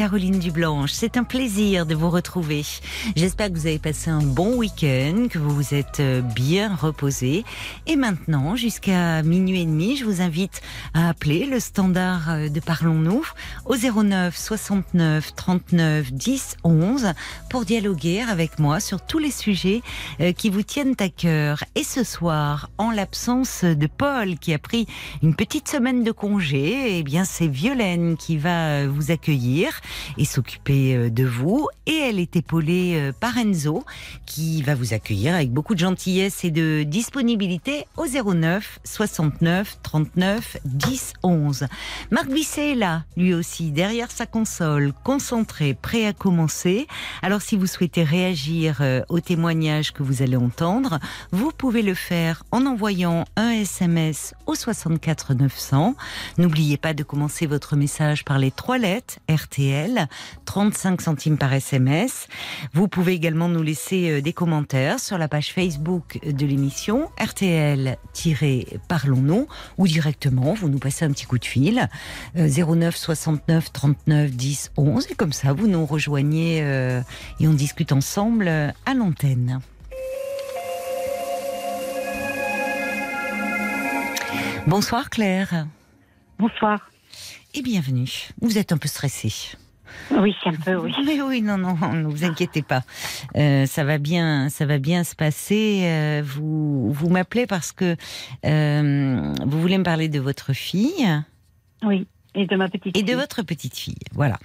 Caroline Dublanche, c'est un plaisir de vous retrouver. J'espère que vous avez passé un bon week-end, que vous vous êtes euh, bien reposé. Et maintenant, jusqu'à minuit et demi, je vous invite à appeler le standard euh, de Parlons-nous au 09 69 39 10 11 pour dialoguer avec moi sur tous les sujets euh, qui vous tiennent à cœur. Et ce soir, en l'absence de Paul qui a pris une petite semaine de congé, eh bien c'est Violaine qui va vous accueillir et s'occuper euh, de vous. Et elle est épaulée euh, par Enzo qui va vous accueillir avec beaucoup de gentillesse et de disponibilité au 09 69 39 10 11. Marc Bisset est là, lui aussi, derrière sa console, concentré, prêt à commencer. Alors si vous souhaitez réagir euh, au témoignage que vous allez entendre, vous pouvez le faire en envoyant un SMS au 64 900. N'oubliez pas de commencer votre message par les trois lettres RTL, 35 centimes par SMS. Vous pouvez également nous laisser euh, des commentaires sur la page Facebook de l'émission RTL-Parlons-nous ou directement, vous nous passez un petit coup de fil 09 69 39 10 11 et comme ça vous nous rejoignez euh, et on discute ensemble euh, à l'antenne. Bonsoir Claire. Bonsoir. Et bienvenue. Vous êtes un peu stressée. Oui, un peu, oui. Mais oui, non, non, ne vous inquiétez pas. Euh, ça va bien, ça va bien se passer. Euh, vous, vous m'appelez parce que euh, vous voulez me parler de votre fille. Oui. Et de ma petite Et fille. de votre petite fille, voilà.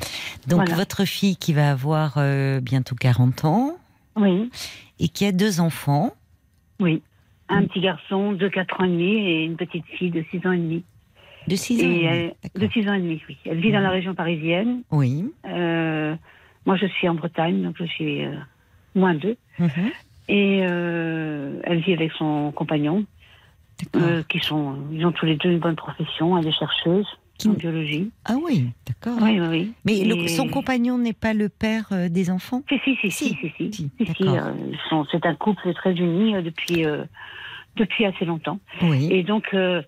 Donc Voilà. votre fille qui va avoir bientôt 40 ans Oui, et qui a deux enfants. oui. Un petit garçon de 4 ans et demi et une petite fille de 6 ans et demi. De 6 ans. Et elle- demi, de d'accord. 6 ans et demi, oui. Elle vit dans la région parisienne. Oui. Euh, moi, je suis en Bretagne, donc je suis euh, moins deux. Mhm. Et euh, elle vit avec son compagnon, euh, qui sont, ils ont tous les deux une bonne profession. Elle est chercheuse Qui- en biologie. Ah oui, d'accord. Oui, oui, oui. Mais le- son compagnon n'est pas le père des enfants? Si, si, si, Si. si, si, si. C'est un couple très uni depuis, depuis assez longtemps. Oui. Et donc, euh,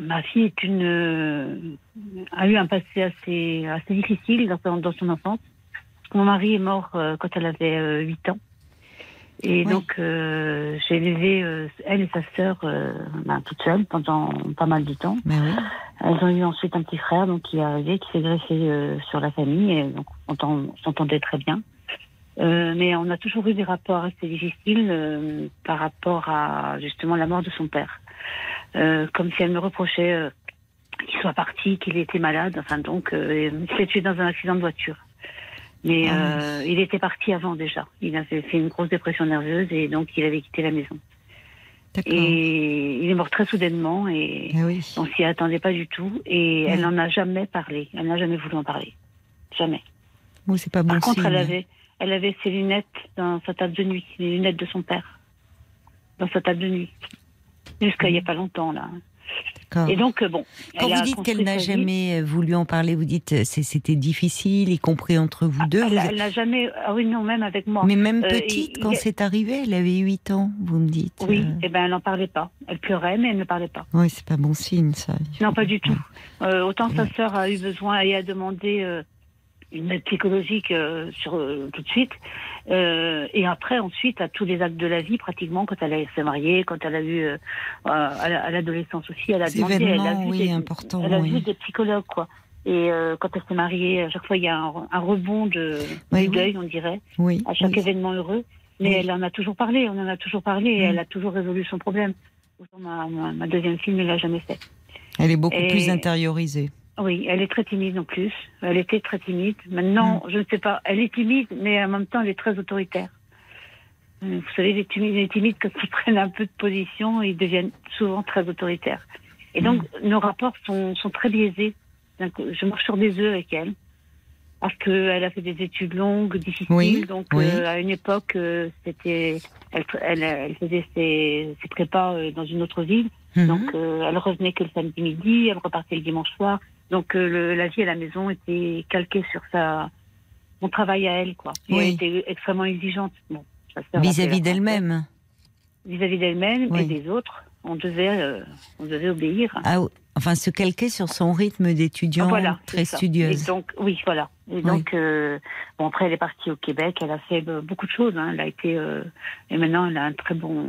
ma fille est une, euh, a eu un passé assez, assez difficile dans son, dans son enfance. Mon mari est mort euh, quand elle avait euh, 8 ans. Et Oui. donc, euh, j'ai élevé euh, elle et sa sœur euh, ben, toute seule pendant pas mal de temps. Ben oui. Elles ont eu ensuite un petit frère donc, qui est arrivé, qui s'est greffé euh, sur la famille. Et donc, on s'entend- on s'entendait très bien. Euh, mais on a toujours eu des rapports assez difficiles euh, par rapport à justement la mort de son père. Euh, comme si elle me reprochait euh, qu'il soit parti, qu'il était malade. Enfin donc, euh, il s'est tué dans un accident de voiture. Mais Ah euh, il était parti avant déjà. Il avait fait une grosse dépression nerveuse et donc il avait quitté la maison. Et il est mort très soudainement et Ah oui. on s'y attendait pas du tout. Et elle n'en a jamais parlé. Elle n'a jamais voulu en parler. Jamais. Bon, c'est pas bon Par contre, signe. elle avait, elle avait ses lunettes dans sa table de nuit, les lunettes de son père, dans sa table de nuit, jusqu'à il y a pas longtemps là. Et donc euh, bon. Quand vous dites qu'elle n'a jamais euh, voulu en parler, vous dites euh, c'était difficile, y compris entre vous deux. elle, vous- n'a jamais, ah oui non même avec moi. Mais même petite, quand c'est arrivé, elle avait 8 ans, vous me dites. Oui, euh. et ben elle n'en parlait pas. Elle pleurait mais elle ne parlait pas. Oui, c'est pas bon signe, ça. Non, pas du tout. Euh, autant sa sœur a eu besoin et a demandé une aide psychologique euh, sur, euh, tout de suite. Euh, et après, ensuite, à tous les actes de la vie, pratiquement, quand elle s'est mariée, quand elle a eu, euh, à la- à l'adolescence aussi, elle a demandé, elle a vu, oui, des, elle a oui. vu des psychologues, quoi. Et euh, quand elle s'est mariée, à chaque fois, il y a un, un rebond de, Oui, du deuil, on dirait, à chaque événement heureux. Mais elle en a toujours parlé, on en a toujours parlé, et elle a toujours résolu son problème. Ma, ma, ma deuxième fille ne l'a jamais fait. Elle est beaucoup Et- plus intériorisée. Oui, elle est très timide en plus. Elle était très timide. Maintenant, je ne sais pas. Elle est timide, mais en même temps, elle est très autoritaire. Euh, Vous savez, les timides, les timides quand ils prennent un peu de position, ils deviennent souvent très autoritaires. Et donc, nos rapports sont, sont très biaisés. Donc, Je marche sur des œufs avec elle. Parce qu'elle a fait des études longues, difficiles. Oui, donc, oui. euh, à une époque, euh, c'était, elle, elle, elle faisait ses, ses prépas euh, dans une autre ville. Mhm. Donc, elle revenait que le samedi midi, elle repartait le dimanche soir. Donc, euh, le- la vie à la maison était calquée sur sa, mon travail à elle, quoi. Oui. Elle était extrêmement exigeante. Bon, vis-à-vis d'elle-même. Vis-à-vis d'elle-même Oui. et des autres. On devait, euh, on devait obéir. Ah. Enfin, se calquer sur son rythme d'étudiant Voilà, très studieuse. Et donc, oui, voilà. Et donc, euh, bon, après, elle est partie au Québec. Elle a fait euh, beaucoup de choses. Hein. Elle a été, euh, et maintenant, elle a un très bon.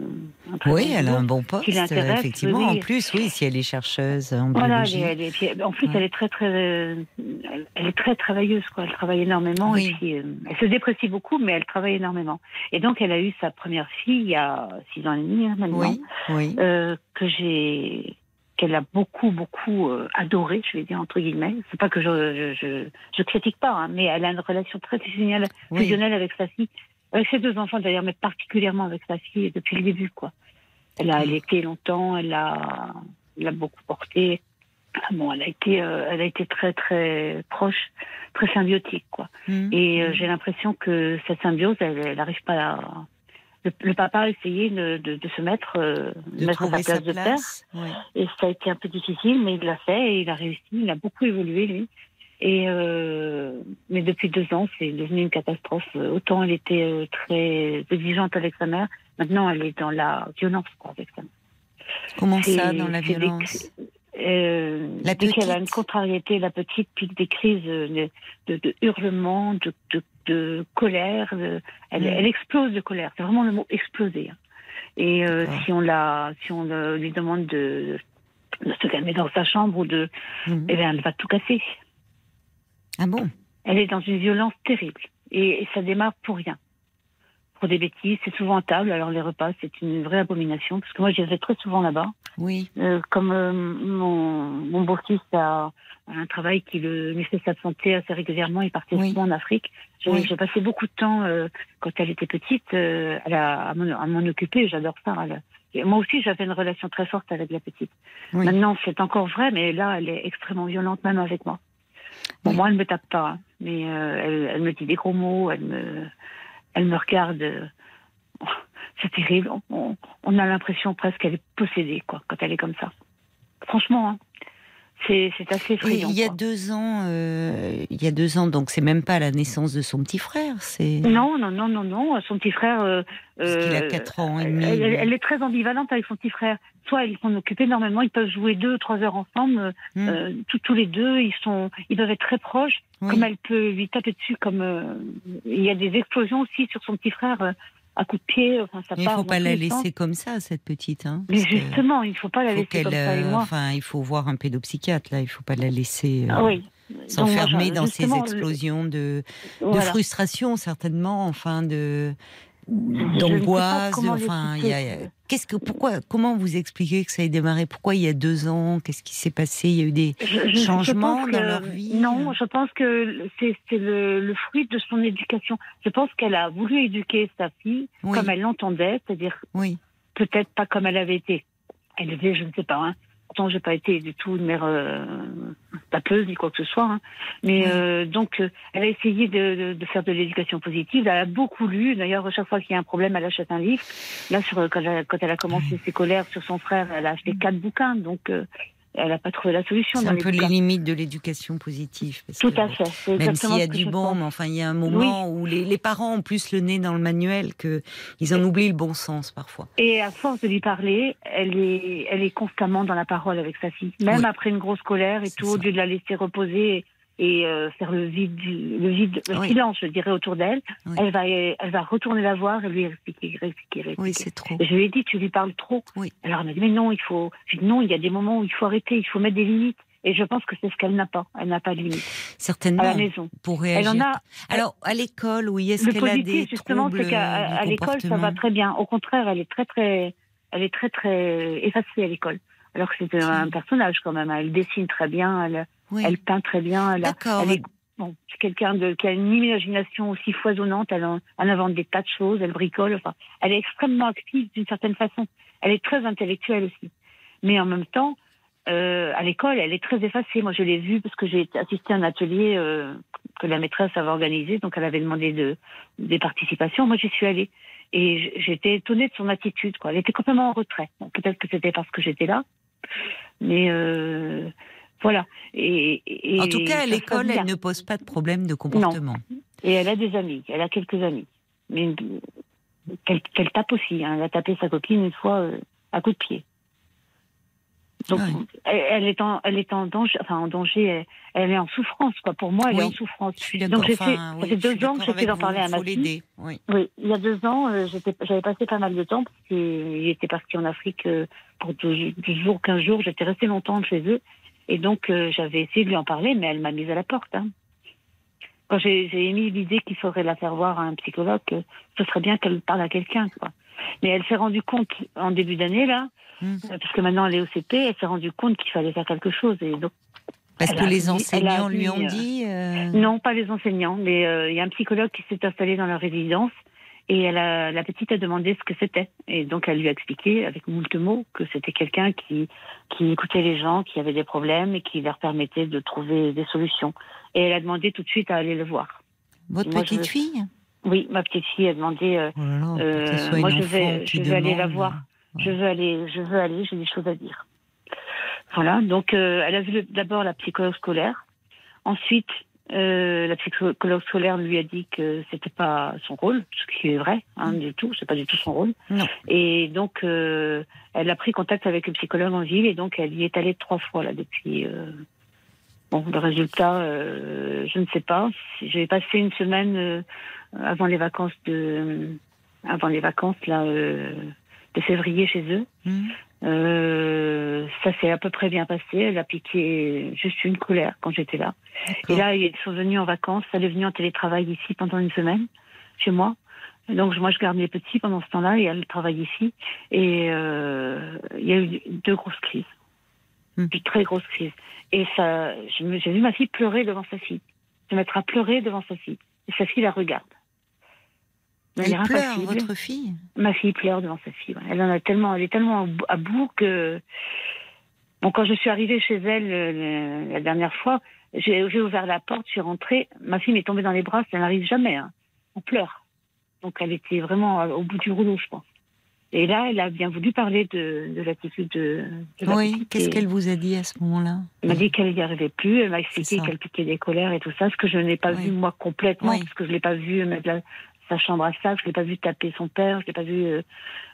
Un très Oui, bon elle a un bon poste, effectivement. oui. En plus, oui, si elle est chercheuse en Voilà, elle biologie. est, elle est- puis, en plus, Ouais. elle est très, très, elle, est très travailleuse, quoi. Elle travaille énormément Oui. et puis, euh, elle se déprécie beaucoup, mais elle travaille énormément. Et donc, elle a eu sa première fille il y a six ans et demi, hein, maintenant, que j'ai, qu'elle a beaucoup, beaucoup euh, adoré, je vais dire entre guillemets. C'est pas que je, je, je, je critique pas, hein, mais elle a une relation très fusionnelle, oui. fusionnelle avec sa fille, avec ses deux enfants d'ailleurs, mais particulièrement avec sa fille depuis le début, quoi. Elle a allaité longtemps, elle a, elle a beaucoup porté. Ah Bon, elle a été, euh, elle a été très très proche, très symbiotique, quoi. Mhm. Et euh, j'ai l'impression que cette symbiose, elle n'arrive pas à. Le, le papa a essayé de, de, de se mettre, euh, de mettre à trouver sa place de père. Et ça a été un peu difficile, mais il l'a fait et il a réussi. Il a beaucoup évolué, lui. Et euh, mais depuis deux ans, c'est devenu une catastrophe. Autant elle était euh, très exigeante avec sa mère, maintenant elle est dans la violence quoi, avec sa mère. Comment ça, dans la c'est des- violence euh, La dès qu'elle a une contrariété, la petite pique des crises de, de, de hurlements, de, de, de colère. de- elle, Mm. elle explose de colère. C'est vraiment le mot exploser. hein. Et euh, si on la, si on euh, lui demande de, de se calmer dans sa chambre ou de, Mhm. eh bien, elle va tout casser. Ah bon? Elle est dans une violence terrible. Et, et ça démarre pour rien. Pour des bêtises, c'est souvent à table. Alors les repas, c'est une vraie abomination. Parce que moi, j'y vais très souvent là-bas. Oui. Euh, comme euh, mon, mon beau-fils a un travail qui le, lui fait s'absenter assez régulièrement, il partait Oui. souvent en Afrique. J'ai Oui. passé beaucoup de temps, euh, quand elle était petite, à, la- à m'en occuper. J'adore ça. Elle- et moi aussi, j'avais une relation très forte avec la petite. Oui. Maintenant, c'est encore vrai, mais là, elle est extrêmement violente, même avec moi. Bon, moi, elle me tape pas, hein, mais euh, elle, elle me dit des gros mots, elle me, elle me regarde. euh, c'est terrible. On, on a l'impression presque qu'elle est possédée, quoi, quand elle est comme ça. Franchement, hein, c'est assez effrayant. il y a quoi. deux ans, euh, il y a deux ans, donc c'est même pas la naissance de son petit frère, c'est. Non, non, non, non, non. Son petit frère. euh, Parce qu'il a euh, quatre ans et demi. elle est très ambivalente avec son petit frère. Soit ils s'en occupent énormément, ils peuvent jouer deux, trois heures ensemble, euh, Hmm. euh, tous, tous les deux, ils sont, ils peuvent être très proches. Oui. Comme elle peut lui taper dessus, comme euh, il y a des explosions aussi sur son petit frère euh, à coups de pied. Enfin, ça Mais il faut pas la laisser comme ça, cette petite. Hein, Mais justement, il ne faut pas la faut laisser comme ça. Et moi, enfin, il faut voir un pédopsychiatre là. Il faut pas la laisser ah oui. S'enfermer dans ces explosions de, de frustration, certainement. Enfin, de D'angoisse. Enfin, il y a- qu'est-ce que, pourquoi, comment vous expliquez que ça ait démarré? Pourquoi il y a deux ans? Qu'est-ce qui s'est passé? Il y a eu des Je- changements dans que- leur vie? Non, je pense que c'est c'est le, le fruit de son éducation. Je pense qu'elle a voulu éduquer sa fille Oui. comme elle l'entendait, c'est-à-dire Oui, peut-être pas comme elle avait été élevée, je ne sais pas. Hein. Pourtant, j'ai pas été du tout une mère euh, tapeuse ni quoi que ce soit. hein. Mais euh, donc, euh, elle a essayé de, de- de faire de l'éducation positive. Elle a beaucoup lu. D'ailleurs, chaque fois qu'il y a un problème, elle achète un livre. Là, sur, quand, elle, quand elle a commencé ses colères sur son frère, elle a acheté quatre bouquins. Donc, euh, elle n'a pas trouvé la solution c'est un peu les limites de l'éducation positive. parce Tout que- à fait. Même s'il y a du bon, pense. mais enfin, il y a un moment où les, les parents ont plus le nez dans le manuel que ils en oublient le bon sens parfois. Et à force de lui parler, elle est, elle est constamment dans la parole avec sa fille. Même Oui. après une grosse colère et tout, au lieu de la laisser reposer et euh, faire le vide, le vide, le Oui. silence, je dirais, autour d'elle, Oui. elle va, elle va retourner la voir et lui expliquer, expliquer, expliquer. Oui, c'est trop. Et je lui ai dit, tu lui parles trop. Oui. Alors elle m'a dit, mais non, il faut, je dis, non, il y a des moments où il faut arrêter, il faut mettre des limites. Et je pense que c'est ce qu'elle n'a pas. Elle n'a pas de limites à Certainement. la maison. Pour Elle réagir. en a. Alors, à l'école, oui, est-ce Le qu'elle a des justement, troubles c'est qu'à à l'école, ça va très bien. Au contraire, elle est très, très, elle est très, très effacée à l'école. Alors que c'est un personnage quand même. Elle dessine très bien, elle, Oui. elle peint très bien. Elle, elle est, bon, c'est quelqu'un de, qui a une imagination aussi foisonnante. Elle, en- elle invente des tas de choses, elle bricole. Enfin, elle est extrêmement active d'une certaine façon. Elle est très intellectuelle aussi. Mais en même temps, euh, à l'école, elle est très effacée. Moi, je l'ai vue parce que j'ai assisté à un atelier euh, que la maîtresse avait organisé. Donc, elle avait demandé de, des participations. Moi, j'y suis allée. Et j'étais étonnée de son attitude. Quoi. Elle était complètement en retrait. Bon, Peut-être que c'était parce que j'étais là. Mais euh, voilà. Et, et- En tout cas, à l'école, elle ne pose pas de problème de comportement. Et elle a des amis. Elle a quelques amis. Mais euh, qu'elle qu'elle tape aussi. hein. Elle a tapé sa copine une fois euh, à coup de pied. Donc, Ouais. elle, est en, elle est en danger. Enfin, en danger. Elle, elle est en souffrance. Quoi. Pour moi, elle est en souffrance. Je suis Donc, j'ai fait- Enfin, ça fait deux ans que j'essaie d'en parler à ma fille. Oui. Oui, il y a deux ans, euh, j'avais passé pas mal de temps parce qu'il était parti en Afrique euh, pour 12, 12 jours, 15 jours. J'étais restée longtemps chez eux. Et donc, euh, j'avais essayé de lui en parler, mais elle m'a mise à la porte. hein. Quand j'ai j'ai émis l'idée qu'il faudrait la faire voir à un psychologue, ce serait bien qu'elle parle à quelqu'un. quoi. Mais elle s'est rendue compte en début d'année, là, Mm. euh, parce que maintenant elle est au CP, elle s'est rendue compte qu'il fallait faire quelque chose. Et donc, Parce que a les enseignants lui ont dit. euh, non, pas les enseignants, mais euh, il y a un psychologue qui s'est installé dans la résidence et elle a, la petite a demandé ce que c'était. Et donc elle lui a expliqué avec moult mots que c'était quelqu'un qui, qui écoutait les gens, qui avaient des problèmes et qui leur permettait de trouver des solutions. Et elle a demandé tout de suite à aller le voir. Votre Moi, petite fille? Oui, ma petite fille a demandé euh, Oh là là, Euh, moi, je vais- je vais aller la voir. ouais. je veux aller, je veux aller, j'ai des choses à dire. Voilà, donc euh, elle a vu d'abord la psychologue scolaire. Ensuite, euh, la psychologue scolaire lui a dit que c'était pas son rôle, ce qui est vrai, hein, du tout, c'est pas du tout son rôle. Non. Et donc, euh, elle a pris contact avec le psychologue en ville et donc elle y est allée trois fois là depuis. euh, Bon, le résultat, euh, je ne sais pas. J'ai passé une semaine euh, avant les vacances de, avant les vacances là euh, de février chez eux. Hmm. Ça s'est à peu près bien passé. Elle a piqué juste une colère quand j'étais là. Et là, ils sont venus en vacances. Elle est venue en télétravail ici pendant une semaine, chez moi. Donc moi, je garde les petits pendant ce temps-là et elle travaille ici. Et euh, il y a eu deux grosses crises, Hmm. deux très grosses crises. Et ça, j'ai vu ma fille pleurer devant sa fille, se mettre à pleurer devant sa fille. Et sa fille la regarde. De Elle pleure, votre fille Ma fille pleure devant sa fille. ouais. Elle en a tellement, elle est tellement à bout- que. Bon, quand je suis arrivée chez elle euh, la dernière fois, j'ai j'ai ouvert la porte, je suis rentrée. Ma fille m'est tombée dans les bras, ça n'arrive jamais. Hein. On pleure. Donc elle était vraiment euh, au bout du rouleau, je pense. Et là, elle a bien voulu parler de, de l'attitude de, de la Oui, qu'est-ce qu'elle vous a dit à ce moment-là? Elle m'a dit qu'elle n'y arrivait plus. Elle m'a expliqué qu'elle piquait des colères et tout ça, ce que je n'ai pas Oui. vu moi complètement, Oui. parce que je l'ai pas vu mettre la- sa chambre à sac, je l'ai pas vu taper son père, je l'ai pas vu. euh,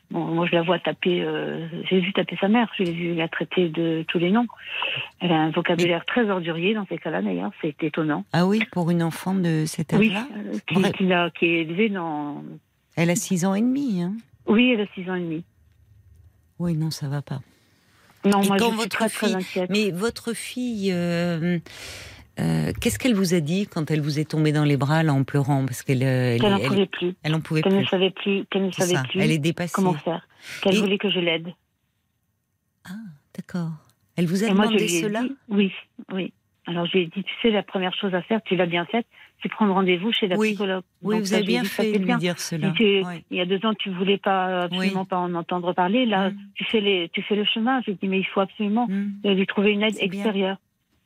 bon, moi, je la vois taper. euh, J'ai vu taper sa mère. Je l'ai vu la traiter de tous les noms. Elle a un vocabulaire très ordurier dans ces cas-là. D'ailleurs, c'est étonnant. Ah oui, pour une enfant de cet Oui, âge-là? euh, qui, qui, qui est élevée dans. Elle a 6 ans et demi. Hein Oui, elle a six ans et demi. oui, non, ça va pas. Non, Et moi, je quand suis votre très, très fille- inquiète. Mais votre fille, euh, euh, qu'est-ce qu'elle vous a dit quand elle vous est tombée dans les bras là, en pleurant? Parce qu'elle euh, elle, Qu'elle n'en pouvait plus. elle en pouvait Qu'elle ne savait plus. Qu'elle ne savait ça, plus Elle est dépassée. comment faire. Qu'elle Et- voulait que je l'aide. Ah, d'accord. Elle vous a Et moi, je demandé lui ai cela? dit, oui, oui. Alors, je lui ai dit, tu sais, la première chose à faire, tu l'as bien faite, c'est prendre rendez-vous chez la Oui. psychologue. Oui, Donc, vous ça, avez bien dit, fait de lui dire cela. Si tu- Oui. Il y a deux ans, tu voulais pas absolument Oui. pas en entendre parler. Là, Mm. tu fais les, tu fais le chemin. J'ai dit, mais il faut absolument Hmm. euh, lui trouver une aide bien. extérieure.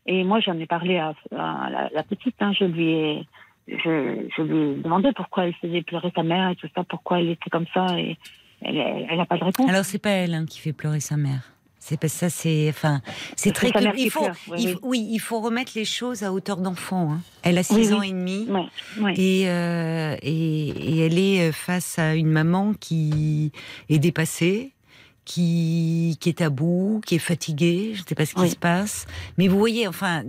Et moi, j'en ai parlé à, à la, la petite. hein. Je lui ai, je, je lui ai demandé pourquoi elle faisait pleurer sa mère et tout ça, pourquoi elle était comme ça. Et elle n'a pas de réponse. Alors c'est pas elle hein, qui fait pleurer sa mère. C'est ça, c'est enfin, c'est très. que- il faut, pleure, il oui. il faut remettre les choses à hauteur d'enfant. hein. Elle a 6 Oui, oui. ans et demi. Ouais. Et, euh, et, et elle est face à une maman qui est dépassée, qui, qui est à bout, qui est fatiguée, je ne sais pas ce qui Oui. se passe. Mais vous voyez, enfin,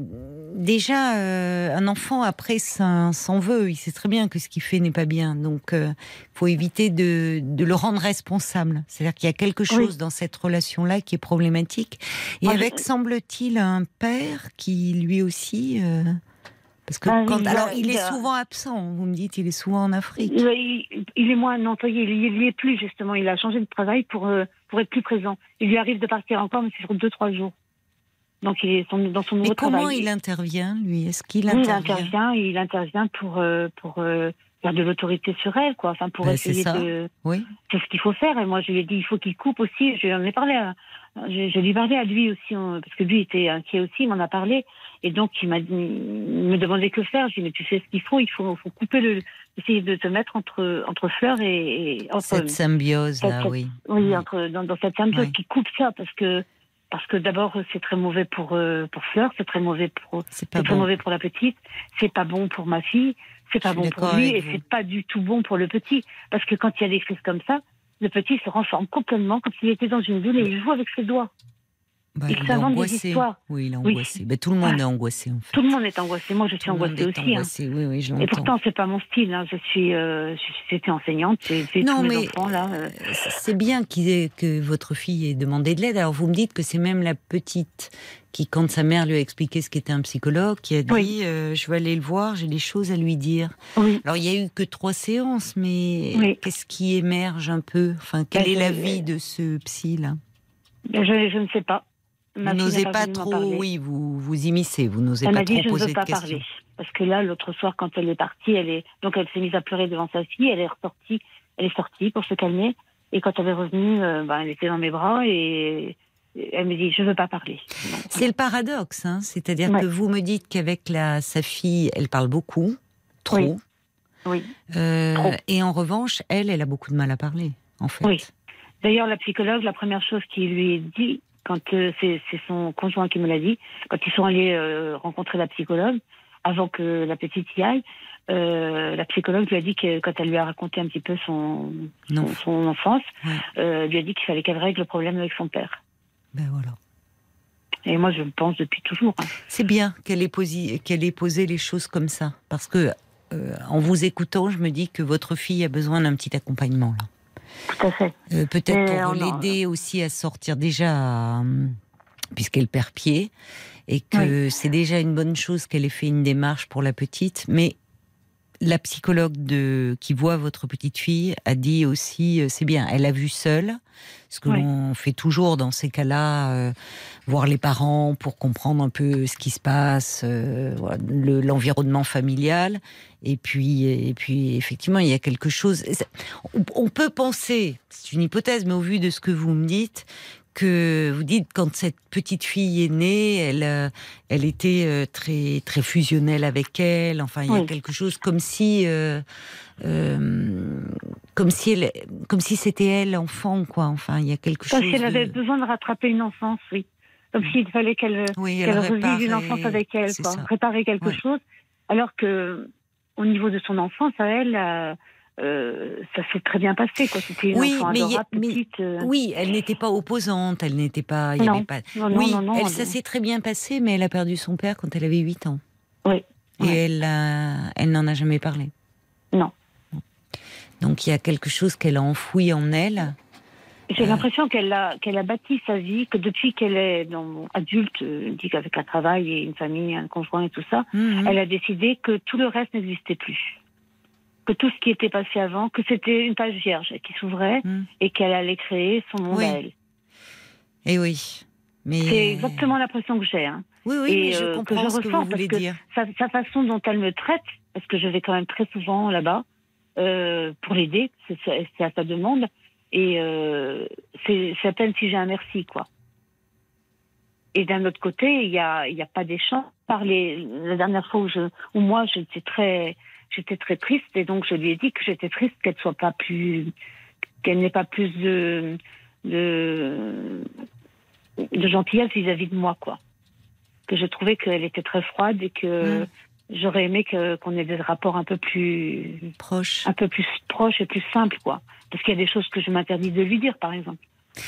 déjà, euh, un enfant, après, s'en veut. Il sait très bien que ce qu'il fait n'est pas bien. Donc, il faut éviter de, de le rendre responsable. C'est-à-dire qu'il y a quelque chose dans cette relation-là qui est problématique. Et je- avec, semble-t-il, un père qui, lui aussi... euh, parce que Ah quand, alors il il est souvent absent. Vous me dites, il est souvent en Afrique. Il, est moins employé, il n'y est plus justement. Il a changé de travail pour, euh, pour être plus présent. Il lui arrive de partir encore, mais c'est sur deux, trois jours. Donc il est son- dans son nouveau Mais comment travail. il intervient, lui? Est-ce qu'il Oui, intervient? intervient, il intervient pour, euh, pour euh, faire de l'autorité sur elle, quoi. Enfin, pour Ben, essayer de. Oui. C'est ce qu'il faut faire. Et moi, je lui ai dit, il faut qu'il coupe aussi. Je lui en ai parlé. À, je, je lui ai parlé à lui aussi, hein, parce que lui était inquiet aussi. Il m'en a parlé. Et donc, il m'a me demandait que faire. Je lui ai dit, mais tu sais ce qu'il faut. Il faut, faut couper le, essayer de te mettre entre, entre Fleur et. et entre, Cette symbiose-là, cette- oui. oui, Mm. entre, dans, dans cette symbiose Oui. qui coupe ça, parce que, parce que d'abord, c'est très mauvais pour, euh, pour Fleur, c'est très mauvais pour, C'est c'est très bon. mauvais pour la petite, c'est pas bon pour ma fille, c'est pas bon pour lui, et c'est pas du tout bon pour le petit. Parce que quand il y a des crises comme ça, le petit se renferme complètement, comme s'il était dans une bulle et il joue avec ses doigts. Bah, il s'invente des angoissé. histoires. Oui, il est Oui. angoissé. Bah, tout le monde est angoissé, en fait. Tout le monde est angoissé. Moi, je suis angoissée aussi. hein. angoissé. Oui, oui, je Et pourtant, c'est pas mon style. hein. Je suis, euh, j'étais enseignante, j'ai Non, tous mes mais enfants là. euh. c'est bien ait- que votre fille ait demandé de l'aide. Alors vous me dites que c'est même la petite qui, quand sa mère lui a expliqué ce qu'était un psychologue, qui a dit Oui. euh, je vais aller le voir, j'ai des choses à lui dire. Oui. Alors il y a eu que trois séances, mais Oui. qu'est-ce qui émerge un peu? Enfin, quelle Ben, est la vie de ce psy là? Je, je ne sais pas. Vous n'osez pas trop, parler. oui, vous vous immiscez, vous n'osez Elle pas m'a trop dit je ne poser veux de pas questions. parler. Parce que là, l'autre soir, quand elle est partie, elle est donc elle s'est mise à pleurer devant sa fille. Elle est ressortie, elle est sortie pour se calmer. Et quand elle est revenue, euh, ben, elle était dans mes bras et elle me dit je veux pas parler. C'est le paradoxe, hein c'est-à-dire Ouais. que vous me dites qu'avec la sa fille, elle parle beaucoup, trop, Oui. Oui. Euh, Trop. et en revanche, elle, elle a beaucoup de mal à parler, en fait. Oui. D'ailleurs, la psychologue, la première chose qu'il lui est dit, quand euh, c'est son conjoint qui me l'a dit, quand ils sont allés euh, rencontrer la psychologue, avant que la petite y aille, euh, la psychologue lui a dit que quand elle lui a raconté un petit peu son, son, son enfance, Ouais. euh, lui a dit qu'il fallait qu'elle règle le problème avec son père. Ben voilà. Et moi, je le pense depuis toujours. hein. C'est bien qu'elle ait, posé, qu'elle ait posé les choses comme ça, parce que euh, en vous écoutant, je me dis que votre fille a besoin d'un petit accompagnement là. Tout à fait. Euh, Peut-être pour en- l'aider aussi à sortir déjà, euh, puisqu'elle perd pied, et que c'est déjà une bonne chose qu'elle ait fait une démarche pour la petite, mais la psychologue de, qui voit votre petite fille a dit aussi, euh, c'est bien, elle a vu seule, ce que Oui. l'on fait toujours dans ces cas-là, euh, voir les parents pour comprendre un peu ce qui se passe, euh, voilà, le- l'environnement familial, et puis, et puis effectivement, il y a quelque chose. On, peut penser, c'est une hypothèse, mais au vu de ce que vous me dites, que vous dites quand cette petite fille est née, elle, euh, elle était euh, très très fusionnelle avec elle. Enfin, il y a Oui. quelque chose comme si, euh, euh, comme si elle, comme si c'était elle enfant, quoi. Enfin, il y a quelque chose. si elle avait de- besoin de rattraper une enfance, oui. Comme s'il fallait qu'elle Oui, qu'elle revive une enfance avec elle, quoi. Réparer quelque chose. Alors que, au niveau de son enfance, à elle, euh, euh, ça s'est très bien passé, quoi. C'était une Oui, enfant mais a- adorable, mais- petite. euh. Oui, elle n'était pas opposante, elle n'était pas, il Non. avait pas. Non, non, oui, elle, ça s'est très bien passé, mais elle a perdu son père quand elle avait 8 ans. Oui. Et Ouais. elle, a- elle n'en a jamais parlé. Non. Donc il y a quelque chose qu'elle a enfoui en elle. J'ai l'impression qu'elle a, qu'elle a bâti sa vie, que depuis qu'elle est dans, adulte, euh, dit qu'avec un travail et une famille, un conjoint et tout ça, Mhm. elle a décidé que tout le reste n'existait plus. Que tout ce qui était passé avant, que c'était une page vierge qui s'ouvrait Mhm. et qu'elle allait créer son monde Oui. à elle. Eh oui. Mais C'est exactement l'impression que j'ai. Hein. Oui, oui, et, mais je euh, que comprends je ce que ressens, vous voulez parce que- dire. Sa, sa façon dont elle me traite, parce que je vais quand même très souvent là-bas euh, pour l'aider, c'est à sa demande, et euh, c'est à peine si j'ai un merci, quoi. Et d'un autre côté, il n'y a, y a pas d'échange. La dernière fois où, je, où moi j'étais très, très triste, et donc je lui ai dit que j'étais triste qu'elle soit pas plus, qu'elle n'ait pas plus de, gentillesse vis-à-vis de moi, quoi. Que je trouvais qu'elle était très froide et que Mm. J'aurais aimé que, qu'on ait des rapports un peu plus, Proche. un peu plus proches et plus simples, quoi. Parce qu'il y a des choses que je m'interdis de lui dire, par exemple.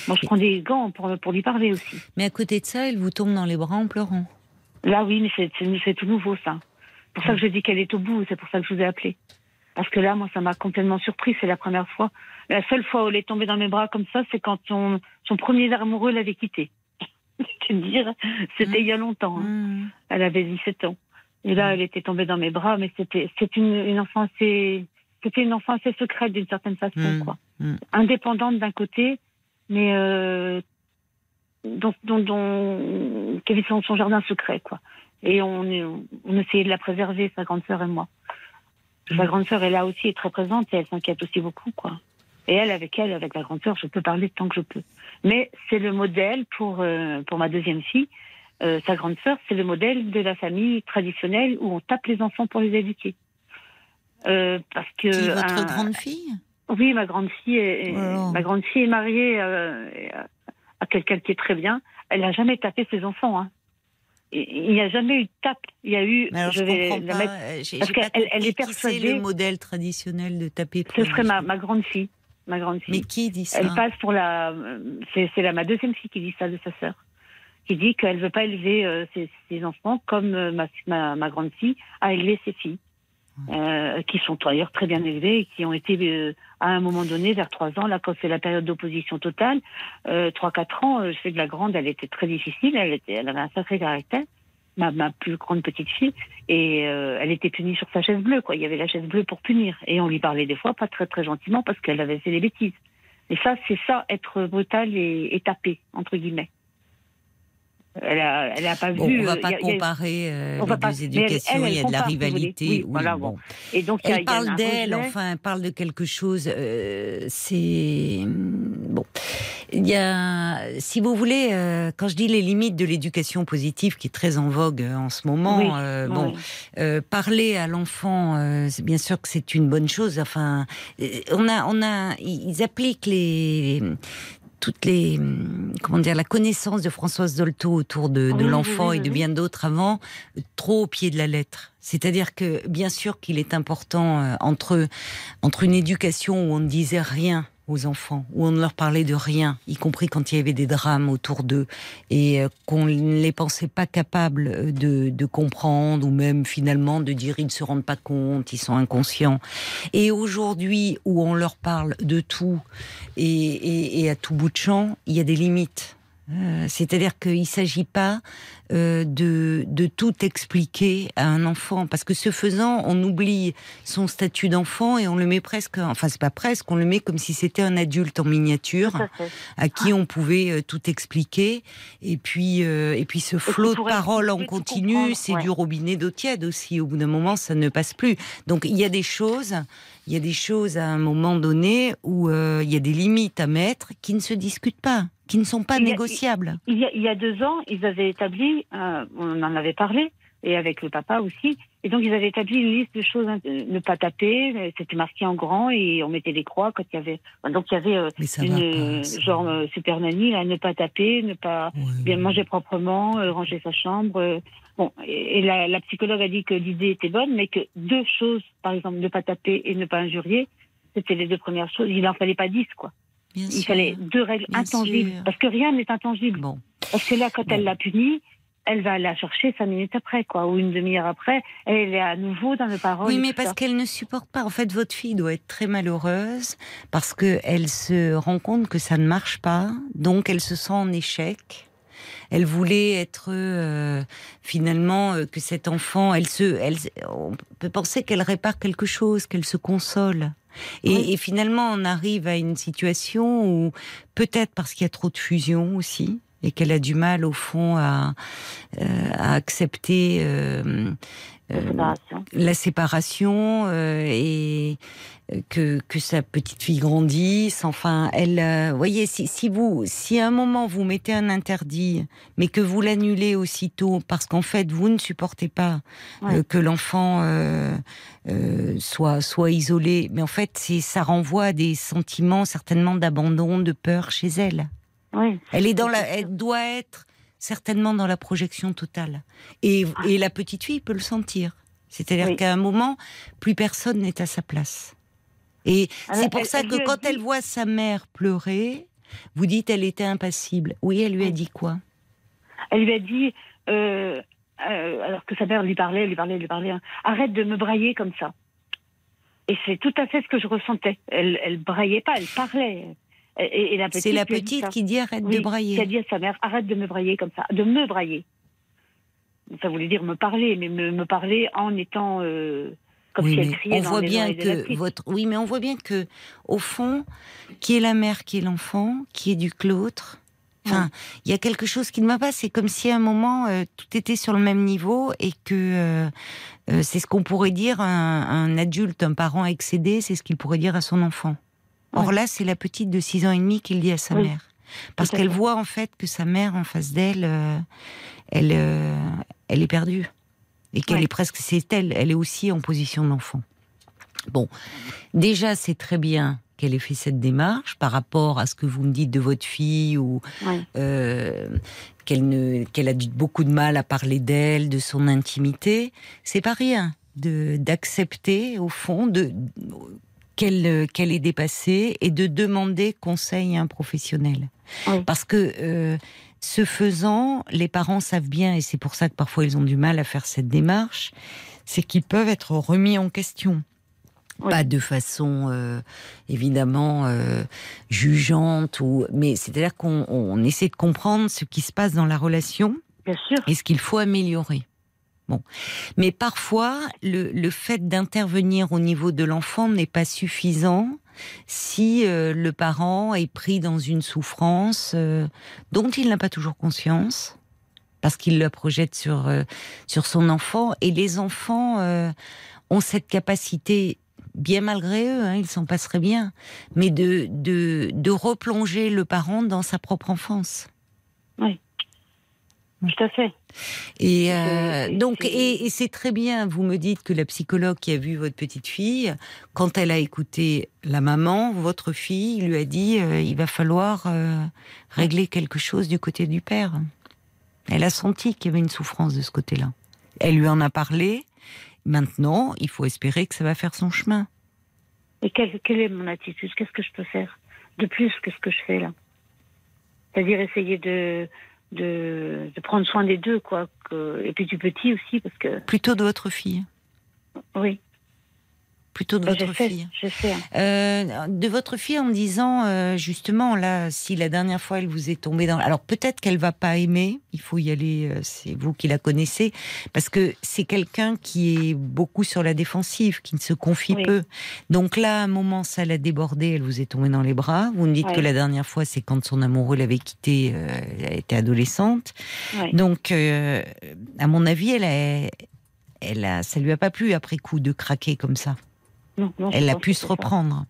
Moi, je prends des gants pour, pour lui parler aussi. Mais à côté de ça, elle vous tombe dans les bras en pleurant. Là, oui, mais c'est, c'est, c'est tout nouveau, ça. C'est pour ça que je dis qu'elle est au bout, c'est pour ça que je vous ai appelé. Parce que là, moi, ça m'a complètement surpris, c'est la première fois. La seule fois où elle est tombée dans mes bras comme ça, c'est quand son, son premier amoureux l'avait quittée. C'est dire, c'était Mm. il y a longtemps. hein. Mhm. Elle avait 17 ans. Et là, elle était tombée dans mes bras, mais c'était, une, une enfance assez, c'était une enfance assez secrète d'une certaine façon, Mm. quoi. Mm. Indépendante d'un côté, mais euh, dont, dont, dont- qui avait son, son jardin secret, quoi. Et on, on essayait de la préserver, sa grande sœur et moi. Sa Mm. grande sœur est là aussi, est très présente, et elle s'inquiète aussi beaucoup, quoi. Et elle, avec elle, avec la grande sœur, je peux parler tant que je peux. Mais c'est le modèle pour, euh, pour ma deuxième fille. Euh, sa grande sœur, c'est le modèle de la famille traditionnelle où on tape les enfants pour les éduquer. Euh, parce que Qui, votre un- grande fille? Oui, ma grande fille est, ma grande fille est mariée euh, à quelqu'un qui est très bien. Elle n'a jamais tapé ses enfants. Hein. Il n'y a jamais eu de tape. Il y a eu. Mais alors, je, je vais la pas. mettre- euh, parce qu'elle- elle est qui c'est persuadée- le modèle traditionnel de taper. Ce serait ma, ma grande fille. Ma grande fille. Mais qui dit ça? Elle passe pour la. C'est c'est la ma deuxième fille qui dit ça de sa sœur, qui dit qu'elle veut pas élever euh, ses, ses enfants comme euh, ma, ma, ma grande fille a élevé ses filles, euh, qui sont d'ailleurs très bien élevées et qui ont été euh, à un moment donné vers trois ans, là quand c'est la période d'opposition totale, euh, trois quatre ans, euh, je sais que la grande elle était très difficile, elle était, elle avait un sacré caractère. Ma, ma plus grande petite fille et euh, elle était punie sur sa chaise bleue quoi. Il y avait la chaise bleue pour punir et on lui parlait des fois pas très très gentiment parce qu'elle avait fait des bêtises. Et ça, c'est ça, être brutal et, et taper, entre guillemets. Elle a, elle a pas Bon, vu. on va euh, pas y a- y a- comparer euh, on les va pas- deux mais elle- éducations, elle, elle il y a de la rivalité. Oui, oui, voilà, bon. Et donc, Elle il y a parle d'elle, enfin, elle parle de quelque chose. euh, c'est bon. Il y a, si vous voulez, euh, quand je dis les limites de l'éducation positive, qui est très en vogue en ce moment, Oui, euh, bon, parler à l'enfant, c'est bien sûr que c'est une bonne chose. Enfin, on a, on a, ils appliquent les toutes les comment dire la connaissance de Françoise Dolto autour de, de Oui, l'enfant oui, et de bien d'autres avant trop au pied de la lettre. C'est-à-dire que bien sûr qu'il est important euh, entre entre une éducation où on ne disait rien aux enfants, où on ne leur parlait de rien, y compris quand il y avait des drames autour d'eux, et euh, qu'on ne les pensait pas capables euh, de, comprendre, ou même finalement de dire ils ne se rendent pas compte, ils sont inconscients. Et aujourd'hui, où on leur parle de tout et- et à tout bout de champ, il y a des limites. Euh, C'est-à-dire qu'il ne s'agit pas euh, de, de tout expliquer à un enfant, parce que ce faisant, on oublie son statut d'enfant et on le met presque, enfin c'est pas presque, on le met comme si c'était un adulte en miniature à qui on pouvait euh, tout expliquer. Et puis, euh, et puis ce flot de paroles en continu, c'est ouais. du robinet d'eau tiède aussi. Au bout d'un moment, ça ne passe plus. Donc il y a des choses, il y a des choses à un moment donné où euh, il y a des limites à mettre qui ne se discutent pas, qui ne sont pas Il y a- négociables. Il y, a, il y a deux ans, ils avaient établi, euh, on en avait parlé, et avec le papa aussi, et donc ils avaient établi une liste de choses, ne pas taper, euh, c'était marqué en grand, et on mettait des croix quand il y avait... Donc il y avait euh, une euh, pas. ça. genre euh, super nanny, là, ne pas taper, ne pas Ouais. bien manger proprement, euh, ranger sa chambre. euh, bon, et, et la, la psychologue a dit que l'idée était bonne, mais que deux choses, par exemple, ne pas taper et ne pas injurier, c'était les deux premières choses. Il n'en fallait pas dix, quoi. Bien Il sûr. fallait deux règles intangibles. sûr. Parce que rien n'est intangible. Bon. Parce que là, quand Bon. elle l'a punie, elle va la chercher cinq minutes après, quoi, ou une demi-heure après. Elle est à nouveau dans le parole. Oui, mais parce qu'elle ne supporte pas. En fait, votre fille doit être très malheureuse parce que elle se rend compte que ça ne marche pas, donc elle se sent en échec. Elle voulait être euh, finalement euh, que cet enfant, elle se, elle, on peut penser qu'elle répare quelque chose, qu'elle se console. Et, Oui. et finalement, on arrive à une situation où peut-être parce qu'il y a trop de fusion aussi et qu'elle a du mal au fond à, euh, à accepter. euh, La euh, séparation. la séparation et que, que sa petite fille grandisse. Enfin, elle, voyez, si, si vous, si à un moment vous mettez un interdit, mais que vous l'annulez aussitôt parce qu'en fait vous ne supportez pas Ouais. que l'enfant soit soit isolé, mais en fait c'est ça renvoie à des sentiments certainement d'abandon, de peur chez elle. Oui. Elle est dans la, elle doit être certainement dans la projection totale. Et, et la petite fille peut le sentir. C'est-à-dire Oui. qu'à un moment, plus personne n'est à sa place. Et Alors, c'est pour elle- ça elle que quand dit- elle voit sa mère pleurer, vous dites elle était impassible. Oui, elle lui a dit quoi? Elle lui a dit, euh, euh, alors que sa mère lui parlait, lui parlait, lui parlait, hein, arrête de me brailler comme ça. Et c'est tout à fait ce que je ressentais. Elle, elle braillait pas, elle parlait. Et, la petite C'est la petite qui dit arrête Oui, de brailler. Qui a dit à sa mère, arrête de me brailler comme ça, de me brailler. Ça voulait dire me parler, mais me, me parler en étant euh, comme oui, si elle criait on dans voit les bien que votre oui, mais on voit bien que au fond, qui est la mère, qui est l'enfant, qui éduque l'autre. Enfin, il y a quelque chose qui ne va pas. C'est comme si à un moment euh, tout était sur le même niveau et que euh, euh, c'est ce qu'on pourrait dire un, un adulte, un parent excédé, c'est ce qu'il pourrait dire à son enfant. Or Ouais. là, c'est la petite de 6 ans et demi qui le dit à sa Oui. mère, parce qu'elle voit en fait que sa mère en face d'elle, euh, elle, euh, elle est perdue et qu'elle Ouais. est presque, c'est elle, elle est aussi en position d'enfant. Bon, déjà, c'est très bien qu'elle ait fait cette démarche par rapport à ce que vous me dites de votre fille ou euh, qu'elle ne qu'elle a beaucoup de mal à parler d'elle, de son intimité. C'est pas rien de d'accepter au fond de qu'elle qu'elle est dépassée et de demander conseil à un professionnel. Parce que euh, ce faisant, les parents savent bien, et c'est pour ça que parfois ils ont du mal à faire cette démarche, c'est qu'ils peuvent être remis en question. Pas de façon euh, évidemment euh, jugeante, ou, mais c'est-à-dire qu'on essaie de comprendre ce qui se passe dans la relation et ce qu'il faut améliorer. Bon. Mais parfois, le, le fait d'intervenir au niveau de l'enfant n'est pas suffisant si euh, le parent est pris dans une souffrance euh, dont il n'a pas toujours conscience, parce qu'il la projette sur, euh, sur son enfant. Et les enfants ont cette capacité, bien malgré eux, hein, ils s'en passeraient bien, mais de, de, de replonger le parent dans sa propre enfance. Oui. Tout à fait. Et euh, donc, et, c'est très bien. Vous me dites que la psychologue qui a vu votre petite fille, quand elle a écouté la maman, votre fille lui a dit euh, il va falloir euh, régler quelque chose du côté du père. Elle a senti qu'il y avait une souffrance de ce côté-là. Elle lui en a parlé. Maintenant, il faut espérer que ça va faire son chemin. Et quelle, quelle est mon attitude? Qu'est-ce que je peux faire? De plus que ce que je fais là? C'est-à-dire essayer de de, prendre soin des deux, quoi. et puis du petit aussi, parce que. Plutôt de votre fille. Oui plutôt de votre fille. Euh, de votre fille en disant euh, justement là, si la dernière fois elle vous est tombée dans, alors peut-être qu'elle va pas aimer. Il faut y aller. Euh, c'est vous qui la connaissez parce que c'est quelqu'un qui est beaucoup sur la défensive, qui ne se confie peu. Donc là, à un moment, ça l'a débordé. Elle vous est tombée dans les bras. Vous me dites que la dernière fois, c'est quand son amoureux l'avait quittée. elle était adolescente. Donc, à mon avis, elle a, elle a, ça lui a pas plu après coup de craquer comme ça elle a pu se reprendre.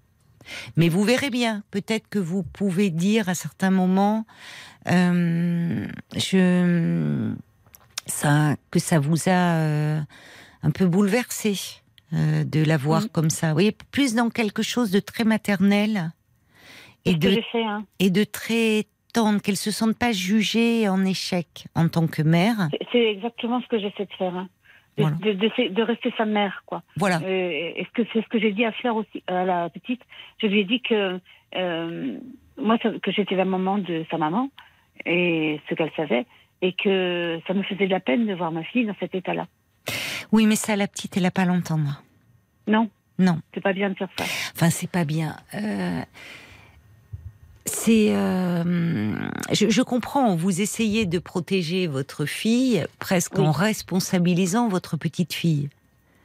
Mais vous verrez bien, peut-être que vous pouvez dire à certains moments, euh, je, ça, que ça vous a euh, un peu bouleversé euh, de la voir comme ça. Vous voyez, plus dans quelque chose de très maternel et de, hein? et de très tendre, qu'elle se sente pas jugée en échec en tant que mère. C'est exactement ce que j'essaie de faire. Hein de, rester sa mère, quoi. Voilà. Euh, est-ce que c'est ce que j'ai dit à Fleur aussi, à la petite? Je lui ai dit que euh, moi, que j'étais la maman de sa maman et ce qu'elle savait, et que ça me faisait de la peine de voir ma fille dans cet état-là. Oui, mais ça, la petite, elle n'a pas l'entendre. Non. Non. C'est pas bien de faire ça. Enfin, c'est pas bien. Euh, c'est, euh, je, comprends. Vous essayez de protéger votre fille presque en responsabilisant votre petite fille.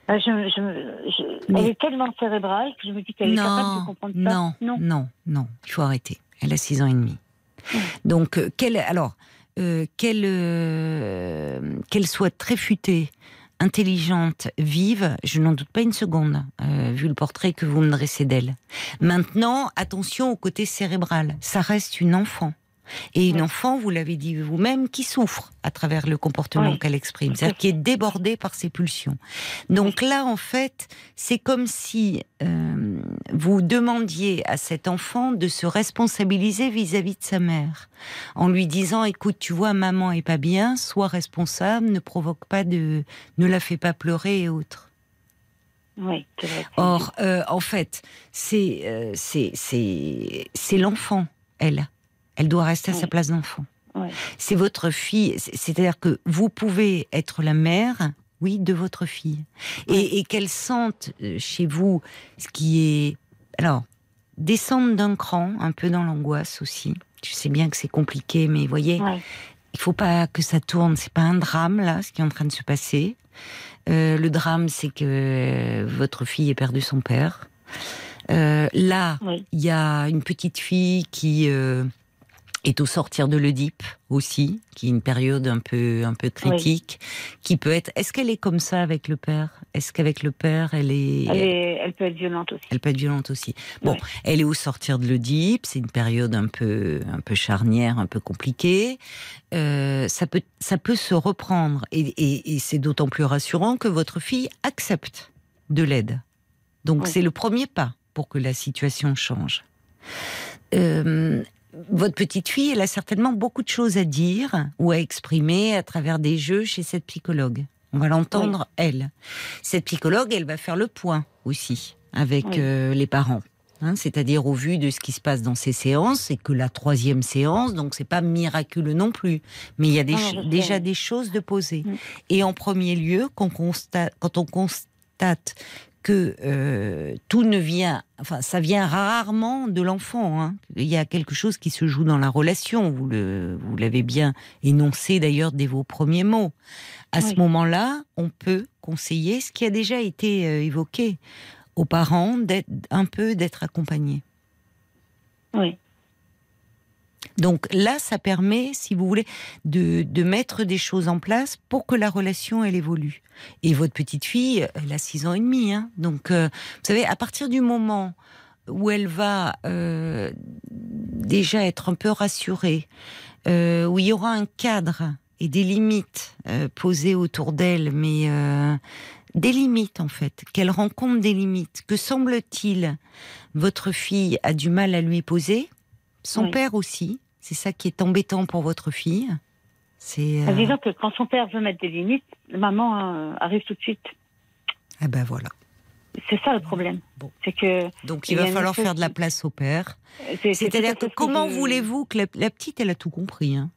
Ah, elle est tellement cérébrale que je me dis qu'elle est capable de comprendre ça. Non, non, non, non. Il faut arrêter. Elle a six ans et demi. Donc, euh, qu'elle, alors, euh, qu'elle, qu'elle soit très futée, intelligente, vive, je n'en doute pas une seconde, euh, vu le portrait que vous me dressez d'elle. Maintenant, attention au côté cérébral. Ça reste une enfant. Et une enfant, vous l'avez dit vous-même, qui souffre à travers le comportement qu'elle exprime, c'est-à-dire qui est débordée par ses pulsions. Donc là, en fait, c'est comme si euh, vous demandiez à cet enfant de se responsabiliser vis-à-vis de sa mère, en lui disant "Écoute, tu vois, maman est pas bien, sois responsable, ne provoque pas de, ne la fais pas pleurer et autres." Oui, Or, euh, en fait, c'est euh, c'est c'est l'enfant, elle elle doit rester à sa place d'enfant. C'est votre fille, c'est-à-dire que vous pouvez être la mère, oui, de votre fille. Et, qu'elle sente euh, chez vous ce qui est. Alors, descendre d'un cran, un peu dans l'angoisse aussi. Je sais bien que c'est compliqué, mais vous voyez, il faut pas que ça tourne. C'est pas un drame, là, ce qui est en train de se passer. Euh, le drame, c'est que votre fille ait perdu son père. Euh, là, il y a une petite fille qui est au sortir de l'Oedipe aussi, qui est une période un peu un peu critique, qui peut être. Est-ce qu'elle est comme ça avec le père? Est-ce qu'avec le père, elle est... elle peut être violente aussi. Elle peut être violente aussi. Bon, elle est au sortir de l'Oedipe? C'est une période un peu un peu charnière, un peu compliquée. Euh, ça peut ça peut se reprendre et, et c'est d'autant plus rassurant que votre fille accepte de l'aide Donc Oui. c'est le premier pas pour que la situation change. Euh, votre petite fille, elle a certainement beaucoup de choses à dire ou à exprimer à travers des jeux chez cette psychologue. On va l'entendre, elle. Cette psychologue, elle va faire le point aussi avec Oui. euh, les parents. Hein, c'est-à-dire au vu de ce qui se passe dans ces séances, c'est que la troisième séance, donc c'est pas miraculeux non plus, mais il y a des Ah, déjà des choses de poser. Et en premier lieu, constate, quand on constate que euh, tout ne vient, enfin ça vient rarement de l'enfant. hein. Il y a quelque chose qui se joue dans la relation. Vous le, vous l'avez bien énoncé d'ailleurs dès vos premiers mots. À ce moment-là, on peut conseiller ce qui a déjà été euh, évoqué aux parents d'être un peu d'être accompagnés. Oui. Donc là, ça permet, si vous voulez, de, de mettre des choses en place pour que la relation, elle évolue. Et votre petite fille, elle a 6 ans et demi. Hein, donc, euh, vous savez, à partir du moment où elle va euh, déjà être un peu rassurée, euh, où il y aura un cadre et des limites euh, posées autour d'elle, mais euh, des limites en fait, qu'elle rencontre des limites. Que semble-t-il, votre fille a du mal à lui poser son Oui. père aussi. C'est ça qui est embêtant pour votre fille. C'est Ah, euh, Disons que quand son père veut mettre des limites, maman euh, arrive tout de suite. ah ben voilà. C'est ça le problème. Bon. C'est que Donc Il va falloir faire de la place au père. c'est- c'est C'est-à-dire que comment voulez-vous que la, la petite, elle a tout compris. Hein?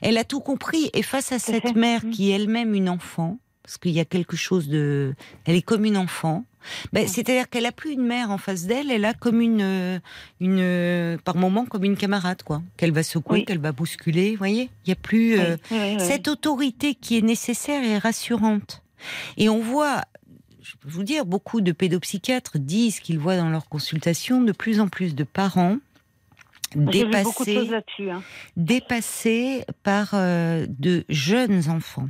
Elle a tout compris et face à cette fait. mère Mm. qui est elle-même une enfant, parce qu'il y a quelque chose de, elle est comme une enfant. Ben, Mm. C'est-à-dire qu'elle a plus une mère en face d'elle, elle a comme une, euh, une, euh, par moment comme une camarade quoi, qu'elle va secouer, Oui. qu'elle va bousculer. Vous voyez, il y a plus. Oui, euh, oui, cette autorité qui est nécessaire et rassurante. Et on voit, je peux vous dire, beaucoup de pédopsychiatres disent qu'ils voient dans leurs consultations de plus en plus de parents de hein. dépassés par euh, de jeunes enfants.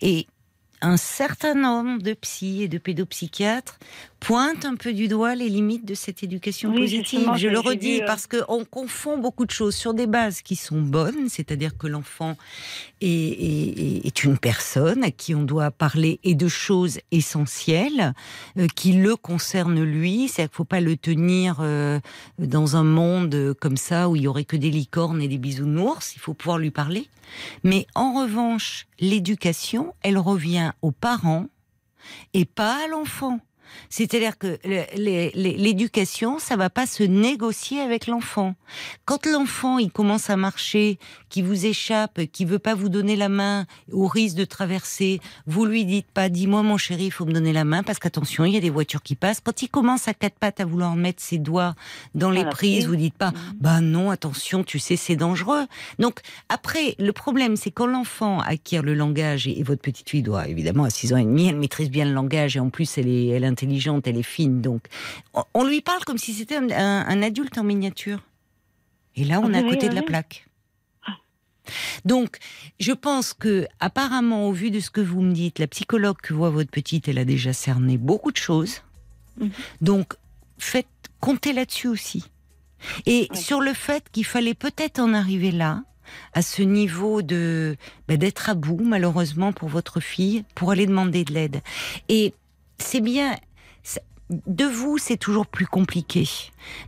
Et un certain nombre de psys et de pédopsychiatres pointent un peu du doigt les limites de cette éducation Oui, positive. Je le redis vu, euh, parce qu'on confond beaucoup de choses sur des bases qui sont bonnes, c'est-à-dire que l'enfant est, est- est- est une personne à qui on doit parler et de choses essentielles euh, qui le concernent lui. C'est-à-dire qu'il ne faut pas le tenir euh, dans un monde euh, comme ça où il y aurait que des licornes et des bisounours. Il faut pouvoir lui parler. Mais en revanche, l'éducation, elle revient aux parents et pas à l'enfant. C'est-à-dire que l'éducation, ça va pas se négocier avec l'enfant. Quand l'enfant il commence à marcher, qui vous échappe, qui veut pas vous donner la main, au risque de traverser, vous lui dites pas, dis-moi mon chéri, il faut me donner la main parce qu'attention, il y a des voitures qui passent. Quand il commence à quatre pattes à vouloir mettre ses doigts dans les prises, prise. vous dites pas, bah non, attention, tu sais, c'est dangereux. Donc après, le problème, c'est quand l'enfant acquiert le langage et, votre petite fille doit évidemment à 6 ans et demi, elle maîtrise bien le langage et en plus elle est, elle intelligente, elle est fine, donc on, lui parle comme si c'était un, un- un adulte en miniature. Et là, on est à Oui, côté oui, de la plaque. Donc, je pense que, apparemment, au vu de ce que vous me dites, la psychologue que voit votre petite, elle a déjà cerné beaucoup de choses. Mhm. Donc, faites, comptez là-dessus aussi. Et sur le fait qu'il fallait peut-être en arriver là, à ce niveau de bah, d'être à bout, malheureusement, pour votre fille, pour aller demander de l'aide. Et c'est bien. De vous, c'est toujours plus compliqué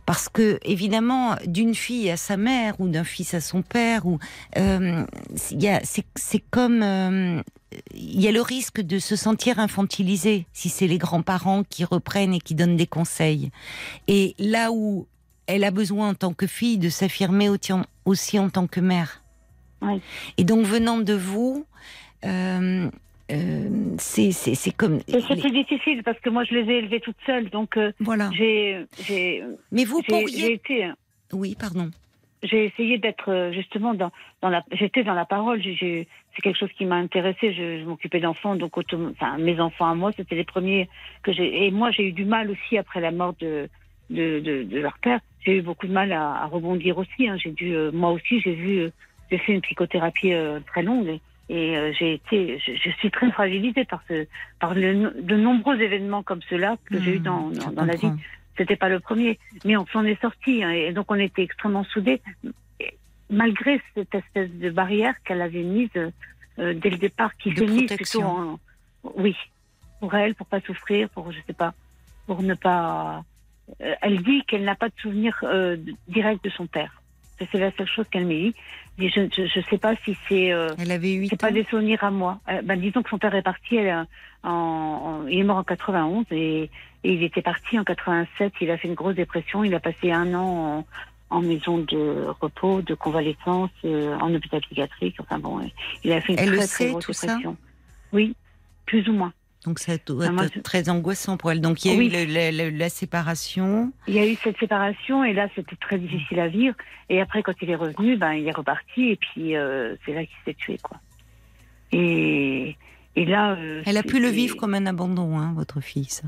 parce que évidemment, d'une fille à sa mère ou d'un fils à son père, ou euh, il y a- c'est c'est comme euh, il y a le risque de se sentir infantilisé si c'est les grands-parents qui reprennent et qui donnent des conseils. Et là où elle a besoin en tant que fille de s'affirmer aussi en- aussi en tant que mère. Oui. Et donc venant de vous, euh, euh, c'est c'est- c'est comme plus difficile parce que moi je les ai élevés toutes seules, donc euh, voilà. j'ai j'ai Mais vous pourriez. été Oui, pardon. j'ai essayé d'être euh, justement dans dans la j'étais dans la parole. C'est quelque chose qui m'a intéressée. Je, je m'occupais d'enfants, donc enfin mes enfants à moi, c'était les premiers que j'ai. Et moi j'ai eu du mal aussi après la mort de de, de, de leur père. J'ai eu beaucoup de mal à, à rebondir aussi. hein. J'ai dû euh, moi aussi j'ai vu j'ai fait une psychothérapie très longue et, et, euh, j'ai été je, je suis très fragilisée par ce par le- de nombreux événements comme ceux-là que j'ai eu Hmm, dans dans, dans la vie c'était pas le premier, mais on s'en est sorti hein, et donc on était extrêmement soudés, malgré cette espèce de barrière qu'elle avait mise euh, dès le départ, qui s'est mise plutôt en, oui, pour elle, pour pas souffrir, pour je sais pas. pour ne pas. euh, elle dit qu'elle n'a pas de souvenir euh, direct de son père. C'est la seule chose qu'elle me dit. Et Je ne sais pas si c'est. euh, Elle avait 8 c'est ans. pas des souvenirs à moi. Euh, ben, disons que son père est parti, elle, a- en, en- il est mort en 91 et, et il était parti en 87. Il a fait une grosse dépression. Il a passé un an en, en maison de repos, de convalescence, euh, en hôpital psychiatrique. Enfin bon, euh, il a fait une Elle le très, sait, très grosse tout ça dépression. Oui, plus ou moins. Donc ça doit Ah, moi, être je- très angoissant pour elle. Donc il y a Oui. eu le- le- le- la séparation. Il y a eu cette séparation et là c'était très difficile à vivre. Et après quand il est revenu, ben il est reparti et puis euh, c'est là qu'il s'est tué quoi. Et, et là. euh, Elle a pu le vivre comme un abandon, hein, votre fille. ça.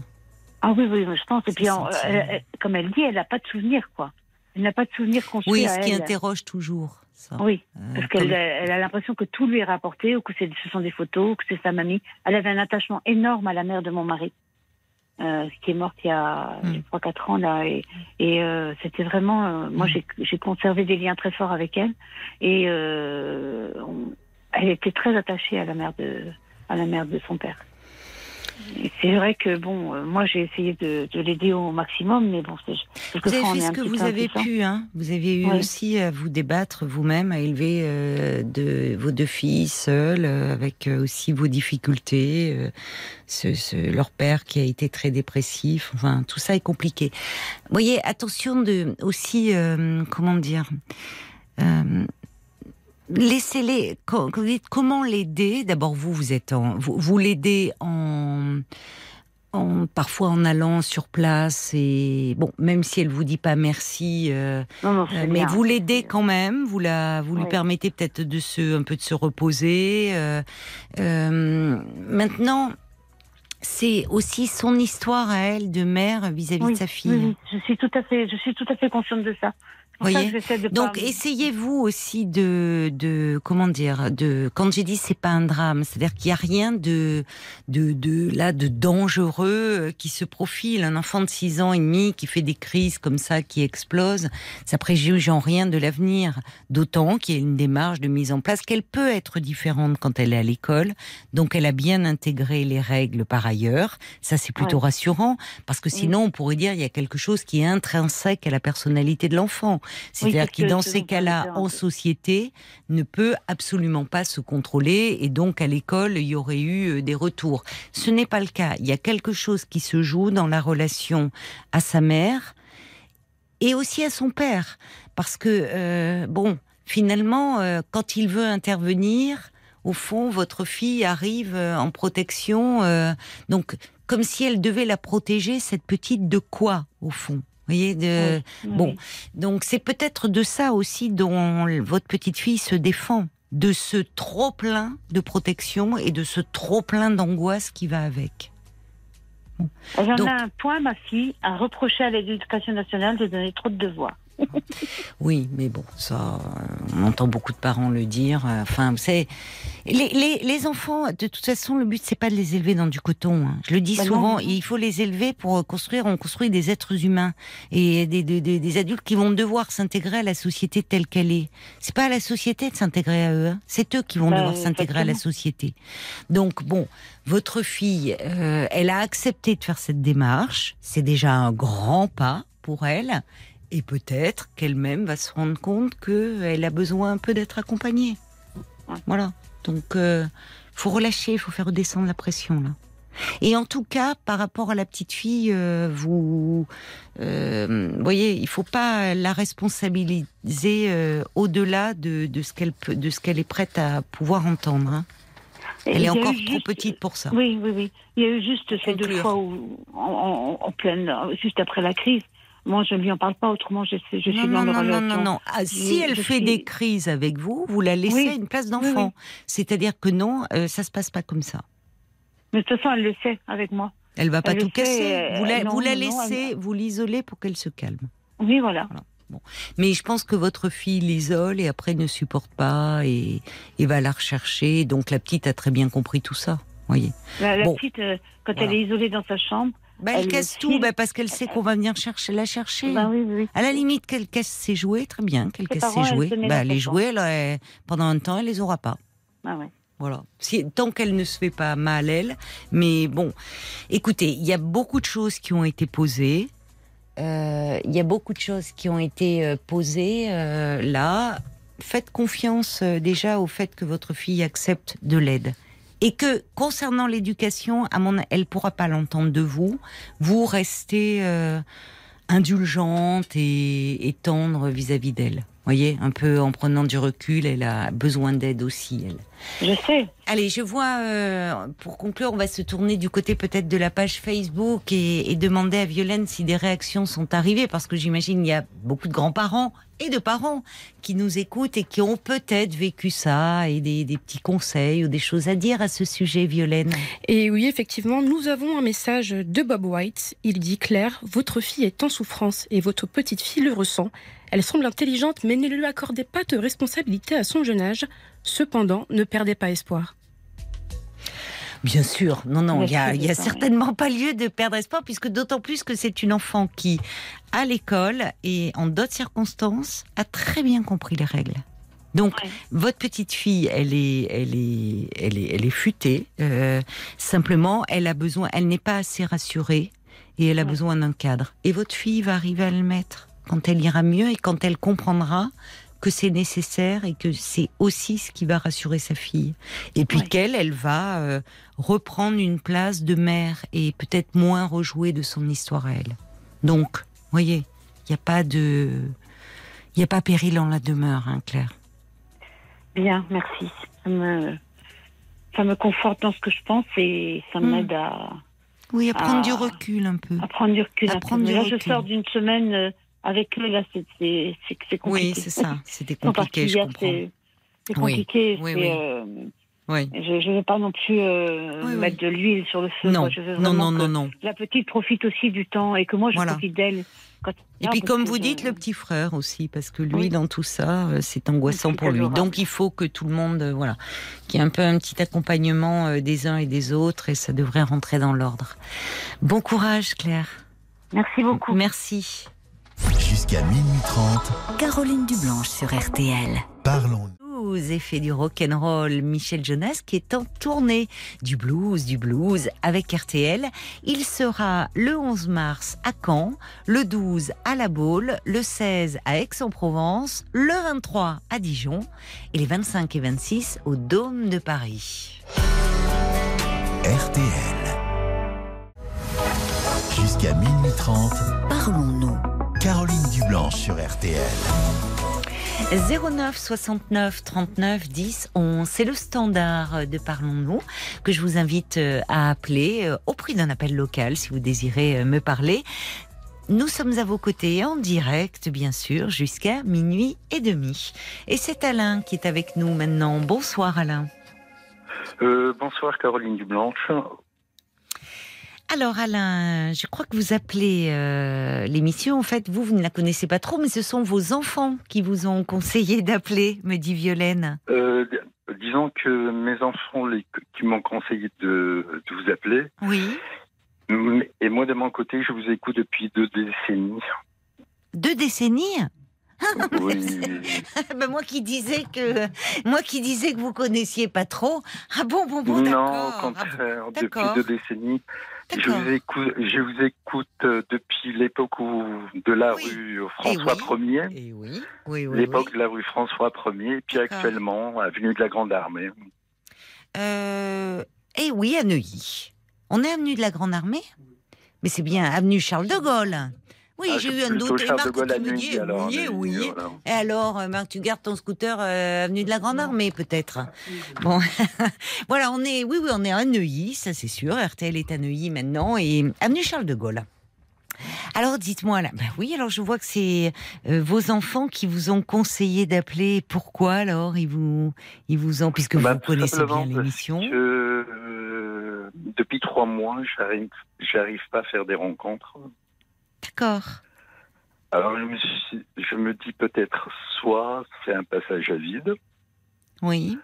Ah oui, oui, je pense. Et puis, en- senti. elle- elle- comme elle dit, elle n'a pas de souvenir, quoi. Elle n'a pas de souvenir construit Oui, à ce qui elle. interroge toujours. Ça. Oui, Euh, parce qu'elle comme- elle a l'impression que tout lui est rapporté, ou que ce sont des photos, ou que c'est sa mamie. Elle avait un attachement énorme à la mère de mon mari, euh, qui est morte il y a Hmm. 3-4 ans, là. Et, et euh, c'était vraiment... euh, moi, Hmm. j'ai conservé des liens très forts avec elle. Et on- elle était très attachée à la mère de, à la mère de son père. C'est vrai que bon, euh, moi j'ai essayé de, de l'aider au maximum, mais bon, c'est Vous avez fait ce que vous avez pu. Hein. Vous avez eu Ouais. aussi à vous débattre vous-même, à élever euh, de, vos deux filles seules, euh, avec aussi vos difficultés. ce, ce- leur père qui a été très dépressif. Enfin, tout ça est compliqué. Vous voyez, attention de aussi, comment dire. Laissez-les. quand- quand vous dites comment l'aider? D'abord, vous, vous êtes en, vous, vous l'aidez en, en, parfois en allant sur place et bon, même si elle vous dit pas merci, euh, Non, non, euh, mais bien. vous l'aidez quand même. Vous la, vous lui permettez peut-être de se, un peu de se reposer. euh, maintenant, c'est aussi son histoire à elle de mère vis-à-vis Oui, de sa fille. oui, oui, je suis tout à fait, je suis tout à fait consciente de ça. Voyez de Donc essayez-vous aussi de, de comment dire de quand j'ai dit c'est pas un drame, c'est-à-dire qu'il y a rien de de de là de dangereux euh, qui se profile. Un enfant de 6 ans et demi qui fait des crises comme ça, qui explose, ça préjuge en rien de l'avenir. D'autant qu'il y a une démarche de mise en place qu'elle peut être différente quand elle est à l'école. Donc elle a bien intégré les règles par ailleurs. Ça c'est plutôt Ouais. rassurant parce que sinon on pourrait dire il y a quelque chose qui est intrinsèque à la personnalité de l'enfant. C'est-à-dire ce dans ces cas-là, en société, ne peut absolument pas se contrôler et donc à l'école, il y aurait eu euh, des retours. Ce n'est pas le cas. Il y a quelque chose qui se joue dans la relation à sa mère et aussi à son père. Parce que, euh, bon, finalement, euh, quand il veut intervenir, au fond, votre fille arrive en protection. euh, donc, comme si elle devait la protéger, cette petite, de quoi, au fond? Voyez, de, Oui, bon, donc c'est peut-être de ça aussi dont votre petite fille se défend, de ce trop plein de protection et de ce trop plein d'angoisse qui va avec. Elle en donc- a un point, ma fille, à reprocher à l'éducation nationale de donner trop de devoirs. Oui, mais bon, ça, euh, on entend beaucoup de parents le dire. euh, Enfin, c'est les, les, les enfants. De toute façon, le but c'est pas de les élever dans du coton. hein. Je le dis Bah souvent. non. Il faut les élever pour construire. On construit des êtres humains et des, des, des, des adultes qui vont devoir s'intégrer à la société telle qu'elle est. C'est pas à la société de s'intégrer à eux. hein. C'est eux qui vont Bah, devoir s'intégrer à la société. Donc bon, votre fille, euh, elle a accepté de faire cette démarche. C'est déjà un grand pas pour elle. Et peut-être qu'elle-même va se rendre compte qu'elle a besoin un peu d'être accompagnée. Ouais. Voilà. Donc, euh, faut relâcher, il faut faire redescendre la pression là. Et en tout cas, par rapport à la petite fille, euh, vous euh, voyez, il faut pas la responsabiliser euh, au-delà de, de ce qu'elle peut, de ce qu'elle est prête à pouvoir entendre. hein. Elle est encore trop juste- petite pour ça. Oui, oui, oui. Il y a eu juste ces deux fois où, en, en- en pleine, juste après la crise. Moi, je ne lui en parle pas, autrement, je, suis non, dans non, le non, non, non, non. Ah, si elle fait suis- des crises avec vous, vous la laissez Oui. à une place d'enfant. oui. C'est-à-dire que non, euh, ça se passe pas comme ça. Mais de toute façon, elle le sait avec moi. Elle va pas Elle tout casser. euh, vous la, non, vous la non, non, laissez, elle- vous l'isolez pour qu'elle se calme. Oui, voilà. Mais je pense que votre fille l'isole et après ne supporte pas et, et va la rechercher. Donc la petite a très bien compris tout ça. Voyez. La, la Bon. petite, euh, quand Voilà. elle est isolée dans sa chambre, Bah, elle, Elle casse tout, bah, parce qu'elle sait qu'on va venir chercher, la chercher. ben oui, oui. À la limite qu'elle casse ses jouets, très bien, qu'elle casse ses parents, jouets. Bah, les sa jouets, là, elle- pendant un temps, elle les aura pas. Ah ouais. Voilà. Si, tant qu'elle ne se fait pas mal, elle. Mais bon, écoutez, il y a beaucoup de choses qui ont été posées. Euh, Il y a beaucoup de choses qui ont été euh, posées euh, là. Faites confiance euh, déjà au fait que votre fille accepte de l'aide. Et que concernant l'éducation, à mon, elle pourra pas l'entendre de vous. Vous restez euh, indulgente et, et tendre vis-à-vis d'elle. Voyez, un peu en prenant du recul, elle a besoin d'aide aussi, elle. Je sais. Allez, je vois, euh, pour conclure, on va se tourner du côté peut-être de la page Facebook et, et demander à Violaine si des réactions sont arrivées, parce que j'imagine il y a beaucoup de grands-parents et de parents qui nous écoutent et qui ont peut-être vécu ça et des, des petits conseils ou des choses à dire à ce sujet, Violaine. Et oui, effectivement, nous avons un message de Bob White. Il dit Claire, votre fille est en souffrance et votre petite fille le ressent. Elle semble intelligente, mais ne lui accordez pas de responsabilité à son jeune âge. Cependant, ne perdez pas espoir. Bien sûr, non, non, il y a, y a certainement pas lieu de perdre espoir, puisque d'autant plus que c'est une enfant qui, à l'école et en d'autres circonstances, a très bien compris les règles. Donc, Ouais. votre petite fille, elle est, elle est, elle est, elle est futée. euh, simplement, elle a besoin, elle n'est pas assez rassurée et elle a Ouais. besoin d'un cadre. Et votre fille va arriver à le mettre quand elle ira mieux et quand elle comprendra que c'est nécessaire et que c'est aussi ce qui va rassurer sa fille. Et puis Ouais. qu'elle, elle va euh, reprendre une place de mère et peut-être moins rejouer de son histoire à elle. Donc, voyez, il n'y a pas de, il y a pas péril en la demeure, hein, Claire. Bien, merci. Ça me, ça me conforte dans ce que je pense et ça Hmm. m'aide à, Oui, à prendre du recul un peu. à prendre du recul. À un peu. prendre Mais du là, je sors d'une semaine euh, avec eux. Là, c'est compliqué. Oui, c'est ça. C'était compliqué, je comprends. c'est Oui. compliqué. Oui, oui. euh, Oui. je ne veux pas non plus euh, Oui, oui. mettre de l'huile sur le feu. Non, quoi. Je veux non, non, non, non. La petite profite aussi du temps et que moi, je Voilà. profite d'elle. quand- Et Ah, puis, comme vous je- dites, le petit frère aussi, parce que lui, dans tout ça, euh, c'est angoissant pour lui. adorable. Donc, il faut que tout le monde, voilà, qu'il y ait un peu un petit accompagnement des uns et des autres, et ça devrait rentrer dans l'ordre. Bon courage, Claire. Merci beaucoup. Merci. Jusqu'à minuit 30, Caroline Dublanche sur RTL. parlons Blues et fait du rock'n'roll, Michel Jonas qui est en tournée du blues, du blues avec RTL. Il sera le 11 mars à Caen, le 12 à La Baule, le 16 à Aix-en-Provence, le 23 à Dijon et les 25 et 26 au Dôme de Paris. RTL. Jusqu'à minuit 30, Parlons-nous. Caroline Dublanche sur RTL. 09 69 39 10 11. C'est le standard de Parlons-nous que je vous invite euh, à appeler euh, au prix d'un appel local si vous désirez euh, me parler. Nous sommes à vos côtés en direct, bien sûr, jusqu'à minuit et demi. Et c'est Alain qui est avec nous maintenant. Bonsoir Alain. Euh, bonsoir Caroline Dublanche. Alors Alain, je crois que vous appelez euh, l'émission. En fait, vous, vous ne la connaissez pas trop, mais ce sont vos enfants qui vous ont conseillé d'appeler, me dit Violaine. Euh, disons que mes enfants les, qui m'ont conseillé de, de vous appeler, Oui. Et moi de mon côté, je vous écoute depuis deux décennies. Deux décennies? Oui, Ben, moi qui disais que moi qui disais que vous connaissiez pas trop. Ah bon bon bon non, au Ah bon, contraire, depuis deux décennies. Je vous écoute, je vous écoute euh, depuis l'époque de la Oui. rue François. Ier, Et oui, oui, oui. l'époque de la rue François Ier, et puis actuellement avenue de la Grande Armée. Euh, eh oui, à Neuilly. On est avenue de la Grande Armée, mais c'est bien avenue Charles de Gaulle. Oui, Ah, j'ai eu un doute. Et Marc, me alors, oui. Et alors, euh, Marc, tu gardes ton scooter euh, avenue de la Grande Armée, peut-être. Bon, voilà, on est, oui, oui, on est à Neuilly, ça c'est sûr. RTL est à Neuilly maintenant et avenue Charles de Gaulle. Alors, dites-moi là. Ben oui, alors je vois que c'est euh, vos enfants qui vous ont conseillé d'appeler. Pourquoi alors ils vous, ils vous ont, puisque Bah, vous connaissez bien l'émission. euh, depuis trois mois, j'arrive, j'arrive pas à faire des rencontres. D'accord. Alors je me, suis- je me dis peut-être soit c'est un passage à vide, Oui.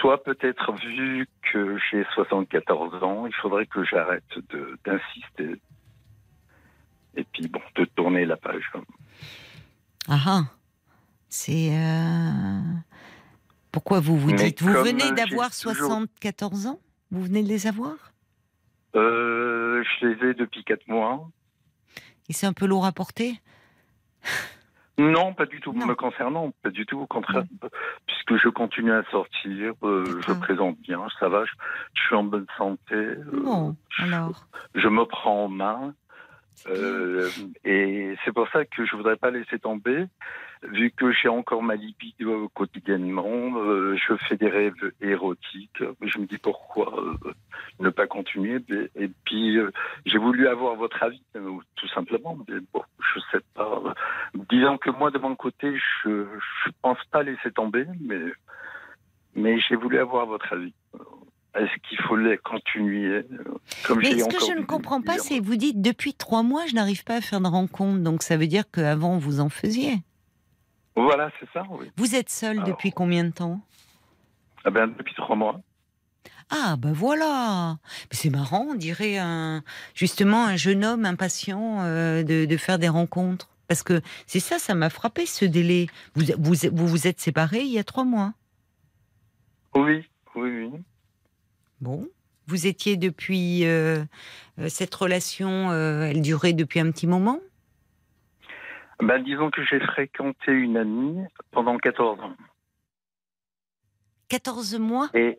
soit peut-être vu que j'ai 74 ans, il faudrait que j'arrête de, d'insister. Et puis bon, de tourner la page. Ah ah. C'est. euh, Pourquoi vous vous Mais dites Vous venez d'avoir toujours- 74 ans? Vous venez de les avoir? Euh, je les ai depuis quatre mois. Et c'est un peu lourd à porter Non, pas du tout. Non. me concernant, pas du tout, au contraire, puisque je continue à sortir, euh, je présente bien, ça va, je, je suis en bonne santé, euh, Bon, alors. je me prends en main, euh, et c'est pour ça que je voudrais pas laisser tomber, vu que j'ai encore ma libido quotidiennement, euh, je fais des rêves érotiques, je me dis pourquoi euh, ne pas continuer, et, puis euh, j'ai voulu avoir votre avis, euh, tout simplement, mais bon, je sais pas. Disons que moi, de mon côté, je je pense pas laisser tomber, mais, mais j'ai voulu avoir votre avis. Est-ce qu'il faut les continuer comme Mais ce que je ne comprends pas, c'est vous dites depuis trois mois, je n'arrive pas à faire de rencontre. Donc ça veut dire qu'avant, vous en faisiez. Voilà, c'est ça, oui. Vous êtes seul Alors. depuis combien de temps? Ah ben, depuis trois mois. Ah, ben voilà. C'est marrant, on dirait un, justement un jeune homme impatient euh, de, de faire des rencontres. Parce que c'est ça, ça m'a frappé ce délai. Vous vous, vous vous êtes séparés il y a trois mois. Oui, oui, oui. Bon. Vous étiez depuis. euh, euh, cette relation, euh, elle durait depuis un petit moment? Ben, disons que j'ai fréquenté une amie pendant 14 ans. 14 mois? Et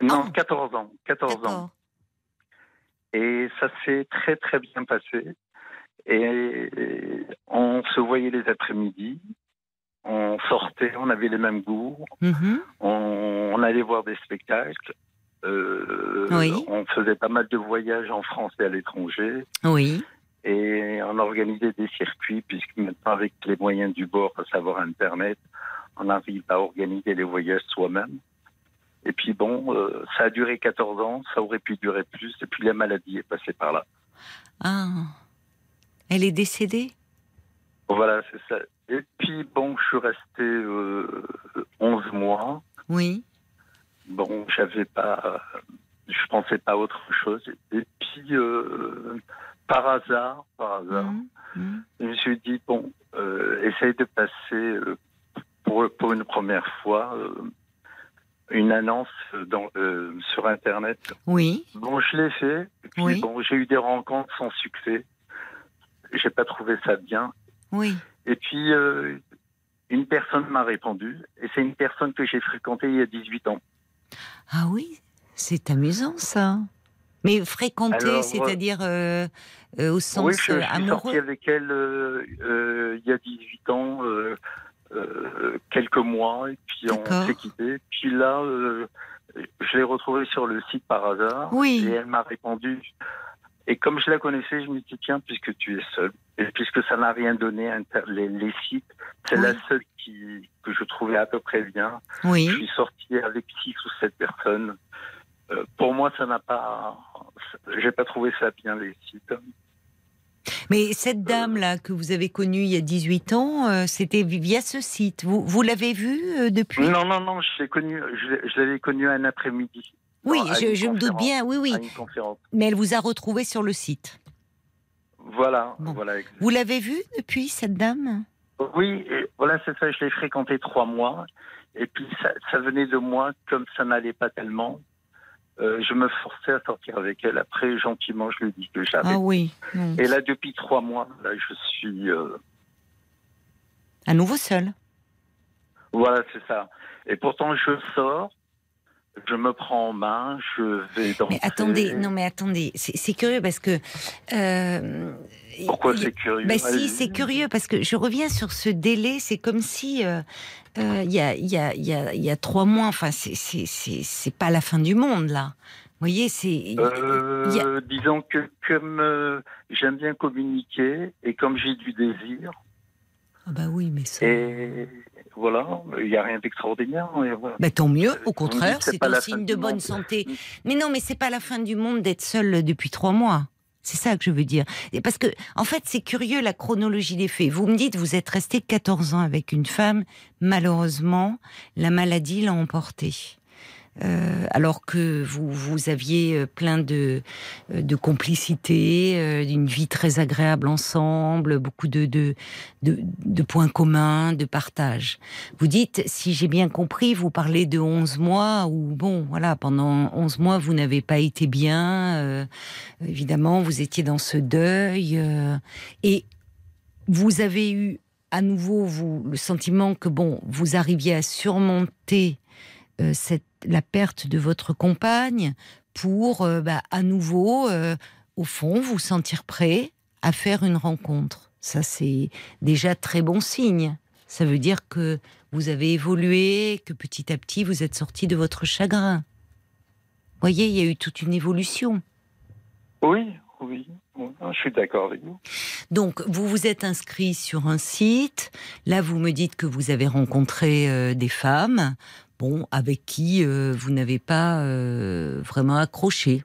non, Ah. 14 ans, 14 ans. Et ça s'est très très bien passé. Et on se voyait les après-midi, on sortait, on avait les mêmes goûts, Mhm. on, on allait voir des spectacles. euh, Oui. On faisait pas mal de voyages en France et à l'étranger. Oui. Et on organisait des circuits, puisque maintenant, avec les moyens du bord, à savoir Internet, on arrive à organiser les voyages soi-même. Et puis bon, euh, ça a duré 14 ans, ça aurait pu durer plus, et puis la maladie est passée par là. Ah. Elle est décédée? Voilà, c'est ça. Et puis bon, je suis resté euh, 11 mois. Oui. Bon, j'avais pas, je pensais pas à autre chose. Et puis, euh, par hasard, par hasard, Mhm. Mhm. je me suis dit bon, euh, essaye de passer euh, pour pour une première fois euh, une annonce dans, sur Internet. Oui. Bon, je l'ai fait. Et puis, Oui. bon, j'ai eu des rencontres sans succès. J'ai pas trouvé ça bien. Oui. Et puis, une personne m'a répondu, et c'est une personne que j'ai fréquentée il y a 18 ans. Ah oui, c'est amusant ça. Mais fréquenter, c'est-à-dire euh, euh, au sens oui, je, je euh, suis sorti amoureux? avec elle euh, il y a 18 ans, quelques mois, et puis on s'est quitté. Puis là, je l'ai retrouvée sur le site par hasard, Oui. et elle m'a répondu. Et comme je la connaissais, je me dis tiens, puisque tu es seule, et puisque ça n'a rien donné, inter- les, les sites, c'est Oui. la seule qui, que je trouvais à peu près bien. Oui. Je suis sorti avec six ou sept personnes. Euh, pour moi, ça n'a pas. J'ai pas trouvé ça bien les sites. Mais cette dame-là que vous avez connue il y a 18 ans, euh, c'était via ce site. Vous, vous l'avez vue euh, depuis? Non, non, non, je l'ai connu. Je, l'ai- je l'avais connu un après-midi. Oui, Non, je, me doute bien, oui, oui. Mais elle vous a retrouvé sur le site. Voilà, Bon. voilà. exact. Vous l'avez vue depuis, cette dame? Oui, et voilà, c'est ça. Je l'ai fréquenté trois mois, et puis ça, ça venait de moi, comme ça n'allait pas tellement. Euh, je me forçais à sortir avec elle. Après, gentiment, je lui dit que j'avais. Ah oui. Et là, depuis trois mois, là, je suis. euh, À nouveau seul. Voilà, c'est ça. Et pourtant, je sors, je me prends en main, je vais danser. Mais attendez, non mais attendez, c'est curieux parce que... euh, Pourquoi c'est curieux? Bah si, c'est curieux parce que je reviens sur ce délai. C'est comme si euh, euh, il y, a, il y, a, il y, a, il y a trois mois. Enfin, c'est pas la fin du monde là. Vous voyez, c'est a- Euh, Disons que comme euh, j'aime bien communiquer et comme j'ai du désir, ah bah oui, mais ça. et voilà, il n'y a rien d'extraordinaire. voilà. Bah, tant mieux. Au contraire, c'est un signe de bonne monde. santé. Mais non, mais c'est pas la fin du monde d'être seul depuis trois mois. C'est ça que je veux dire. Et parce que, en fait, c'est curieux la chronologie des faits. Vous me dites, vous êtes resté 14 ans avec une femme. Malheureusement, la maladie l'a emporté. Euh, alors que vous, vous aviez euh, plein de, euh, complicité, d'une vie très agréable ensemble, beaucoup de, points communs, de partage. Vous dites, si j'ai bien compris, vous parlez de 11 mois où, bon, voilà, pendant 11 mois, vous n'avez pas été bien. évidemment, vous étiez dans ce deuil. et vous avez eu à nouveau le sentiment que, bon, vous arriviez à surmonter cette la perte de votre compagne pour euh, bah, à nouveau, euh, au fond, vous sentir prêt à faire une rencontre. Ça, c'est déjà très bon signe. Ça veut dire que vous avez évolué, que petit à petit, vous êtes sorti de votre chagrin. Vous voyez, il y a eu toute une évolution. Oui, oui, je suis d'accord avec vous. Donc, vous vous êtes inscrit sur un site. Là, vous me dites que vous avez rencontré euh, des femmes avec qui euh, vous n'avez pas euh, vraiment accroché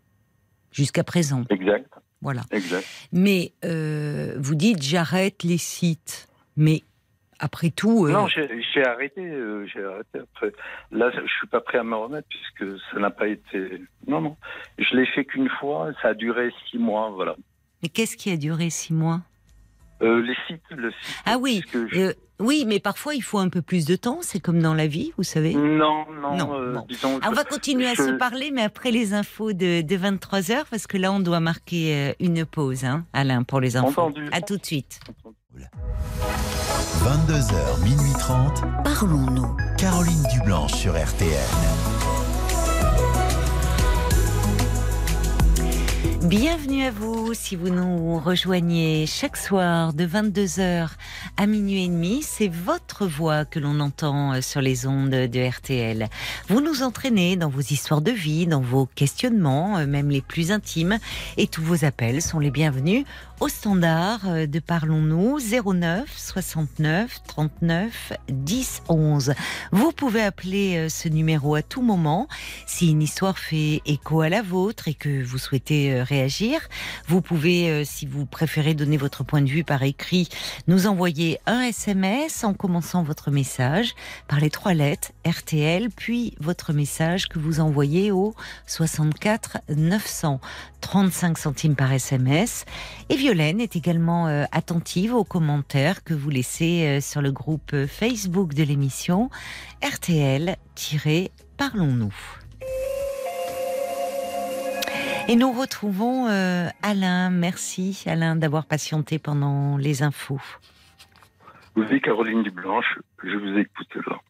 jusqu'à présent. Exact. Voilà. Exact. Mais euh, vous dites j'arrête les sites, mais après tout. Non, j'ai arrêté. j'ai arrêté après. Là, je suis pas prêt à me remettre puisque ça n'a pas été. Non, non. Je l'ai fait qu'une fois. Ça a duré six mois, voilà. Mais qu'est-ce qui a duré six mois? Les sites, le site. Ah oui. Oui, mais parfois il faut un peu plus de temps, c'est comme dans la vie, vous savez. Non, non, euh, disons, on va continuer à se parler, mais après les infos de, 23h, parce que là on doit marquer euh, une pause, hein, Alain, pour les infos. Entendu. À tout de suite. 22h, minuit 30. Parlons-nous. Caroline Dublanche sur RTN. Bienvenue à vous si vous nous rejoignez chaque soir de 22h à minuit et demi. C'est votre voix que l'on entend euh, sur les ondes de RTL. Vous nous entraînez dans vos histoires de vie, dans vos questionnements, euh, même les plus intimes. Et tous vos appels sont les bienvenus au standard euh, de Parlons-nous 09 69 39 10 11. Vous pouvez appeler ce numéro à tout moment si une histoire fait écho à la vôtre et que vous souhaitez réagir. Vous pouvez, euh, si vous préférez donner votre point de vue par écrit, nous envoyer un SMS en commençant votre message par les trois lettres RTL, puis votre message que vous envoyez au 64 900 35 centimes par SMS. Et Violaine est également euh, attentive aux commentaires que vous laissez euh, sur le groupe Facebook de l'émission RTL-Parlons-nous. Et nous retrouvons euh, Alain. Merci Alain d'avoir patienté pendant les infos. Vous êtes Caroline Dublanche, je vous écoute là.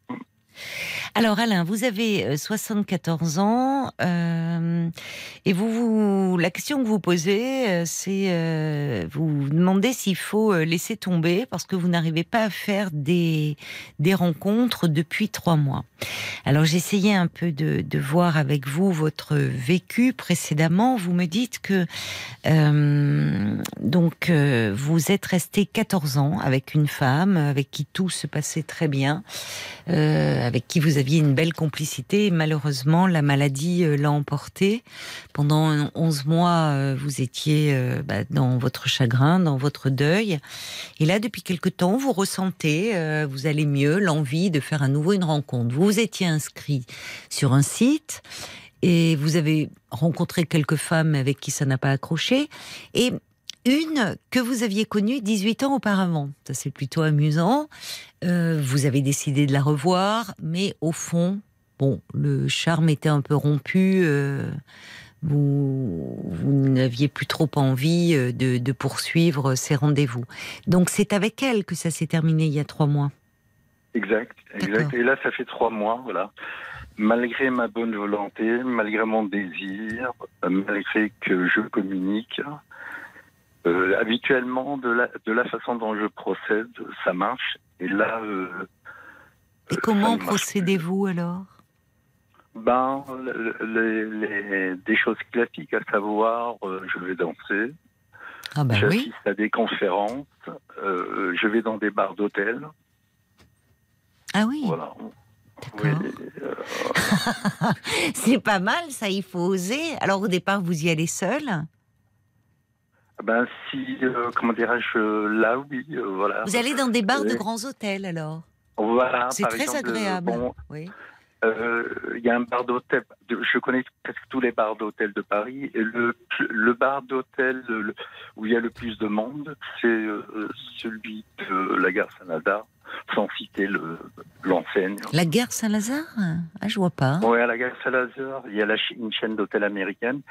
Alors Alain, vous avez 74 euh, ans euh, et vous, la question que vous posez, euh, c'est vous, demandez s'il faut laisser tomber parce que vous n'arrivez pas à faire des, des rencontres depuis trois mois. Alors essayé un peu de, de, voir avec vous votre vécu précédemment. Vous me dites que donc vous êtes resté 14 ans avec une femme avec qui tout se passait très bien, avec qui vous aviez une belle complicité. malheureusement, la maladie euh, l'a emporté. Pendant 11 mois, euh, vous étiez euh, bah, dans votre chagrin, dans votre deuil. Et là, depuis quelque temps, vous ressentez, vous allez mieux, l'envie de faire à nouveau une rencontre. Vous vous étiez inscrit sur un site et vous avez rencontré quelques femmes avec qui ça n'a pas accroché. Et une que vous aviez connue 18 ans auparavant. Ça, c'est plutôt amusant. Euh, vous avez décidé de la revoir, mais au fond, bon, le charme était un peu rompu. Euh, vous, n'aviez plus trop envie euh, de, poursuivre ces rendez-vous. Donc, c'est avec elle que ça s'est terminé il y a trois mois. Exact, exact. Et là, ça fait trois mois, voilà. Malgré ma bonne volonté, malgré mon désir, malgré que je communique, euh, habituellement, de la, de la façon dont je procède, ça marche. Et là. Euh, et comment procédez-vous alors? Ben, les, des choses classiques, à savoir, euh, je vais danser, ah ben j'assiste à des conférences, je vais dans des bars d'hôtel. Ah oui. Voilà. C'est pas mal, ça, il faut oser. Alors au départ, vous y allez seul? Ben si, euh, comment dirais-je, là oui, euh, voilà. Vous allez dans des bars de grands hôtels alors? Voilà. C'est très agréable. oui. Euh, Il y a un bar d'hôtel. Je connais presque tous les bars d'hôtel de Paris. Et le, le bar d'hôtel où il y a le plus de monde, c'est euh, celui de la gare Saint-Lazare, sans citer le- l'enseigne. La gare Saint-Lazare Ah, je vois pas. Oui, à la gare Saint-Lazare, il y a la une chaîne d'hôtels américaine.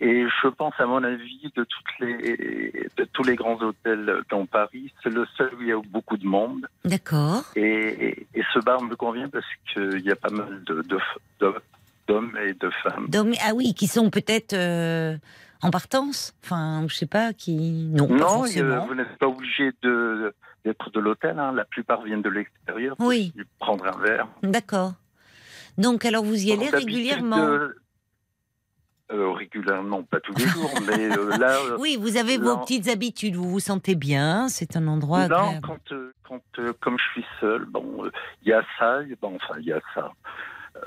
Et je pense, à mon avis, de, toutes les, de tous les grands hôtels dans Paris, c'est le seul où il y a beaucoup de monde. D'accord. Et, et- et ce bar me convient parce qu'il y a pas mal de- de- de- d'hommes et de femmes. Ah oui, qui sont peut-être euh, en partance. Enfin, je sais pas, qui. Non, Non, euh, vous n'êtes pas obligé de- d'être de l'hôtel. hein. La plupart viennent de l'extérieur. Oui. Prendre un verre. D'accord. Donc, alors vous y allez régulièrement euh, euh, régulièrement, pas tous les jours, mais euh, là. Oui, vous avez vos petites habitudes, vous vous sentez bien, c'est un endroit Non, agréable. quand, quand comme je suis seul, bon, il y a ça, bon, enfin, il y a ça.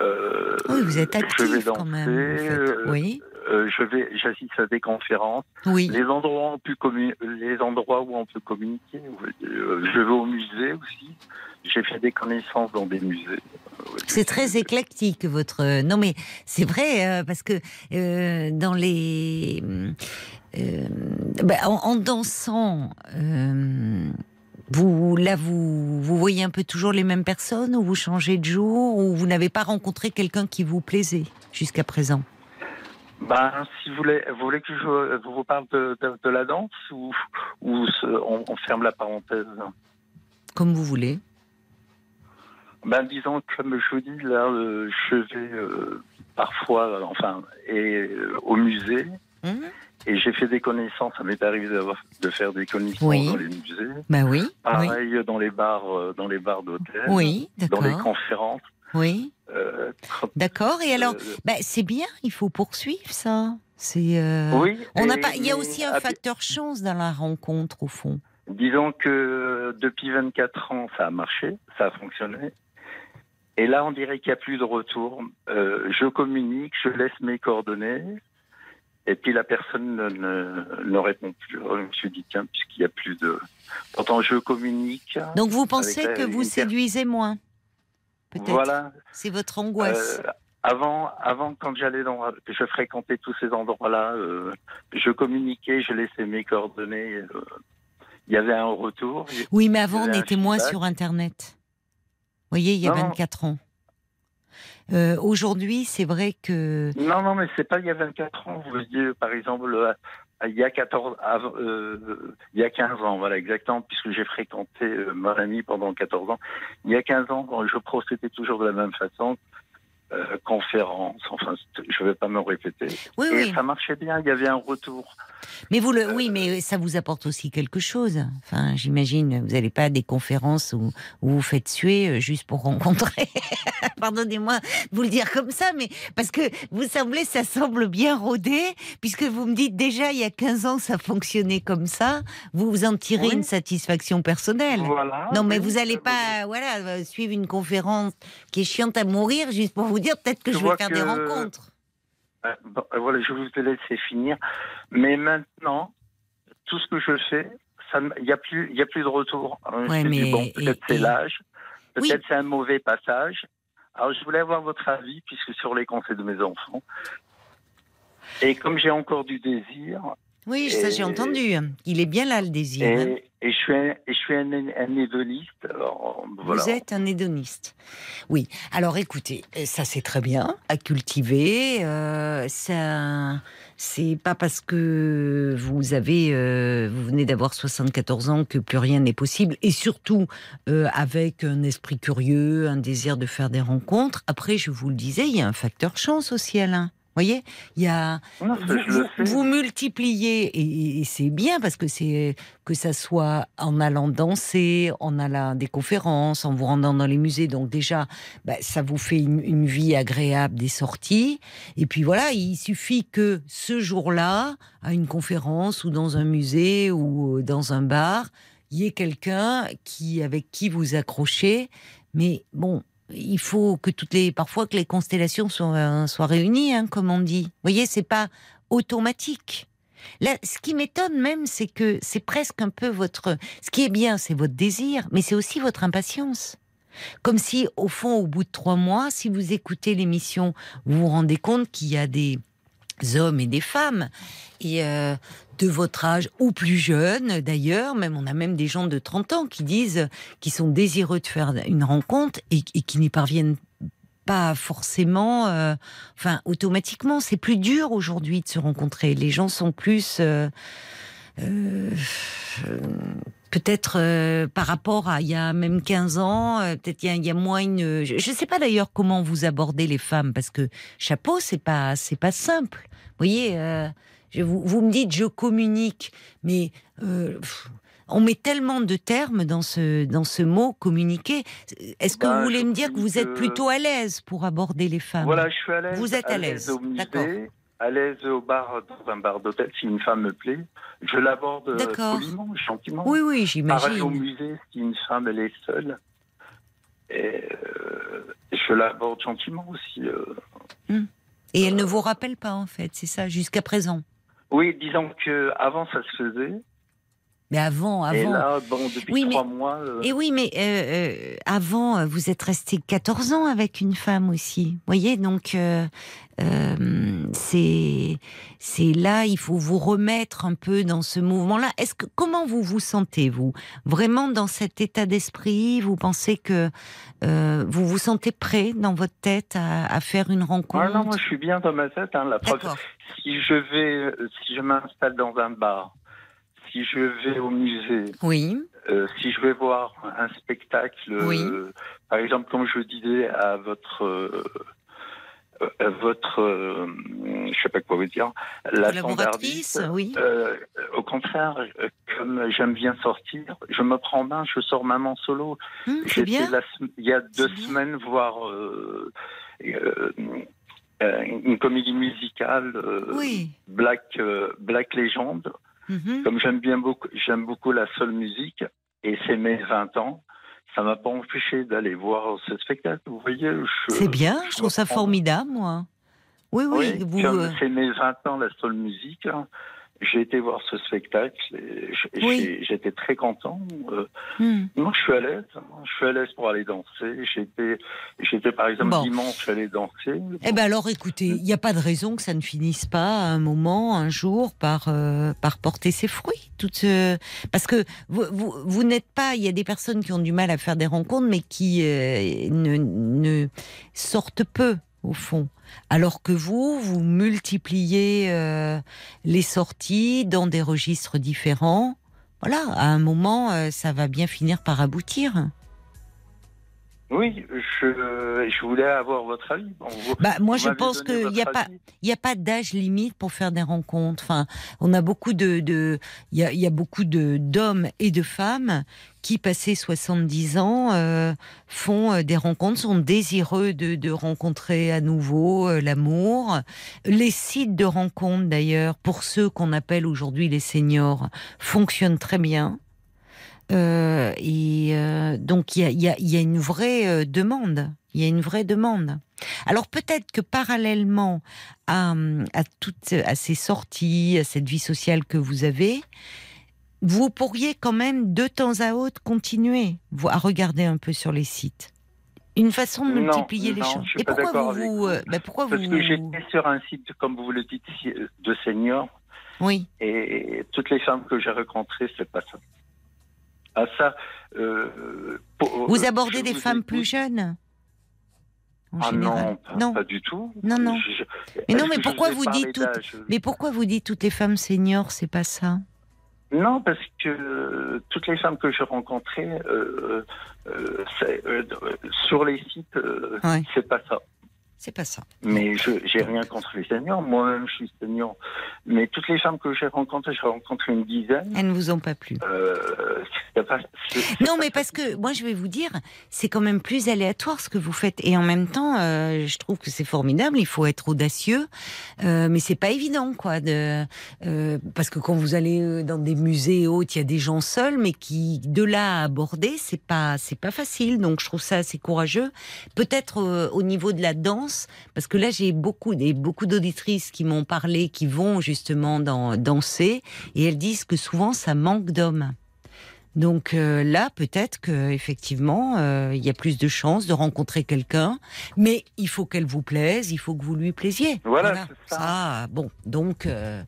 Euh, Oui, vous êtes je vais actif danser, quand même. en fait. Oui, euh, je vais, j'assiste à des conférences. oui. Les endroits où on peut, commu- les endroits où on peut communiquer. je vais au musée aussi. J'ai fait des connaissances dans des musées. C'est très éclectique votre. Non mais c'est vrai euh, parce que euh, dans les bah, en, en dansant, vous là vous vous voyez un peu toujours les mêmes personnes ou vous changez de jour ou vous n'avez pas rencontré quelqu'un qui vous plaisait jusqu'à présent? Ben, si vous voulez, vous voulez que je vous parle de, de- de la danse ou, ou ce- on, on ferme la parenthèse? Comme vous voulez. Ben, disons, comme je vous dis, là, euh, je vais euh, parfois, enfin, et, euh, au musée, Hum et j'ai fait des connaissances. Ça m'est arrivé de faire des connaissances Oui. dans les musées. Bah oui. Oui. Pareil dans les bars, euh, dans les bars d'hôtel. Oui, Dans les conférences. Oui, Euh, d'accord. Et alors, euh, bah, c'est bien. Il faut poursuivre ça. C'est. euh, oui. On n'a pas. Il y a aussi un facteur chance dans la rencontre au fond. Disons que depuis 24 ans, ça a marché, ça a fonctionné. Et là, on dirait qu'il n'y a plus de retour. Je communique, je laisse mes coordonnées. Et puis la personne ne, ne, ne répond plus. Alors, je me suis dit, tiens, puisqu'il n'y a plus de... Pourtant, je communique. Donc vous pensez que vous séduisez moins Peut-être. Voilà. C'est votre angoisse. Euh, avant, avant, quand j'allais dans, que je fréquentais tous ces endroits-là, euh, je communiquais, je laissais mes coordonnées. euh, Il y avait un retour. oui, mais avant, on était moins sur Internet. Vous voyez, il y a non. 24 ans. Euh, Aujourd'hui, c'est vrai que. Non, non, mais c'est pas il y a 24 ans. Vous voyez, par exemple, euh, il y a 14, av- euh, il y a 15 ans, voilà, exactement, puisque j'ai fréquenté euh, mon ami pendant 14 ans. Il y a 15 ans, je procédais toujours de la même façon. Euh, conférence, enfin, je vais pas me répéter. Oui, Et oui. ça marchait bien, il y avait un retour. Mais vous le, Euh, oui, mais ça vous apporte aussi quelque chose. Enfin, j'imagine, vous n'allez pas à des conférences où, où vous faites suer euh, juste pour rencontrer. Pardonnez-moi de vous le dire comme ça, mais parce que vous semblez, ça semble bien rodé, puisque vous me dites déjà il y a 15 ans ça fonctionnait comme ça. Vous vous en tirez Oui. une satisfaction personnelle. Voilà. Non, mais oui, vous allez ça- pas, voilà, euh, suivre une conférence qui est chiante à mourir juste pour vous dire peut-être que Je je vais faire que- des rencontres. Euh, bon, voilà, je vous ai laissé finir. Mais maintenant, tout ce que je fais, il n'y a plus, il y a plus de retour. Euh, Ouais, mais- bon, peut-être c'est l'âge, Oui. peut-être c'est un mauvais passage. Alors, je voulais avoir votre avis, puisque sur les conseils de mes enfants. Et comme j'ai encore du désir, Oui, ça j'ai entendu. Il est bien là le désir. hein. Et, je suis un, et je suis un, un hédoniste, alors voilà. Vous êtes un hédoniste. Oui. Alors écoutez, euh, ça c'est très bien à cultiver. euh, ça, c'est pas parce que vous avez, euh, vous venez d'avoir 74 ans que plus rien n'est possible. Et surtout euh, avec un esprit curieux, un désir de faire des rencontres. Après, je vous le disais, il y a un facteur chance aussi, Alain. Vous voyez, il y a Non, vous, multipliez et, et c'est bien parce que c'est que ça soit en allant danser, en allant à des conférences, en vous rendant dans les musées. Donc déjà, bah, ça vous fait une, une vie agréable des sorties. Et puis voilà, il suffit que ce jour-là, à une conférence ou dans un musée ou dans un bar, il y ait quelqu'un qui avec qui vous accrochez. Mais bon, il faut que toutes les, parfois que les constellations soient, euh, soient réunies, hein, comme on dit. Vous voyez, c'est pas automatique. Là, ce qui m'étonne même, c'est que c'est presque un peu votre. Ce qui est bien, c'est votre désir, mais c'est aussi votre impatience. Comme si, au fond, au bout de trois mois, si vous écoutez l'émission, vous vous rendez compte qu'il y a des hommes et des femmes, et euh, de votre âge ou plus jeunes d'ailleurs, même on a même des gens de 30 ans qui disent qui sont désireux de faire une rencontre et, qui n'y parviennent pas forcément, euh, enfin automatiquement. C'est plus dur aujourd'hui de se rencontrer. Les gens sont plus euh, euh, peut-être par rapport à il y a même 15 ans, peut-être il y, a- moins une. Je ne sais pas d'ailleurs comment vous abordez les femmes parce que chapeau, c'est pas c'est pas simple. Vous voyez, je- vous, vous me dites je communique, mais euh, pff, on met tellement de termes dans ce dans ce mot communiquer. Est-ce que vous voulez je me dire que vous êtes plutôt à l'aise pour aborder les femmes Voilà, je suis à l'aise. Vous êtes à l'aise, au musée, d'accord. à l'aise au bar, dans un bar d'hôtel. Si une femme me plaît, je l'aborde euh, poliment, gentiment. Oui, oui, Pareil au j'imagine. musée, si une femme elle est seule, et, euh, je l'aborde gentiment aussi. euh. Et elle ne vous rappelle pas en fait, c'est ça, jusqu'à présent. Oui, disons que avant ça se faisait, Mais avant, et avant. là, bon, depuis Oui, mais- trois mois. euh, Et oui, mais euh, euh, avant, vous êtes resté 14 ans avec une femme aussi. Vous voyez, donc c'est c'est là, il faut vous remettre un peu dans ce mouvement-là. Est-ce que comment vous vous sentez vous? Vraiment dans cet état d'esprit Vous pensez que vous vous sentez prêt dans votre tête à, à faire une rencontre Ah non, moi je suis bien dans ma tête. Hein, la preuve, si je vais, si je m'installe dans un bar, si je vais au musée, Oui, euh, si je vais voir un spectacle, Oui. euh, par exemple, comme je disais à votre, euh, à votre, euh, je sais pas quoi vous dire, la standardiste, oui. au contraire, comme j'aime bien sortir, je me prends en main, je sors maman solo. C'est J'étais bien. la il y a deux bien. semaines voir euh, euh, une comédie musicale Oui. Black Black Legend. Mhm. Comme j'aime bien beaucoup, j'aime beaucoup la seule musique et c'est mes 20 ans. Ça m'a pas empêché d'aller voir ce spectacle. Vous voyez, C'est bien, je trouve ça formidable, moi. Oui, oui, Oui, vous. comme euh, c'est mes 20 ans la seule musique. hein, J'ai été voir ce spectacle Oui. j'étais très content. Euh, hum. moi, je suis à l'aise. hein. Je suis à l'aise pour aller danser. J'étais, j'étais par exemple Bon. dimanche allé danser. Eh ben alors, écoutez, il n'y a pas de raison que ça ne finisse pas à un moment, un jour, par euh, par porter ses fruits. Toute ce- parce que vous vous, vous n'êtes pas. Il y a des personnes qui ont du mal à faire des rencontres, mais qui euh, ne, ne sortent peu au fond. Alors que vous, vous multipliez euh, les sorties dans des registres différents. Voilà, à un moment, euh, ça va bien finir par aboutir. Oui, je, je voulais avoir votre avis. Vous- Bah, moi, je pense qu'il n'y a pas, a pas d'âge limite pour faire des rencontres. Enfin, on a beaucoup de, de il y a, il y a beaucoup de d'hommes et de femmes qui, passés 70 ans, euh, font euh, des rencontres, sont désireux de, de rencontrer à nouveau euh, l'amour. Les sites de rencontres, d'ailleurs, pour ceux qu'on appelle aujourd'hui les seniors, fonctionnent très bien. Euh, et euh, donc il y a, il y a- il y a une vraie euh, demande. Il y a une vraie demande. Alors peut-être que parallèlement à, à toutes à ces sorties, à cette vie sociale que vous avez, vous pourriez quand même de temps à autre continuer à regarder un peu sur les sites. Une façon de Non, multiplier les non, choses. je suis Et pas pourquoi vous, avec vous, vous. ben pourquoi Parce vous que j'étais sur un site, comme vous le dites, de seniors, oui et toutes les femmes que j'ai rencontrées, c'est pas ça. Ça. euh, pour- vous euh, abordez des vous femmes écoute. plus jeunes? Ah non, pas, non. pas du tout. Non, non. Je- Mais non, mais pourquoi vous dites Mais pourquoi vous dites toutes les femmes seniors, c'est pas ça? Non, parce que euh, toutes les femmes que j'ai rencontrées, euh, euh, euh, euh, sur les sites, euh, Ouais. c'est pas ça. C'est pas ça. Mais je j'ai rien contre les seniors. Moi-même, je suis senior. Mais toutes les femmes que j'ai rencontrées, j'ai rencontré une dizaine. Elles ne vous ont pas plu. Euh, pas- Non, mais parce que moi, je vais vous dire, c'est quand même plus aléatoire ce que vous faites. Et en même temps, euh, je trouve que c'est formidable. Il faut être audacieux, euh, mais c'est pas évident, quoi. De, euh, parce que quand vous allez dans des musées et autres, il y a des gens seuls, mais qui de là à aborder, c'est pas, c'est pas facile. Donc, je trouve ça assez courageux. Peut-être au niveau de la danse, parce que là, j'ai beaucoup, beaucoup d'auditrices qui m'ont parlé, qui vont justement dans, danser, et elles disent que souvent, ça manque d'hommes. Donc euh, là, peut-être que effectivement, euh, il y a plus de chances de rencontrer quelqu'un, mais il faut qu'elle vous plaise, il faut que vous lui plaisiez. Voilà, c'est ça. Ah, bon, donc, euh,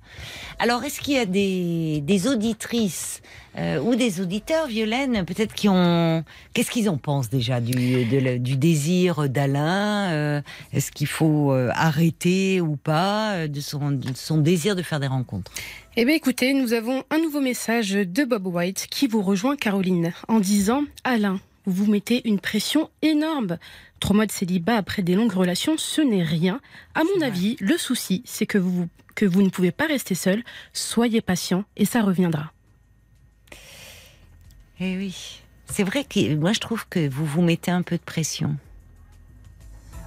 alors est-ce qu'il y a des, des auditrices euh, ou des auditeurs, Violaine, peut-être qui ont, qu'est-ce qu'ils en pensent déjà du, de du désir d'Alain Euh, Est-ce qu'il faut euh, arrêter ou pas de son, de son désir de faire des rencontres? Eh bien écoutez, nous avons un nouveau message de Bob White qui vous rejoint Caroline en disant Alain, vous vous mettez une pression énorme. Trois mois de célibat après des longues relations, ce n'est rien. À mon avis, le souci, c'est que vous, que vous ne pouvez pas rester seul. Soyez patient et ça reviendra. Eh oui. C'est vrai que moi je trouve que vous vous mettez un peu de pression.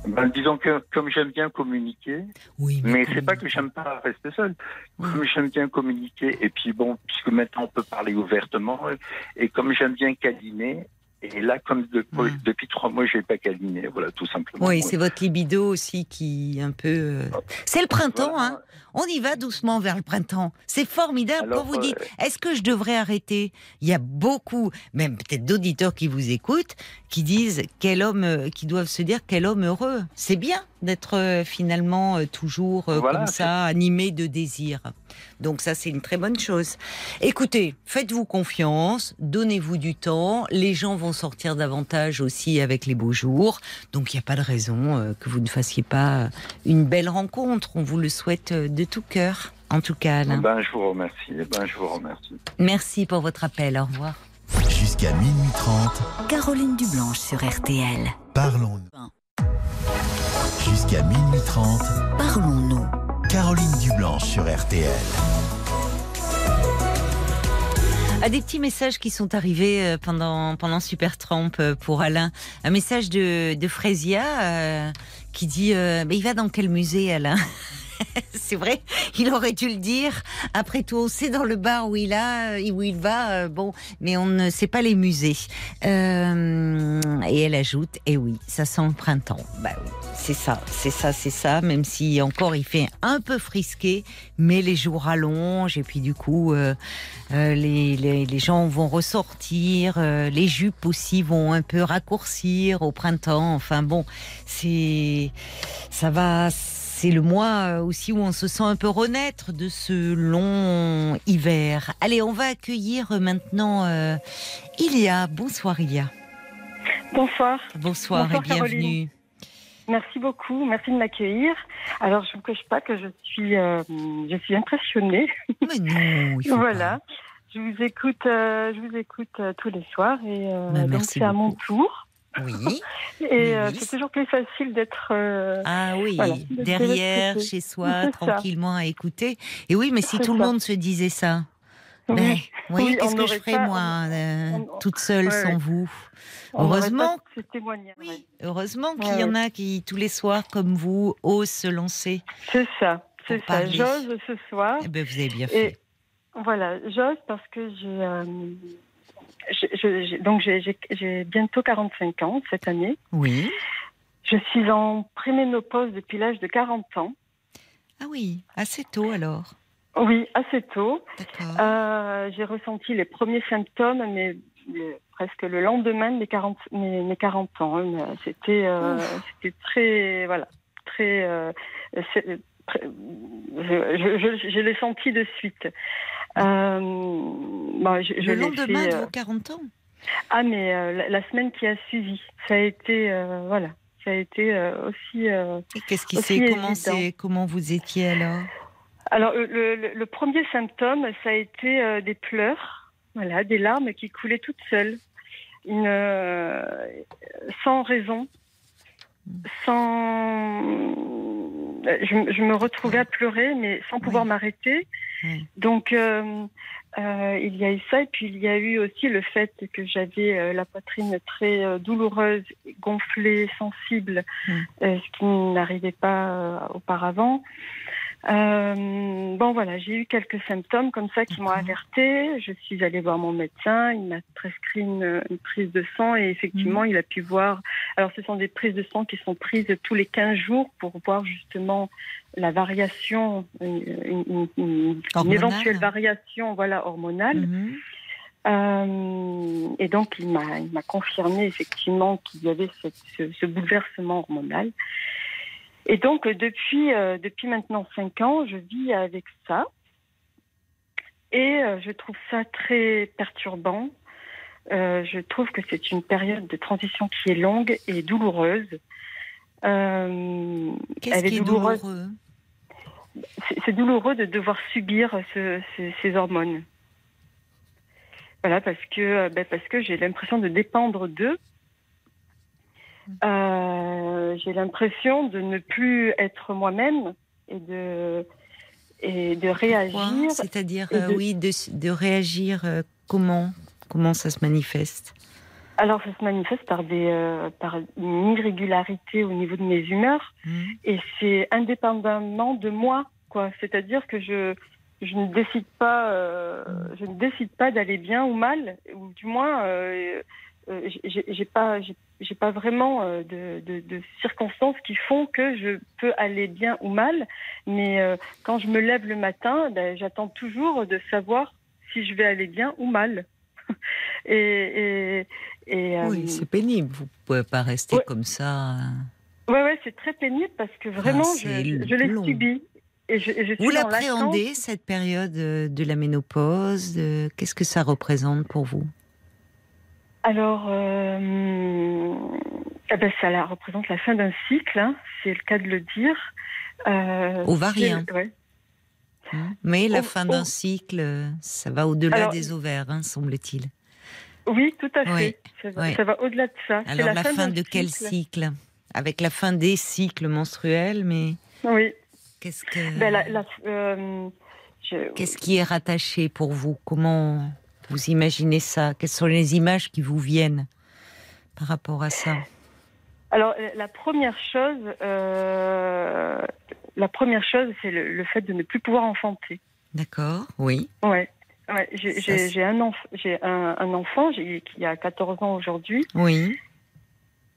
Ben, disons que comme j'aime bien communiquer, Oui, mais c'est pas que j'aime pas rester seul. Comme j'aime bien communiquer, et puis bon, puisque maintenant on peut parler ouvertement, et comme j'aime bien câliner, et là, comme de- Mm. depuis trois mois, je vais pas câliner, voilà, tout simplement. Oui, c'est votre libido aussi qui un peu. euh, C'est le printemps, Voilà. hein. On y va doucement vers le printemps. C'est formidable Alors, quand vous dites euh, est-ce que je devrais arrêter? Il y a beaucoup, même peut-être d'auditeurs qui vous écoutent, qui disent quel homme, euh, qui doivent se dire quel homme heureux. C'est bien d'être euh, finalement toujours Voilà, comme ça, animé de désir. Donc ça, c'est une très bonne chose. Écoutez, faites-vous confiance, donnez-vous du temps. Les gens vont sortir davantage aussi avec les beaux jours. Donc il n'y a pas de raison que vous ne fassiez pas une belle rencontre. On vous le souhaite de tout cœur. En tout cas, Alain. Ben, je vous remercie. Ben, je vous remercie. Merci pour votre appel. Au revoir. Jusqu'à minuit 30, Caroline Dublanche sur RTL. parlons-nous. Jusqu'à minuit 30, Parlons-nous. Caroline Dublanche sur RTL. À des petits messages qui sont arrivés euh, pendant, pendant Super Trump euh, pour Alain. Un message de, de Frésia euh, qui dit euh, Mais il va dans quel musée, Alain? C'est vrai, il aurait dû le dire. Après tout, on sait dans le bar où il a, euh, où il va, euh, bon, mais on ne sait pas les musées. Euh, et elle ajoute, eh oui, ça sent le printemps. Bah c'est ça, c'est ça, c'est ça. Même si encore il fait un peu frisqué, mais les jours rallongent et puis du coup, les, les, les gens vont ressortir, les jupes aussi vont un peu raccourcir au printemps. Enfin bon, c'est ça va. C'est le mois euh, aussi où on se sent un peu renaître de ce long hiver. Allez, on va accueillir maintenant euh, Ilia. Bonsoir Ilia. Bonsoir, Bonsoir, Bonsoir, et bienvenue. Caroline. merci beaucoup, merci de m'accueillir. Alors je ne vous cache pas que je suis, euh, je suis impressionnée. Mais non, il faut voilà, pas. je vous écoute, euh, je vous écoute tous les soirs et Bah, donc merci c'est à mon tour. Oui. Et euh, c'est toujours plus facile d'être. euh, Ah oui, Voilà, derrière, chez soi, ça. tranquillement à écouter. Et oui, mais si tout le monde se disait ça, oui, ben, voyez, qu'est-ce que je ferais pas- moi, euh, on- toute seule ouais, sans vous? On Heureusement, oui, heureusement qu'il Ouais, y en a qui, tous les soirs, comme vous, osent se lancer. C'est ça, c'est ça. J'ose ce soir. Eh ben, vous avez bien Et fait. voilà, j'ose parce que j'ai. Donc j'ai- bientôt 45 ans cette année. Oui. Je suis en préménopause depuis l'âge de 40 ans. Ah oui, assez tôt alors. Oui, assez tôt. D'accord. Euh, j'ai ressenti les premiers symptômes, mais, mais presque le lendemain de mes 40, mes, mes 40 ans. hein. C'était euh, c'était très. Voilà. Très. euh, je, je, je, je l'ai senti de suite. Euh, je, je Le lendemain fait, de euh, vos 40 ans Ah, mais euh, la, la semaine qui a suivi, ça a été. euh, voilà. Ça a été aussi. Et qu'est-ce qui s'est c'est- comment vous étiez alors? Alors, le, le- le premier symptôme, ça a été des pleurs, voilà, des larmes qui coulaient toutes seules, une, sans raison, sans. Je, je me retrouvais à pleurer, mais sans pouvoir Oui. m'arrêter. Oui. Donc, euh, euh, il y a eu ça, et puis il y a eu aussi le fait que j'avais euh, la poitrine très douloureuse, gonflée, sensible, ce qui n'arrivait pas auparavant. Euh, bon voilà, j'ai eu quelques symptômes comme ça qui m'ont alertée. Je suis allée voir mon médecin, il m'a prescrit une, une prise de sang et effectivement il a pu voir. Alors ce sont des prises de sang qui sont prises tous les 15 jours pour voir justement la variation, une, éventuelle variation voilà hormonale. Mhm. Euh, et donc, il m'a, confirmé effectivement qu'il y avait ce, bouleversement hormonal. Et donc, depuis, euh, depuis maintenant cinq ans, je vis avec ça. Et euh, je trouve ça très perturbant. Euh, je trouve que c'est une période de transition qui est longue et douloureuse. Qu'est-ce qui est douloureuse. douloureux? C'est, douloureux de devoir subir ce, ce, ces hormones. Voilà, parce que, ben parce que j'ai l'impression de dépendre d'eux. Euh, j'ai l'impression de ne plus être moi-même et de, et de réagir. C'est-à-dire, euh, oui, de, de réagir euh, comment Comment ça se manifeste? Alors, ça se manifeste par, des, euh, par une irrégularité au niveau de mes humeurs. Mmh. Et c'est indépendamment de moi, quoi. C'est-à-dire que je, je ne décide pas, euh, je ne décide pas d'aller bien ou mal, ou du moins, euh j'ai pas, j'ai pas vraiment euh, de, de, de, circonstances qui font que je peux aller bien ou mal. Mais euh, quand je me lève le matin, ben, j'attends toujours de savoir si je vais aller bien ou mal. et, et, et oui, c'est pénible. Vous pouvez pas rester ouais. comme ça. Oui, ouais, c'est très pénible parce que vraiment, ah, je, je l'ai subi. Et je, je Vous l'appréhendez, cette période de la ménopause Qu'est-ce que ça représente pour vous? Alors, euh, eh ben, ça la représente la fin d'un cycle, hein, c'est le cas de le dire. Euh, Ovarien. Ouais. Mais la oh, fin d'un oh. cycle, ça va au-delà des ovaires, hein, semble-t-il. Oui, tout à fait. Oui. Ça, va, oui. ça va au-delà de ça. Alors la, la, fin, fin de quel cycle, cycle? Avec la fin des cycles menstruels, mais. Oui. Qu'est-ce que. Ben, la, la, euh, je... Qu'est-ce qui est rattaché pour vous? Comment vous imaginez ça? Quelles sont les images qui vous viennent par rapport à ça? Alors, la première chose, euh, la première chose, c'est le, le, fait de ne plus pouvoir enfanter. D'accord, oui. Ouais. ouais j'ai un, enf un, un, enfant qui a 14 ans aujourd'hui. Oui.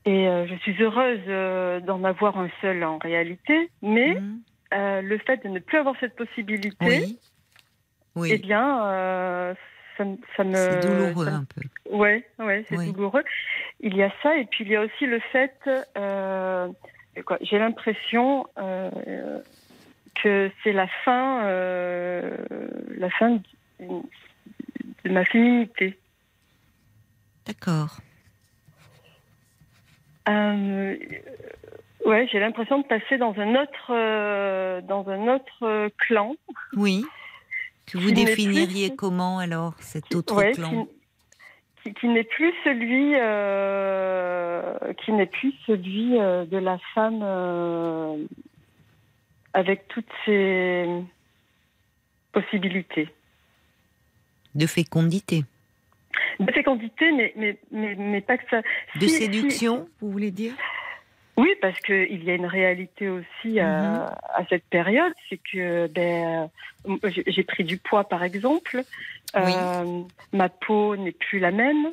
Et euh, je suis heureuse euh, d'en avoir un seul en réalité, mais mmh. euh, le fait de ne plus avoir cette possibilité, oui. Oui. eh bien, euh, ça, ça, me. C'est douloureux ça, un peu. Ouais, ouais, c'est oui. douloureux. Il y a ça, et puis il y a aussi le fait, euh, j'ai l'impression que c'est la fin, la fin de, de ma féminité. D'accord. Euh, ouais, j'ai l'impression de passer dans un autre, euh, dans un autre euh, clan. Oui. Que vous définiriez plus... comment alors cet autre ouais, clan Qui, n'est plus celui, euh, qui n'est plus celui euh, de la femme euh, avec toutes ses possibilités. De fécondité de fécondité, mais, mais, mais, mais, pas que ça. De si, séduction, si... vous voulez dire? Oui, parce qu'il y a une réalité aussi à, mm -hmm. à cette période, c'est que ben, j'ai pris du poids, par exemple. Oui. Euh, ma peau n'est plus la même.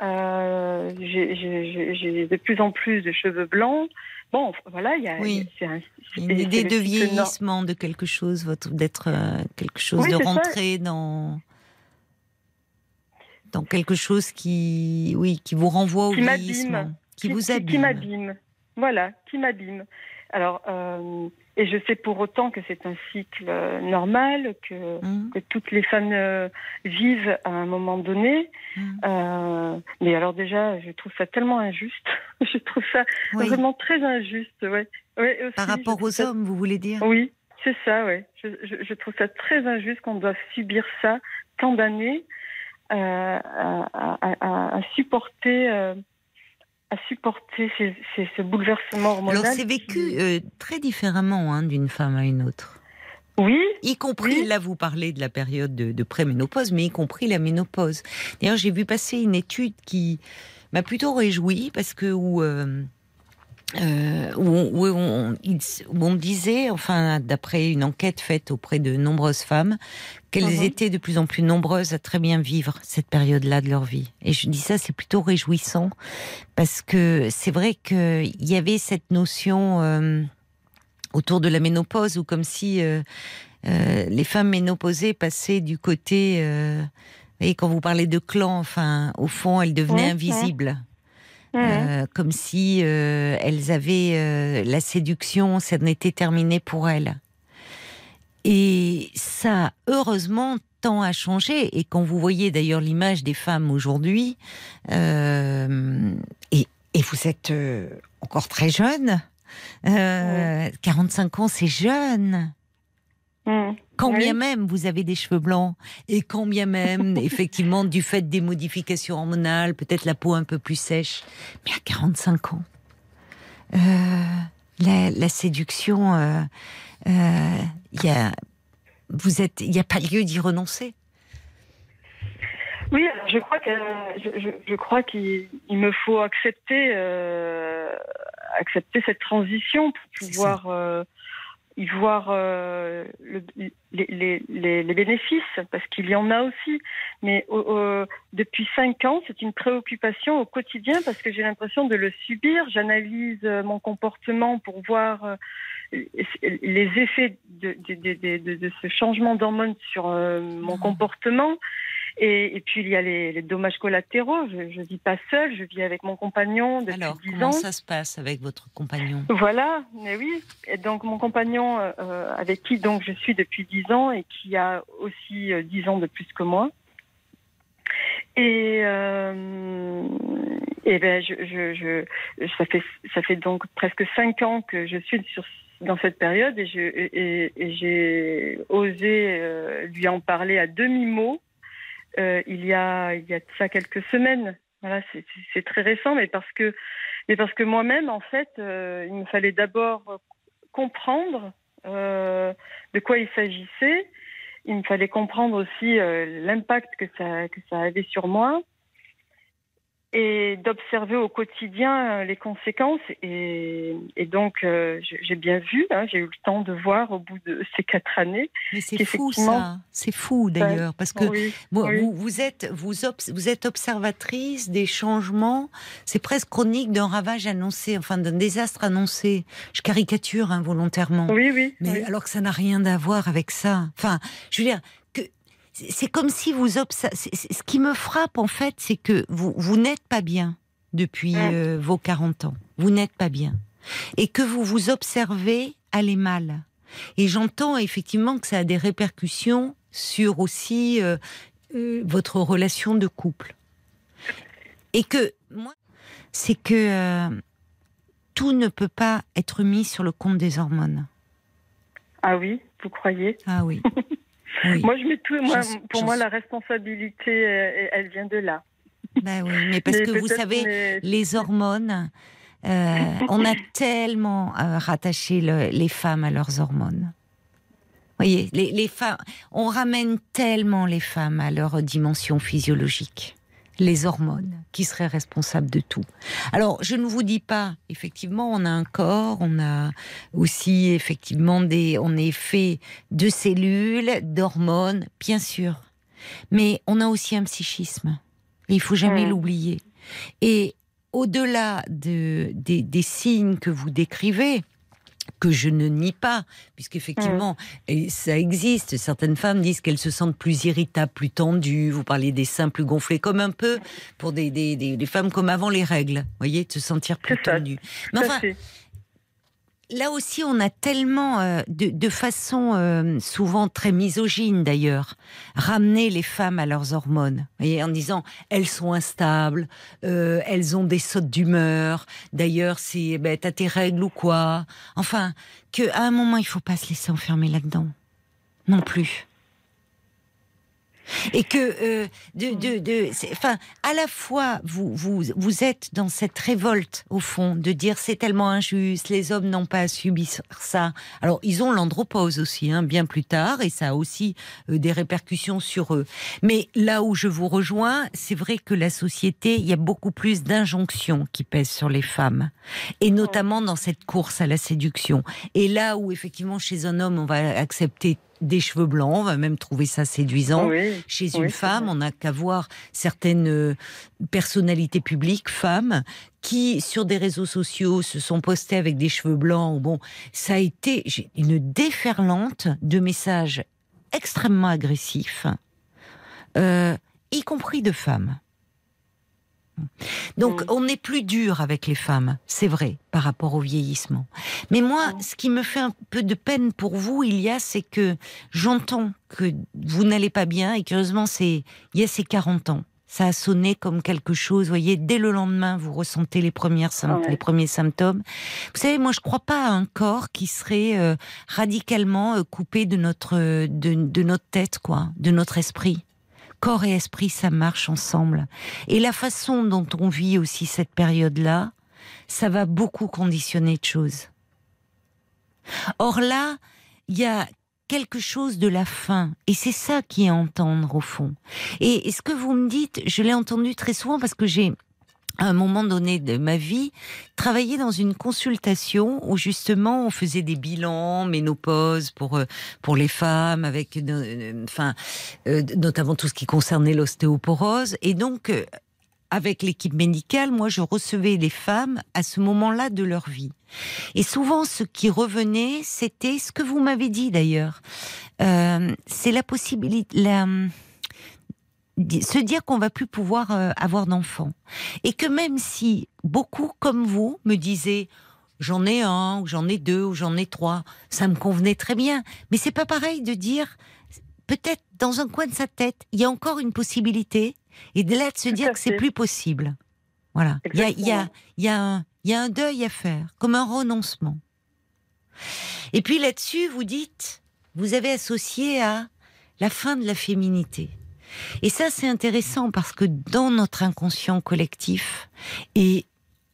Euh, j'ai de plus en plus de cheveux blancs. Bon, voilà, il y a, oui. un, une idée de vieillissement de quelque chose, d'être euh, quelque chose, oui, de rentrer ça. dans dans quelque chose qui, oui, qui vous renvoie au qui vieillissement, qui, qui, vous abîme. Qui m'abîme. Voilà, qui m'abîme. Alors, euh, et je sais pour autant que c'est un cycle euh, normal, que, mmh. que, toutes les femmes euh, vivent à un moment donné. Mmh. mais alors déjà, je trouve ça tellement injuste. je trouve ça oui. vraiment très injuste. Ouais. ouais aussi, Par rapport aux ça... hommes, vous voulez dire? Oui, c'est ça, ouais. Je, je, je, trouve ça très injuste qu'on doive subir ça tant d'années. Euh, à, à, à, supporter euh, à supporter ces, ces, ce bouleversement hormonal. Alors c'est vécu euh, très différemment hein, d'une femme à une autre. Oui. Y compris, oui. là vous parlez de la période de, de préménopause, mais y compris la ménopause. D'ailleurs j'ai vu passer une étude qui m'a plutôt réjoui parce que où, euh, euh, où, on, où, on, où, on, disait, enfin, d'après une enquête faite auprès de nombreuses femmes, qu'elles mmh. étaient de plus en plus nombreuses à très bien vivre cette période-là de leur vie. Et je dis ça, c'est plutôt réjouissant, parce que c'est vrai qu'il y avait cette notion euh, autour de la ménopause, où comme si euh, euh les femmes ménopausées passaient du côté Et quand vous parlez de clan, enfin, au fond, elles devenaient invisibles. Euh, comme si euh, elles avaient euh, la séduction, ça n'était terminé pour elles. Et ça, heureusement, tant a changé. Et quand vous voyez d'ailleurs l'image des femmes aujourd'hui, et, et, vous êtes encore très jeune, 45 ans, c'est jeune. Mm. Quand bien même vous avez des cheveux blancs et quand bien même, effectivement, du fait des modifications hormonales, peut-être la peau un peu plus sèche, mais à 45 ans, euh, la, séduction, euh, euh, il a, vous êtes, il n'y a pas lieu d'y renoncer. Oui, je crois que je, crois qu'il me faut accepter accepter cette transition pour pouvoir y voir euh, les, les, les, bénéfices, parce qu'il y en a aussi. Mais depuis cinq ans, c'est une préoccupation au quotidien parce que j'ai l'impression de le subir. J'analyse euh, mon comportement pour voir euh, les effets de, de, de, de ce changement d'hormones sur mon ah. comportement. Et, puis il y a les, dommages collatéraux. Je ne vis pas seule, je vis avec mon compagnon depuis Alors, 10 comment ça se passe avec votre compagnon? Voilà, mais oui. Et donc mon compagnon euh, avec qui donc je suis depuis 10 ans et qui a aussi 10 euh, ans de plus que moi. Et, euh, et ben je, je, je, ça fait ça fait donc presque 5 ans que je suis sur dans cette période et j'ai et, osé euh, lui en parler à demi mot euh, il y a il y a ça quelques semaines. Voilà, c'est très récent, mais parce que mais parce que moi-même, en fait, euh, il me fallait d'abord comprendre euh, de quoi il s'agissait. Il me fallait comprendre aussi l'impact que ça que ça avait sur moi et d'observer au quotidien euh, les conséquences. Et, et donc, euh, j'ai bien vu, hein, j'ai eu le temps de voir au bout de ces quatre années. Mais c'est fou ça, c'est fou d'ailleurs, parce que Vous, vous, êtes, vous, vous êtes observatrice des changements, c'est presque chronique d'un ravage annoncé, enfin d'un désastre annoncé. Je caricature involontairement. Hein, oui, oui. Mais alors que ça n'a rien à voir avec ça. Enfin, je veux dire, c'est comme si vous observez. Ce qui me frappe en fait, c'est que vous, vous n'êtes pas bien depuis euh, vos 40 ans. Vous n'êtes pas bien. Et que vous vous observez aller mal. Et j'entends effectivement que ça a des répercussions sur aussi euh, euh, votre relation de couple. Et que moi, c'est que tout ne peut pas être mis sur le compte des hormones. Ah oui, vous croyez? Ah oui. Moi, je mets tout. Moi, pour moi, la responsabilité, elle, vient de là. Ben oui, mais parce que vous savez, les hormones, euh, on a tellement euh, rattaché les femmes à leurs hormones. Vous voyez, les, les femmes, on ramène tellement les femmes à leur dimension physiologique les hormones qui seraient responsables de tout. Alors, je ne vous dis pas, effectivement, on a un corps, on a aussi effectivement des, on est fait de cellules, d'hormones, bien sûr, mais on a aussi un psychisme. il faut jamais mmh. l'oublier. Et au-delà de, des signes que vous décrivez, que je ne nie pas, puisqu'effectivement, et ça existe. Certaines femmes disent qu'elles se sentent plus irritables, plus tendues. Vous parlez des seins plus gonflés, comme un peu pour des, des, des, femmes comme avant les règles. Vous voyez, de se sentir plus tendues. Mais enfin, là aussi, on a tellement, euh, de, façon euh, souvent très misogyne d'ailleurs, ramené les femmes à leurs hormones. Voyez, en disant elles sont instables, euh, elles ont des sautes d'humeur. D'ailleurs, c'est ben, t'as tes règles ou quoi. Enfin, que à un moment, il faut pas se laisser enfermer là-dedans, non plus et que euh, de, de, de enfin, à la fois vous, vous, vous êtes dans cette révolte au fond de dire c'est tellement injuste, les hommes n'ont pas à subir ça. Alors ils ont l'andropause aussi, hein, bien plus tard, et ça a aussi euh, des répercussions sur eux. Mais là où je vous rejoins, c'est vrai que la société, il y a beaucoup plus d'injonctions qui pèsent sur les femmes, et notamment dans cette course à la séduction. Et là où effectivement chez un homme on va accepter des cheveux blancs, on va même trouver ça séduisant. Chez une femme, on n'a qu'à voir certaines euh, personnalités publiques, femmes, qui sur des réseaux sociaux se sont postées avec des cheveux blancs. Bon, ça a été une déferlante de messages extrêmement agressifs. Euh, y compris de femmes. Donc, Mm. on n'est plus dur avec les femmes, c'est vrai, par rapport au vieillissement. Mais moi, Mm. ce qui me fait un peu de peine pour vous, il y a, c'est que j'entends que vous n'allez pas bien et curieusement, c'est il y a ces 40 ans. Ça a sonné comme quelque chose. Vous voyez, dès le lendemain, vous ressentez les premières sym- Ouais. les premiers symptômes. Vous savez, moi, je crois pas à un corps qui serait euh, radicalement euh, coupé de notre euh, de, de notre tête, quoi, de notre esprit. Corps et esprit, ça marche ensemble. Et la façon dont on vit aussi cette période-là, ça va beaucoup conditionner de choses. Or là, il y a quelque chose de la fin, et c'est ça qui est à entendre au fond. Et, et ce que vous me dites, je l'ai entendu très souvent parce que j'ai, à un moment donné de ma vie, travaillé dans une consultation où justement on faisait des bilans ménopause pour euh, pour les femmes avec euh, enfin euh, notamment tout ce qui concernait l'ostéoporose et donc avec l'équipe médicale, moi je recevais les femmes à ce moment-là de leur vie. Et souvent ce qui revenait, c'était ce que vous m'avez dit d'ailleurs. Euh, c'est la possibilité la se dire qu'on va plus pouvoir euh, avoir d'enfants et que même si beaucoup comme vous me disaient j'en ai un ou j'en ai deux ou j'en ai trois, ça me convenait très bien, mais c'est pas pareil de dire peut-être dans un coin de sa tête, il y a encore une possibilité et de là de se Tout dire que c'est plus possible. Voilà, il y a, il y, a, y a un deuil à faire, comme un renoncement. Et puis là-dessus, vous dites, vous avez associé à la fin de la féminité. Et ça, c'est intéressant parce que dans notre inconscient collectif, et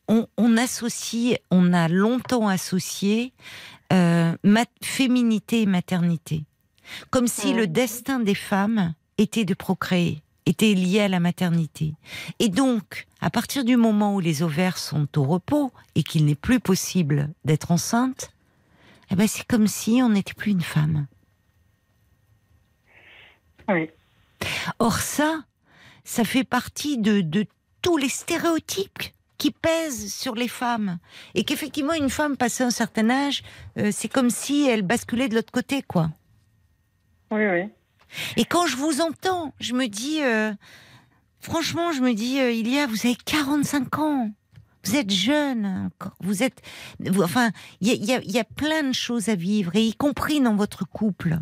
on, on associe, on a longtemps associé euh, féminité et maternité, comme si le destin des femmes était de procréer, était lié à la maternité. Et donc, à partir du moment où les ovaires sont au repos et qu'il n'est plus possible d'être enceinte, eh ben c'est comme si on n'était plus une femme. Oui. Or ça, ça fait partie de, de tous les stéréotypes qui pèsent sur les femmes. Et qu'effectivement, une femme passée un certain âge, euh, c'est comme si elle basculait de l'autre côté, quoi. Oui, oui. Et quand je vous entends, je me dis, euh, franchement, je me dis, euh, Ilia, vous avez 45 ans. Vous êtes jeune encore. Vous êtes, vous- enfin, il y a, il y a- il y a plein de choses à vivre, et y compris dans votre couple.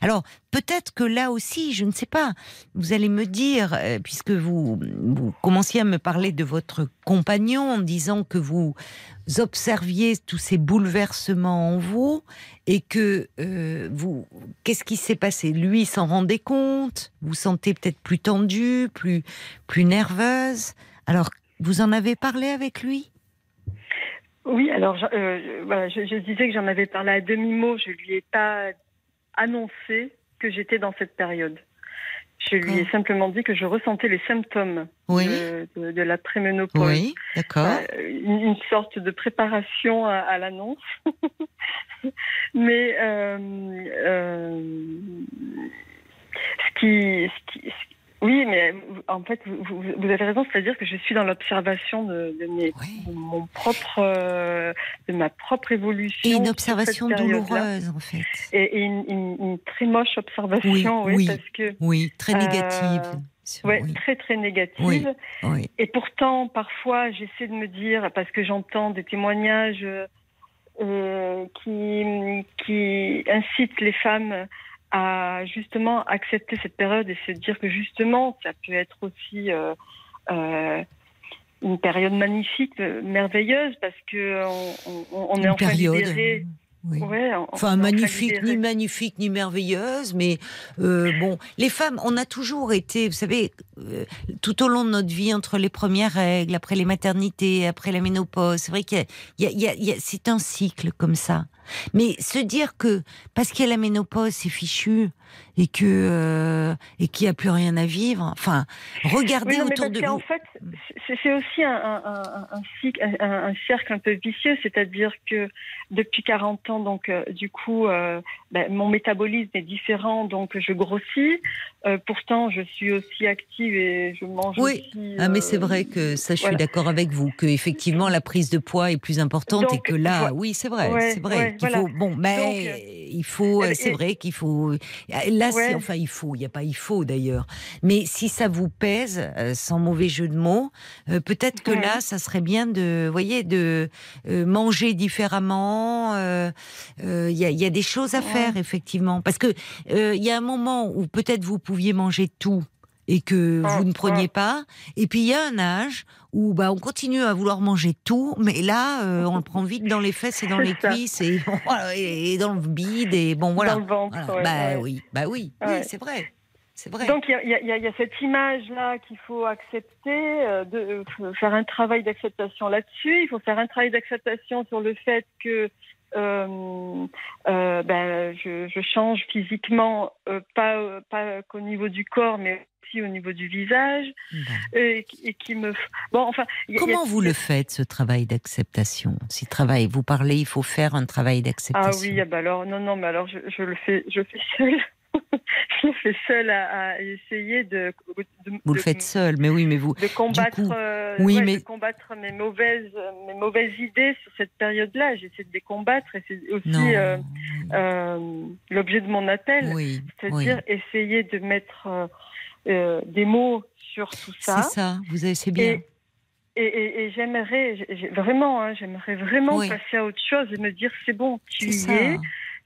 Alors, peut-être que là aussi, je ne sais pas, vous allez me dire, euh, puisque vous, commenciez à me parler de votre compagnon en disant que vous observiez tous ces bouleversements en vous et que euh, vous, qu'est-ce qui s'est passé? Lui s'en rendait compte? Vous sentez peut-être plus tendue, plus, plus nerveuse? Alors, vous en avez parlé avec lui? Oui, alors je, euh, je disais que j'en avais parlé à demi-mot. Je lui ai pas annoncé que j'étais dans cette période. Je lui ai simplement dit que je ressentais les symptômes Oui. de, de, de la préménopause. Oui, d'accord. Euh, une, une sorte de préparation à, à l'annonce. Mais euh, euh, ce qui, ce qui- ce- oui, mais en fait, vous, avez raison, c'est-à-dire que je suis dans l'observation de, de mes Oui. de mon propre, euh, de ma propre évolution. Et une observation douloureuse, en fait. Et, et une, une- une très moche observation, Oui, oui, oui. parce que, Oui, très Euh, négative. Ouais, oui, très très négative. Oui. oui. Et pourtant, parfois, j'essaie de me dire, parce que j'entends des témoignages euh, qui, qui incitent les femmes à justement accepter cette période et se dire que justement, ça peut être aussi euh, euh, une période magnifique, euh, merveilleuse, parce que on, on- on est Une enfin libéré. Oui. Ouais, Enfin, magnifique, ni magnifique, ni merveilleuse, mais euh, bon, les femmes, on a toujours été, vous savez, euh, tout au long de notre vie, entre les premières règles, après les maternités, après la ménopause, c'est vrai qu'il y a, y a- y a- c'est un cycle comme ça. Mais se dire que parce qu'il y a la ménopause, c'est fichu et que euh, et qu'il n'y a plus rien à vivre. Enfin, regardez Oui, non, mais autour de vous. fait, c'est aussi un, un, un, un, cycle- un- un cercle un peu vicieux, c'est-à-dire que depuis 40 ans, donc euh, du coup, euh, ben, mon métabolisme est différent, donc je grossis. Pourtant, je suis aussi active et je mange Oui. aussi. Ah mais c'est vrai que ça, je suis d'accord avec vous, que effectivement la prise de poids est plus importante et que là, oui, c'est vrai, ouais, c'est vrai. ouais. qu'il voilà. faut. Bon, mais Donc, il faut. C'est vrai qu'il faut. Là, Ouais. enfin, il faut. Il n'y a pas il faut d'ailleurs. Mais si ça vous pèse, euh, sans mauvais jeu de mots, euh, peut-être que Ouais. là, ça serait bien de, voyez, de euh, manger différemment. Il y, a, il y a des choses à Ouais. faire effectivement, parce que il y a un moment où peut-être vous pouviez manger tout et que vous ne preniez pas. Et puis il y a un âge où bah on continue à vouloir manger tout, mais là euh, on le prend vite dans les fesses et dans les ça. cuisses et, dans le bide et bon voilà. Dans le ventre. Voilà. ouais, bah ouais. oui, bah oui, oui, Ouais. c'est vrai, c'est vrai. Donc il y a, y y cette image-là qu'il faut accepter, euh, de euh, faire un travail d'acceptation là-dessus. Il faut faire un travail d'acceptation sur le fait que euh, euh, ben, je, je change physiquement, euh, pas, pas qu'au niveau du corps, mais aussi au niveau du visage, et, qui- et qui me... f- Bon, enfin... il y a- il y a- Comment vous le faites ce travail d'acceptation? Si travail, vous parlez, il faut faire un travail Ah d'acceptation. oui, ah bah alors non non mais alors je, je le fais je fais seule. Je le fais seule à, à essayer de, de vous le faites seul, mais oui, mais vous. de combattre coup, euh, oui, ouais, mais- de combattre mes mauvaises mes mauvaises idées sur cette période-là j'essaie de les combattre et c'est aussi euh, euh, l'objet de mon appel oui, oui. c'est-à-dire essayer de mettre des mots sur tout ça C'est ça. Vous avez, c'est bien. et, et, et- et j'aimerais j'ai- j'ai- vraiment hein, j'aimerais vraiment Oui. passer à autre chose et me dire c'est bon tu y ça. es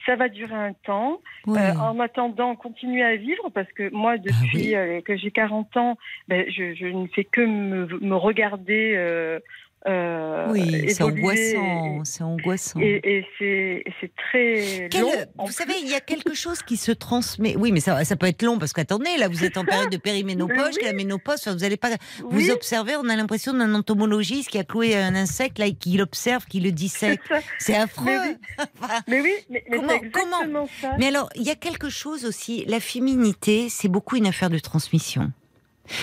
ça va durer un temps Oui. euh, en attendant, continuer à vivre parce que moi, depuis Ah oui. euh, que j'ai 40 ans, ben, je, je ne fais que me, me regarder euh, euh, oui, c'est angoissant. C'est angoissant. Et, et c'est très Quel- long. vous savez, il y a quelque chose qui se transmet. Oui, mais ça, ça peut être long parce qu'attendez, là, vous êtes en période de périménopause, oui. la ménopause, enfin, vous allez pas. Vous observez, on a l'impression d'un entomologiste qui a cloué un insecte là et qui l'observe, qui le dissèque. C'est affreux. Mais oui. Enfin, Mais oui, mais, mais Comment- ça. mais alors, il y a quelque chose aussi. La féminité, c'est beaucoup une affaire de transmission.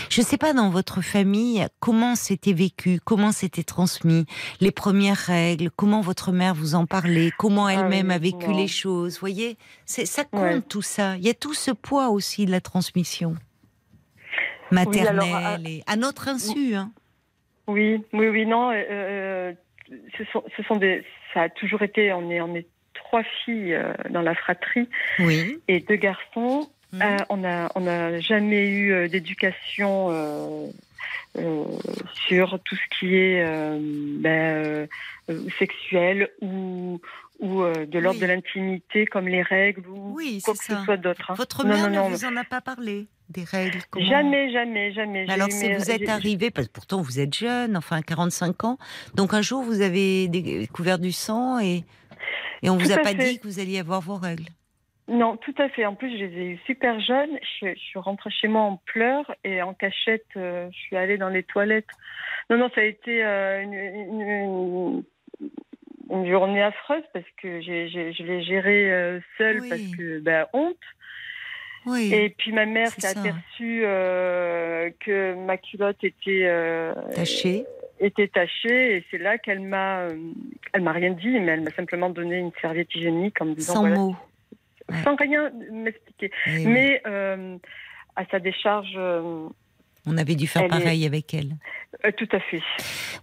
Je ne sais pas dans votre famille comment c'était vécu, comment c'était transmis, les premières règles, comment votre mère vous en parlait, comment Ah elle-même oui, a vécu les choses. Vous voyez, c'est ça compte Ouais. tout ça. Il y a tout ce poids aussi de la transmission maternelle alors, à- et à notre insu. Hein. Oui, oui, oui, non. euh, euh, ce sont, ce sont des. Ça a toujours été. On est, on est trois filles euh, dans la fratrie Oui. et deux garçons. Mhm. Euh, on n'a on jamais eu euh, d'éducation euh, euh, sur tout ce qui est ben, sexuel ou, ou de l'ordre Oui. de l'intimité comme les règles ou Oui, quoi que ce soit d'autre. hein. Votre Non, mère non, ne vous en a pas parlé des règles comment- Jamais, jamais, jamais. Mais Alors, si mes- vous êtes arrivé, parce que pourtant vous êtes jeune, enfin 45 ans, donc un jour vous avez découvert du sang et, et on vous Tout a pas fait. dit que vous alliez avoir vos règles. Non, tout à fait. En plus, je les ai eu super jeunes. Je, je suis rentrée chez moi en pleurs et en cachette, euh, je suis allée dans les toilettes. Non, non, ça a été euh, une, une- une journée affreuse parce que je l'ai gérée euh, seule Oui. parce que, ben, honte. Oui. Et puis ma mère s'est aperçue que ma culotte était euh, Taché. était tachée et c'est là qu'elle m'a, elle m'a rien dit, mais elle m'a simplement donné une serviette hygiénique en me disant Sans voilà, mots. Ouais. sans rien m'expliquer. Eh oui. Mais euh, à sa décharge, euh, On avait dû faire elle est- pareil avec elle. euh, tout à fait.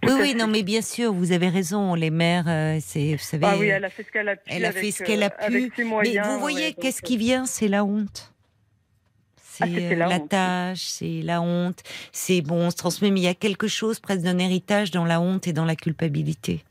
Oui, à oui, fait. non, mais bien sûr, vous avez raison. Les mères, euh, c'est, vous savez. Ah oui, elle a fait ce qu'elle a pu. elle a avec, fait ce qu'elle a pu, avec ses mais moyens, vous voyez, ouais, qu'est-ce qui vient? C'est la honte. C'est Ah, euh, la la, honte. tâche, c'est la honte. C'est bon, on se transmet, mais il y a quelque chose presque d'un héritage dans la honte et dans la culpabilité.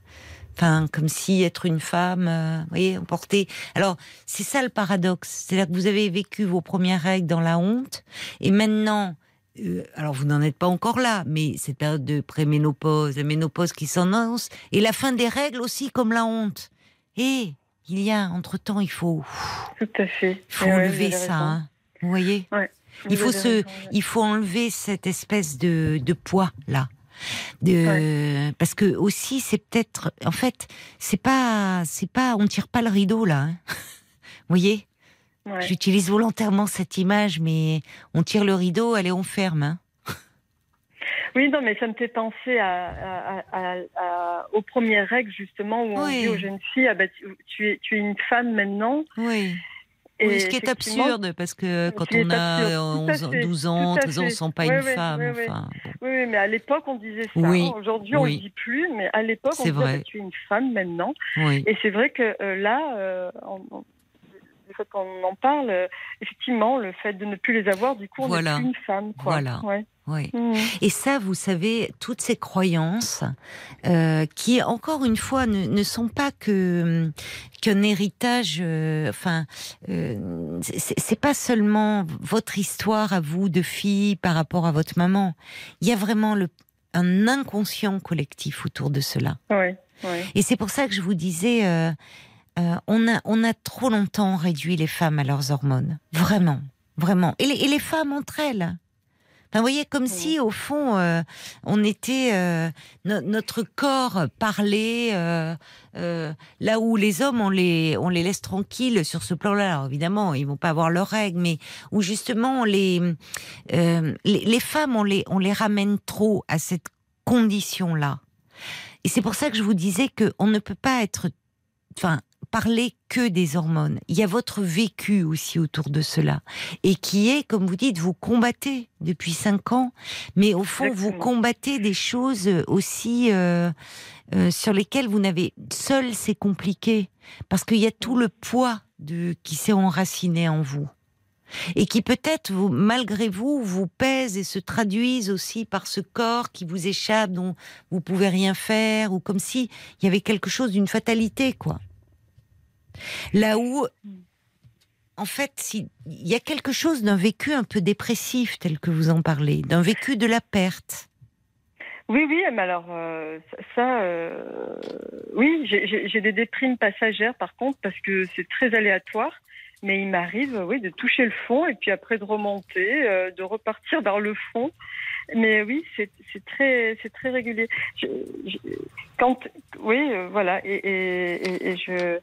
Enfin, comme si être une femme, euh, vous voyez, emporter. Alors, c'est ça le paradoxe. C'est-à-dire que vous avez vécu vos premières règles dans la honte, et maintenant, euh, alors vous n'en êtes pas encore là, mais cette période de préménopause, la ménopause qui s'annonce, et la fin des règles aussi comme la honte. Et il y a, entre-temps, il faut, Tout à fait. il faut enlever ça. hein. vous voyez? Il faut se, il faut enlever cette espèce de, de poids Parce que aussi c'est peut-être, en fait, c'est pas, c'est pas, on tire pas le rideau là. hein. Vous voyez, Ouais. j'utilise volontairement cette image, mais on tire le rideau, allez, on ferme. hein. Oui, non, mais ça me fait penser à, à- à- à- aux premières règles justement où on Oui. dit aux jeunes filles ah bah, tu, tu es, tu es une femme maintenant. Oui. Oui, ce qui est absurde, parce que quand on a absurde, tout à 11 ans, fait, 12 ans, tout à 13 ans, on ne sent pas une femme. Enfin, bon. Oui, mais à l'époque, on disait ça. Oui, hein. Aujourd'hui, on oui. ne dit plus, mais à l'époque, on disait bah, tu es une femme maintenant. Oui. Et c'est vrai que euh, là, euh, on- on- le fait qu'on en parle, euh, effectivement, le fait de ne plus les avoir, du coup, on Voilà. n'est plus une femme. Quoi. Voilà. Ouais. Oui. Mhm. Et ça, vous savez, toutes ces croyances euh, qui, encore une fois, ne, ne sont pas que qu'un héritage. euh, enfin, euh, c'est pas seulement votre histoire à vous de fille par rapport à votre maman. Il y a vraiment le, un inconscient collectif autour de cela. Ouais. Et c'est pour ça que je vous disais, euh, euh, on, a, on a trop longtemps réduit les femmes à leurs hormones. Vraiment, vraiment. Et les, et les femmes entre elles. Enfin, vous voyez, comme si, au fond, euh, on était... euh, no- notre corps parlait euh, euh, là où les hommes, on les, on les laisse tranquilles sur ce plan-là. Alors, évidemment, ils vont pas avoir leurs règles, mais où justement, les, euh, les, les femmes, on les, on les ramène trop à cette condition-là. Et c'est pour ça que je vous disais que on ne peut pas être, enfin, parler que des hormones. Il y a votre vécu aussi autour de cela, et qui est, comme vous dites, vous combattez depuis cinq ans, mais au fond, vous combattez des choses aussi euh, euh, sur lesquelles vous n'avez seul, c'est compliqué, parce qu'il y a tout le poids de qui s'est enraciné en vous et qui peut-être, vous, malgré vous, vous pèsent et se traduisent aussi par ce corps qui vous échappe, dont vous pouvez rien faire, ou comme si il y avait quelque chose d'une fatalité, quoi. Là où, en fait, il y a quelque chose d'un vécu un peu dépressif, tel que vous en parlez, d'un vécu de la perte. Oui, oui, mais alors, euh, ça, euh, oui, j'ai- des déprimes passagères par contre, parce que c'est très aléatoire. Mais il m'arrive, oui, de toucher le fond et puis après de remonter, euh, de repartir vers le fond. Mais oui, c'est c'est très, c'est très régulier. Je, je- quand, oui, euh, voilà, et, et, et- et je,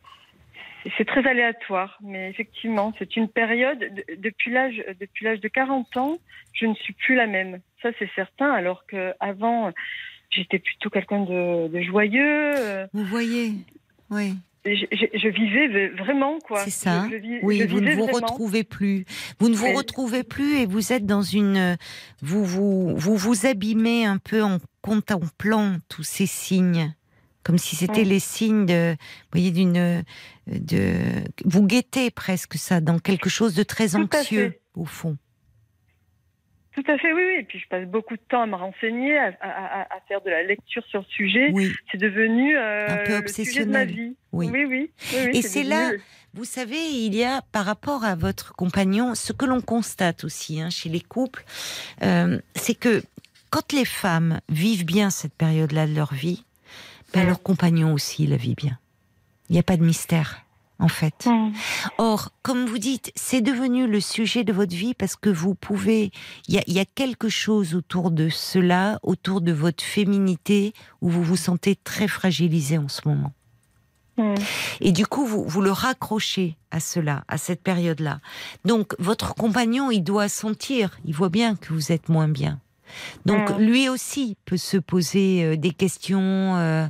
c'est très aléatoire. Mais effectivement, c'est une période de- depuis l'âge, depuis l'âge de 40 ans, je ne suis plus la même. Ça, c'est certain. Alors que avant, j'étais plutôt quelqu'un de, de joyeux. euh, Vous voyez Oui. Je, je- je vivais vraiment, quoi. C'est ça. Je, je vis- Oui, vous ne vous vraiment. retrouvez plus. Vous ne vous retrouvez plus et vous êtes dans une. Vous vous, vous vous abîmez un peu en contemplant tous ces signes. Comme si c'était les signes de. Vous voyez, d'une. De, vous guettez presque ça dans quelque chose de très Tout anxieux, au fond. Tout à fait, oui, oui. Et puis je passe beaucoup de temps à me renseigner, à, à- à- à faire de la lecture sur le sujet. Oui. C'est devenu euh, Un peu le sujet de ma obsessionnel. vie. Oui. oui, oui. Et c'est là- le- Vous savez, il y a par rapport à votre compagnon, ce que l'on constate aussi hein, chez les couples, euh, c'est que quand les femmes vivent bien cette période-là de leur vie, ben, leur compagnon aussi la vit bien. Il n'y a pas de mystère, en fait. Or, comme vous dites, c'est devenu le sujet de votre vie parce que vous pouvez. Il y a, il y a quelque chose autour de cela, autour de votre féminité, où vous vous sentez très fragilisé en ce moment. Et du coup, vous, vous le raccrochez à cela, à cette période-là. Donc, votre compagnon, il doit sentir, il voit bien que vous êtes moins bien. Donc, Mm. lui aussi peut se poser euh, des questions. euh,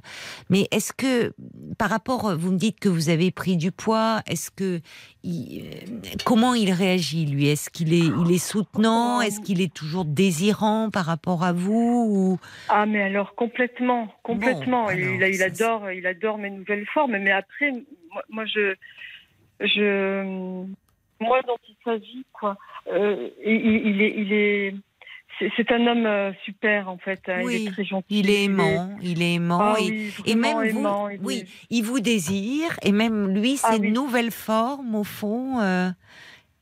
mais est-ce que, par rapport, vous me dites que vous avez pris du poids, est-ce que, il- euh, comment il réagit lui? Est-ce qu'il est, il est soutenant? Est-ce qu'il est toujours désirant par rapport à vous ou... Ah, mais alors complètement, complètement. Bon, il, alors, il adore, il adore mes nouvelles formes. Mais après, moi, moi, je, je, moi, dans toute sa vie, quoi. euh, il, il est, il est, c'est un homme euh, super en fait. hein. Il Oui, est très gentil. Il est aimant, il est aimant. Ah et- oui, Et même vraiment vous, aimant, il oui, est- il vous désire, et même lui, Ah ses oui. nouvelles formes, au fond, euh,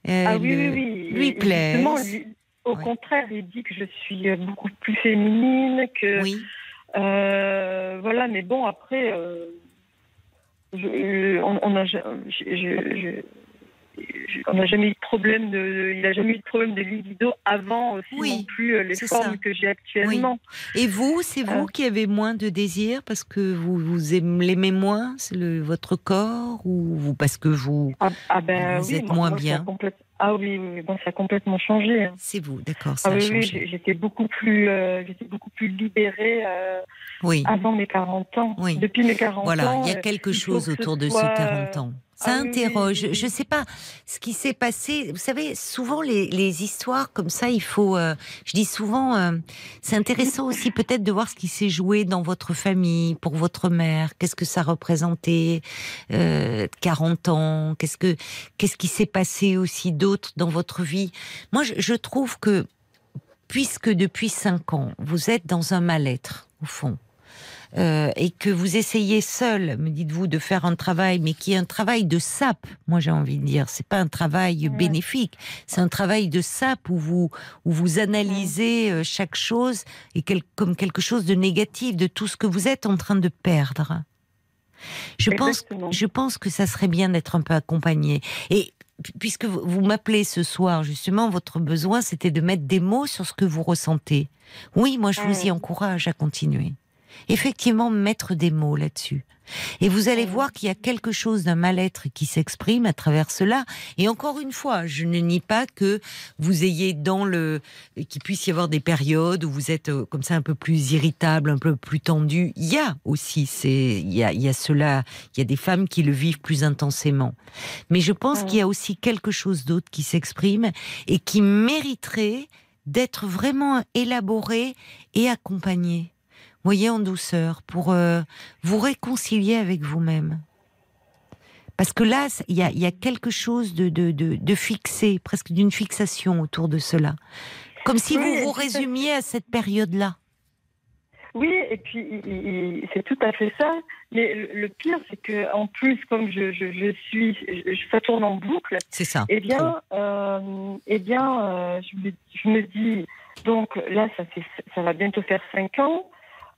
euh, Ah oui, le- oui, oui. lui plaisent. lui- au contraire, il dit que je suis beaucoup plus féminine, que Oui, euh, voilà. Mais bon, après, euh, je- euh, on on a, je- je- on n'a jamais eu de problème de, il n'a jamais eu de problème de libido avant aussi Oui, non plus euh, les formes ça. que j'ai actuellement. Et vous, c'est vous Euh. qui avez moins de désir parce que vous, vous aimez- l'aimez moins, le, votre corps, ou vous, parce que vous, Ah, ah ben Vous oui, êtes moi- moins moi, bien? Ah oui, bon, ça a complètement changé. hein. c'est vous, d'accord, ça Ah a oui, oui, j'étais beaucoup plus, euh, j'étais beaucoup plus libérée. euh, Oui, avant mes 40 ans. Oui. Depuis mes 40 voilà, ans. il y a quelque chose ce autour de soit, ces 40 ans. Ça Ah oui, interroge. oui, oui. Je ne sais pas ce qui s'est passé. Vous savez, souvent les, les histoires comme ça, il faut. euh, je dis souvent, euh, c'est intéressant aussi peut-être de voir ce qui s'est joué dans votre famille, pour votre mère. Qu'est-ce que ça représentait euh, 40 ans? Qu'est-ce que qu'est-ce qui s'est passé aussi d'autre dans votre vie? Moi, je, je trouve que puisque depuis 5 ans, vous êtes dans un mal-être au fond euh, et que vous essayez seul, me dites-vous, de faire un travail, mais qui est un travail de sape, moi j'ai envie de dire, c'est pas un travail bénéfique, c'est un travail de sape où vous où vous analysez euh, chaque chose et quel- comme quelque chose de négatif, de tout ce que vous êtes en train de perdre. Je pense, Exactement. je pense que ça serait bien d'être un peu accompagné. Et pu- puisque vous, m'appelez ce soir, justement, votre besoin, c'était de mettre des mots sur ce que vous ressentez. Oui, moi, je vous y encourage à continuer. Effectivement, mettre des mots là-dessus. Et vous allez voir qu'il y a quelque chose d'un mal-être qui s'exprime à travers cela. Et encore une fois, je ne nie pas que vous ayez dans le, qu'il puisse y avoir des périodes où vous êtes euh, comme ça un peu plus irritable, un peu plus tendu. Il y a aussi, c'est, il y a, il y a cela, il y a des femmes qui le vivent plus intensément. Mais je pense qu'il y a aussi quelque chose d'autre qui s'exprime et qui mériterait d'être vraiment élaboré et accompagné. Voyez en douceur pour euh, vous réconcilier avec vous-même. Parce que là, il y a, il y a quelque chose de, de, de, de fixé, presque d'une fixation autour de cela. Comme si Oui, vous vous résumiez à cette période-là. Oui, et puis c'est tout à fait ça. Mais le, le pire, c'est que en plus, comme je, je, je suis, je- tourne en boucle. C'est ça. Eh bien, euh, eh bien, euh, je, me, je me dis, donc là, ça, fait, ça va bientôt faire cinq ans.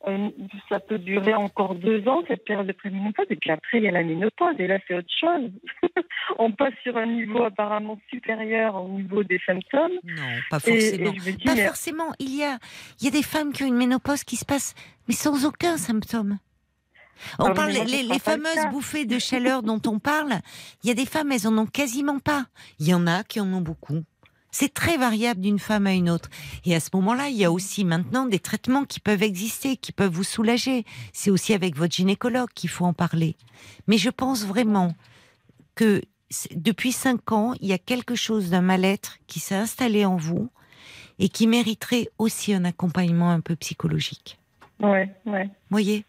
Euh, ça peut durer encore deux ans, cette période de préménopause. Et puis après, il y a la ménopause. Et là, c'est autre chose. On passe sur un niveau apparemment supérieur au niveau des symptômes. Non, pas Et, et forcément. dis, Pas mais- forcément. Il y a, il y a des femmes qui ont une ménopause qui se passe, mais sans aucun symptôme. On parle les, le fameuses bouffées de chaleur dont on parle. Il y a des femmes, elles en ont quasiment pas. Il y en a qui en ont beaucoup. C'est très variable d'une femme à une autre. Et à ce moment-là, il y a aussi maintenant des traitements qui peuvent exister, qui peuvent vous soulager. C'est aussi avec votre gynécologue qu'il faut en parler. Mais je pense vraiment que depuis cinq ans, il y a quelque chose d'un mal-être qui s'est installé en vous et qui mériterait aussi un accompagnement un peu psychologique. Ouais, ouais. Voyez?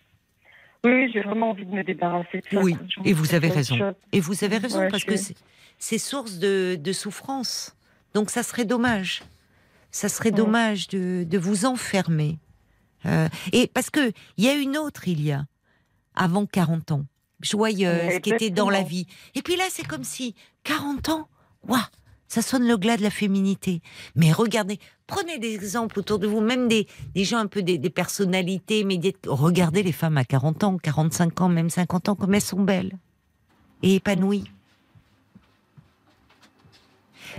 Oui, oui, j'ai vraiment envie de me débarrasser de ça. Oui, et vous avez raison. Et vous avez raison parce je que c'est- c'est source de, de souffrance. Donc ça serait dommage. Ça serait dommage de, de vous enfermer. Euh, et parce que il y a une autre, il y a avant 40 ans, joyeuse, qui était dans la vie. Et puis là, c'est comme si 40 ans, waouh, ça sonne le glas de la féminité. Mais regardez, prenez des exemples autour de vous, même des, des gens un peu des, des personnalités médiates. Regardez les femmes à 40 ans, 45 ans, même 50 ans, comme elles sont belles et épanouies.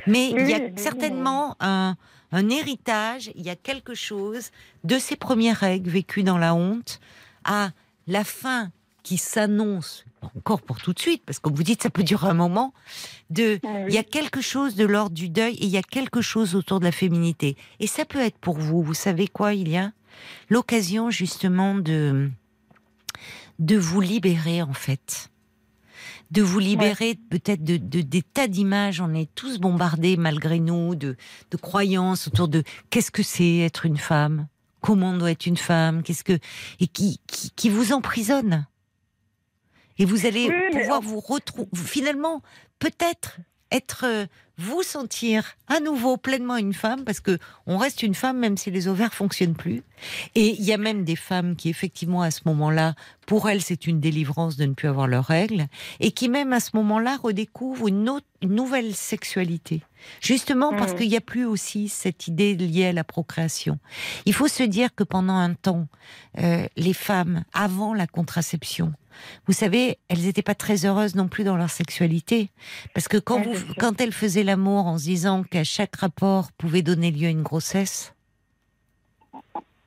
Mais il y a Oui, certainement un, un héritage, il y a quelque chose de ces premières règles vécues dans la honte à la fin qui s'annonce, encore pour tout de suite, parce que vous dites ça peut durer un moment, de, Ouais, il y a quelque chose de l'ordre du deuil et il y a quelque chose autour de la féminité. Et ça peut être pour vous, vous savez quoi, il y a l'occasion justement de, de vous libérer en fait. De vous libérer peut-être de, de- des tas d'images, on est tous bombardés malgré nous, de, de croyances autour de qu'est-ce que c'est être une femme, comment doit être une femme, qu'est-ce que et qui, qui, qui vous emprisonne? Et vous allez Oui, pouvoir vous retrouver finalement peut-être être euh, vous sentir à nouveau pleinement une femme parce que on reste une femme même si les ovaires fonctionnent plus. Et il y a même des femmes qui effectivement à ce moment-là, pour elles c'est une délivrance de ne plus avoir leurs règles et qui même à ce moment-là redécouvrent une, autre, une nouvelle sexualité. Justement parce Mhm. qu'il n'y a plus aussi cette idée liée à la procréation. Il faut se dire que pendant un temps, euh, les femmes, avant la contraception, vous savez, elles n'étaient pas très heureuses non plus dans leur sexualité. Parce que quand, Ouais, vous, c'est sûr. quand elles faisaient l'amour en se disant qu'à chaque rapport pouvait donner lieu à une grossesse,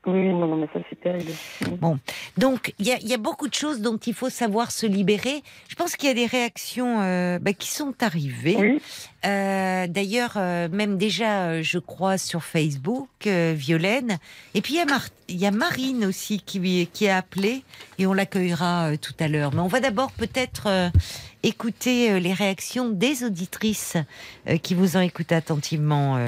Oui, non, non, mais ça c'est terrible. Bon, donc il y a, y a, beaucoup de choses dont il faut savoir se libérer. Je pense qu'il y a des réactions euh, bah, qui sont arrivées. Oui. Euh, D'ailleurs, euh, même déjà, je crois, sur Facebook, Violaine. Et puis il y, a y Marine aussi qui, qui a appelé et on l'accueillera tout à l'heure. Mais on va d'abord peut-être écouter les réactions des auditrices qui vous ont écouté attentivement.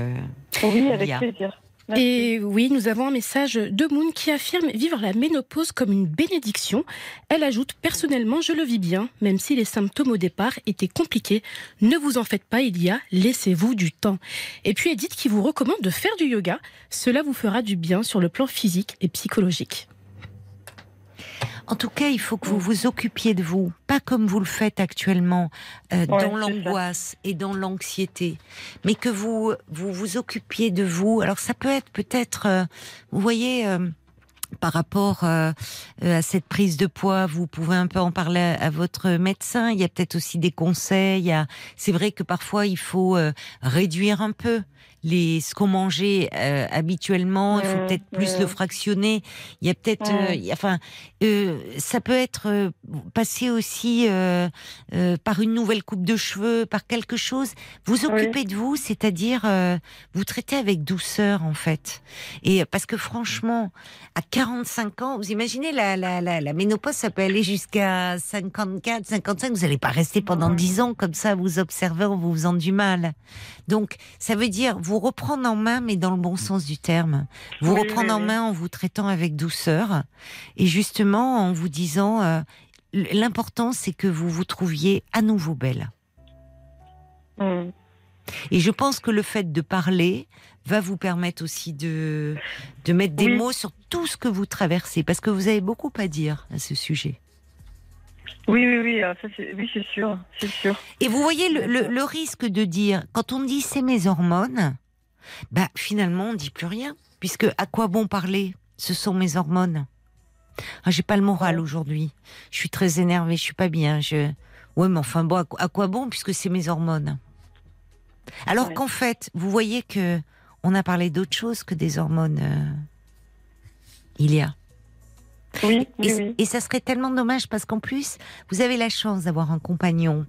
oui, avec Lia. plaisir. Et oui, nous avons un message de Moon qui affirme vivre la ménopause comme une bénédiction. Elle ajoute Personnellement, je le vis bien, même si les symptômes au départ étaient compliqués. Ne vous en faites pas, il y a, laissez-vous du temps. Et puis Edith qui vous recommande de faire du yoga. Cela vous fera du bien sur le plan physique et psychologique. En tout cas, il faut que vous vous occupiez de vous, pas comme vous le faites actuellement, euh, Ouais, dans l'angoisse et dans l'anxiété, mais que vous vous vous occupiez de vous. Alors ça peut être peut-être, euh, vous voyez. euh, par rapport euh, à cette prise de poids, vous pouvez un peu en parler à, à votre médecin. Il y a peut-être aussi des conseils. a- C'est vrai que parfois il faut euh, réduire un peu les ce qu'on mangeait euh, habituellement. Il faut Mmh, peut-être plus le fractionner. Il y a peut-être, euh, enfin, euh, ça peut être passé aussi par une nouvelle coupe de cheveux, par quelque chose. Vous Oui. occupez de vous, c'est-à-dire vous traitez avec douceur en fait. Et parce que franchement, à 45 ans, vous imaginez la, la, la, la ménopause, ça peut aller jusqu'à 54, 55. Vous n'allez pas rester pendant Ouais. 10 ans comme ça, vous observant, vous faisant du mal. Donc, ça veut dire vous reprendre en main, mais dans le bon sens du terme. Vous Oui, reprendre oui, en main en vous traitant avec douceur et justement en vous disant euh, l'important c'est que vous vous trouviez à nouveau belle. Mm. Et je pense que le fait de parler va vous permettre aussi de, de mettre des mots sur tout ce que vous traversez, parce que vous avez beaucoup à dire à ce sujet. Oui, oui, oui, ah, ça, c'est- oui, c'est sûr, c'est sûr. Et vous voyez le, le- le risque de dire, quand on dit c'est mes hormones, bah finalement on dit plus rien, puisque à quoi bon parler? Ce sont mes hormones. Ah, J'ai pas le moral aujourd'hui. Je suis très énervée, je suis pas bien. Je... Ouais, mais enfin bon, à quoi- bon puisque c'est mes hormones? Alors Ouais. qu'en fait, vous voyez que on a parlé d'autre chose que des hormones. euh, Il y a. Oui, oui, Et, oui. et ça serait tellement dommage parce qu'en plus, vous avez la chance d'avoir un compagnon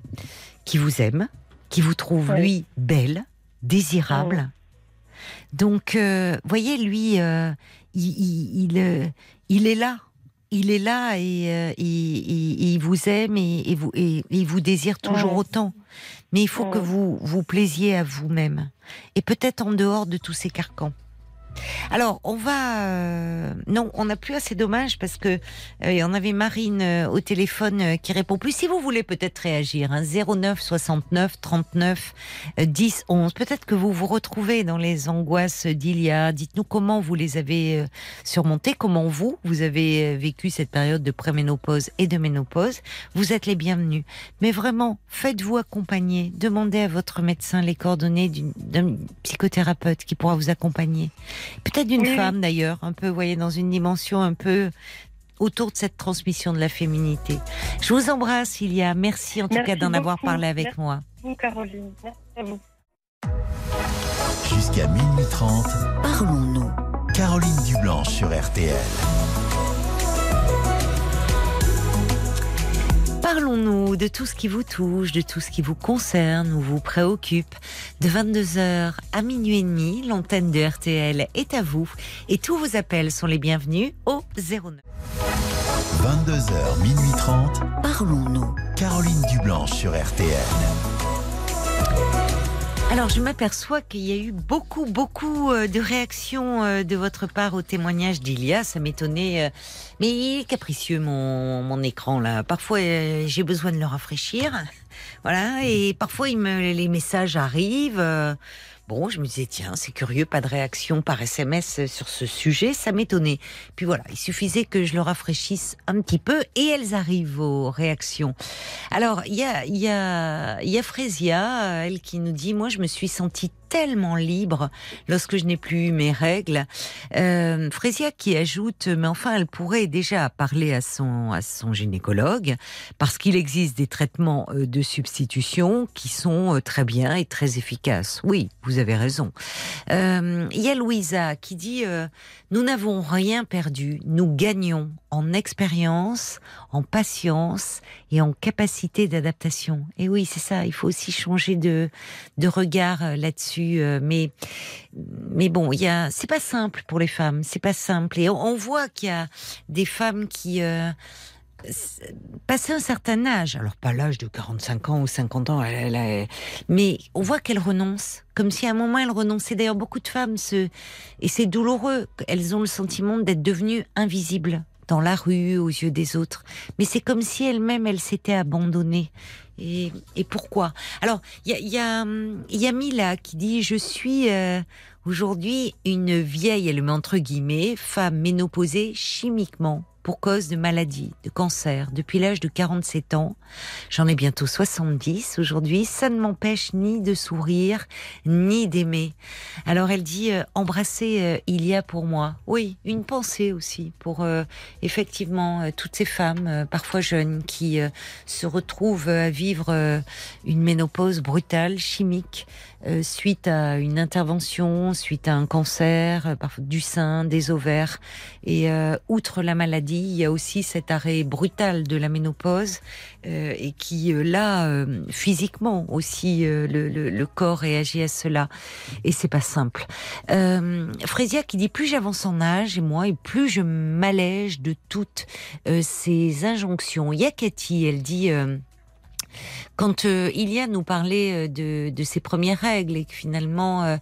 qui vous aime, qui vous trouve, lui, belle, désirable. Donc, euh, voyez, lui, euh, il, il, il, euh, il est là. Il est là et, euh, il, vous aime et, et vous, et, il vous désire toujours Ouais. autant. Mais il faut que vous vous plaisiez à vous-même. Et peut-être en dehors de tous ces carcans. Alors, on va. euh, non, on n'a plus assez dommage parce que euh, on avait Marine euh, au téléphone euh, qui répond plus. Si vous voulez peut-être réagir, hein, 09 69 39 euh, 10 11. Peut-être que vous vous retrouvez dans les angoisses d'Ilia. Dites-nous comment vous les avez euh, surmontées, comment vous vous avez vécu cette période de préménopause et de ménopause. Vous êtes les bienvenus. Mais vraiment, faites-vous accompagner. Demandez à votre médecin les coordonnées d'un psychothérapeute qui pourra vous accompagner. Peut-être d'une Oui, femme d'ailleurs, un peu, vous voyez, dans une dimension un peu autour de cette transmission de la féminité. Je vous embrasse, Ilia. Merci en tout Merci cas d'en avoir parlé avec Merci. moi. Vous, Caroline. Merci à vous. Jusqu'à minuit 30, Parlons-nous. Caroline Dublanche sur RTL. Parlons-nous de tout ce qui vous touche, de tout ce qui vous concerne ou vous préoccupe. De 22h à minuit et demi, l'antenne de RTL est à vous et tous vos appels sont les bienvenus au 09. 22h, minuit 30, Parlons-nous. Caroline Dublanche sur RTL. Alors, je m'aperçois qu'il y a eu beaucoup, beaucoup euh, de réactions euh, de votre part au témoignage d'Ilia. Ça m'étonnait. euh, Mais il est capricieux, mon, écran, là. Parfois, j'ai besoin de le rafraîchir. Voilà. Et parfois, les messages arrivent. Bon, je me disais, tiens, c'est curieux, pas de réaction par SMS sur ce sujet, ça m'étonnait. Puis voilà, il suffisait que je le rafraîchisse un petit peu et elles arrivent aux réactions. Alors, il y a, y, a, y a Frésia, euh, elle qui nous dit, moi je me suis sentie tellement libre lorsque je n'ai plus eu mes règles. Euh, Frésia qui ajoute, mais enfin elle pourrait déjà parler à son, à son gynécologue parce qu'il existe des traitements euh, de substitution qui sont euh, très bien et très efficaces. Oui, vous avez raison. Euh, il y a Louisa qui dit Nous n'avons rien perdu, nous gagnons en expérience, en patience et en capacité d'adaptation. Et oui, c'est ça, il faut aussi changer de, de regard euh, là-dessus. Mais, mais bon, il y a, c'est pas simple pour les femmes, c'est pas simple. Et on, voit qu'il y a des femmes qui passer un certain âge, alors pas l'âge de 45 ans ou 50 ans, mais on voit qu'elles renoncent, comme si à un moment elles renonçaient. D'ailleurs, beaucoup de femmes, se, et c'est douloureux, elles ont le sentiment d'être devenues invisibles dans la rue, aux yeux des autres. Mais c'est comme si elles-mêmes, elles s'étaient abandonnées. Et, pourquoi? Alors, il y a, y, a, y a Mila qui dit, je suis euh, aujourd'hui une vieille, elle met entre guillemets, femme ménopausée chimiquement pour cause de maladie, de cancer, depuis l'âge de 47 ans. J'en ai bientôt 70 aujourd'hui. Ça ne m'empêche ni de sourire, ni d'aimer. Alors elle dit, euh, embrasser, euh, il y a pour moi. Oui, une pensée aussi pour euh, effectivement toutes ces femmes, parfois jeunes, qui se retrouvent à vivre une ménopause brutale, chimique, euh, suite à une intervention, suite à un cancer, euh, parfois du sein, des ovaires. Et euh, outre la maladie, il y a aussi cet arrêt brutal de la ménopause et qui là physiquement aussi le, corps réagit à cela. Et c'est pas simple. Frésia qui dit plus j'avance en âge et moi et plus je m'allège de toutes ces injonctions. Il y a Cathy, elle dit quand euh, Ilia nous parlait euh, de, ses premières règles et que finalement euh,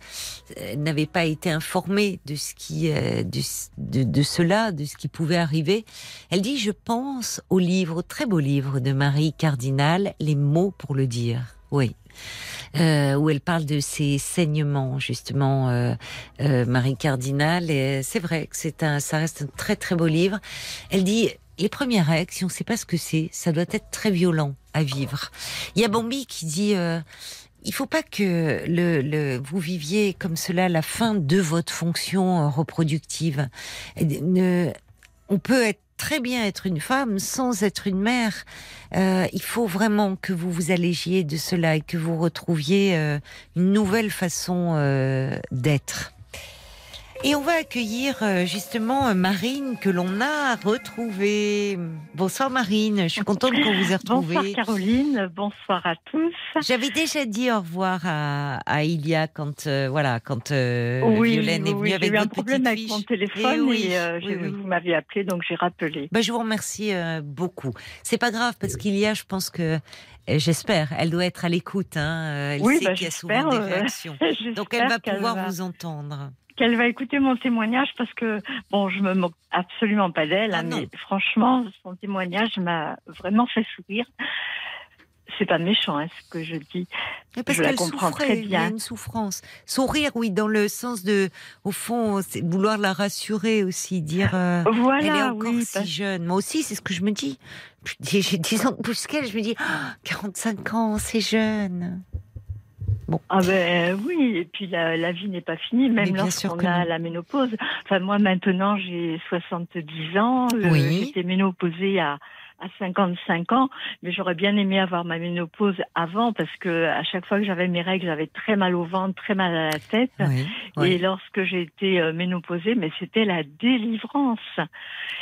n'avait pas été informée de ce qui de, cela, de ce qui pouvait arriver, elle dit je pense au livre, au très beau livre de Marie Cardinal, Les mots pour le dire. Oui. où elle parle de ses saignements justement Marie Cardinal et c'est vrai que c'est un ça reste un très très beau livre elle dit les premières règles, si on ne sait pas ce que c'est, ça doit être très violent à vivre. Il y a Bambi qui dit euh, il faut pas que le, vous viviez comme cela la fin de votre fonction euh, reproductive. on peut être très bien être une femme sans être une mère. Euh, il faut vraiment que vous vous allégiez de cela et que vous retrouviez euh, une nouvelle façon d'être. Et on va accueillir euh, justement euh, Marine que l'on a retrouvée. Bonsoir Marine, je suis contente qu'on vous ait retrouvée. Bonsoir Caroline, bonsoir à tous. J'avais déjà dit au revoir à, à Ilia quand euh, voilà quand Violaine est venue avec eu un problème avec mon téléphone et, vous m'aviez appelé donc j'ai rappelé. Bah, je vous remercie beaucoup. C'est pas grave parce qu'Ilia, je pense que J'espère. Elle doit être à l'écoute. Hein. Elle sait bah, qu'il y a souvent des réactions. Donc elle va pouvoir vous entendre qu'elle va écouter mon témoignage parce que, bon, je me moque absolument pas d'elle, ah hein, mais franchement, son témoignage m'a vraiment fait sourire. C'est pas méchant hein, ce que je dis. parce je la comprends très bien. Il y a une souffrance. Sourire, oui, dans le sens de, au fond, c'est vouloir la rassurer aussi, dire euh, voilà, elle est encore si jeune. Moi aussi, c'est ce que je me dis. J'ai 10 ans de plus qu'elle, je me dis, 45 ah, ans, c'est jeune. Ah ben oui, et puis la, vie n'est pas finie, même lorsqu'on a la ménopause. Enfin moi maintenant j'ai 70 ans, euh, oui. j'étais ménopausée à à 55 ans, mais j'aurais bien aimé avoir ma ménopause avant parce que à chaque fois que j'avais mes règles, j'avais très mal au ventre, très mal à la tête. Et lorsque j'ai été euh, ménopausée, mais c'était la délivrance.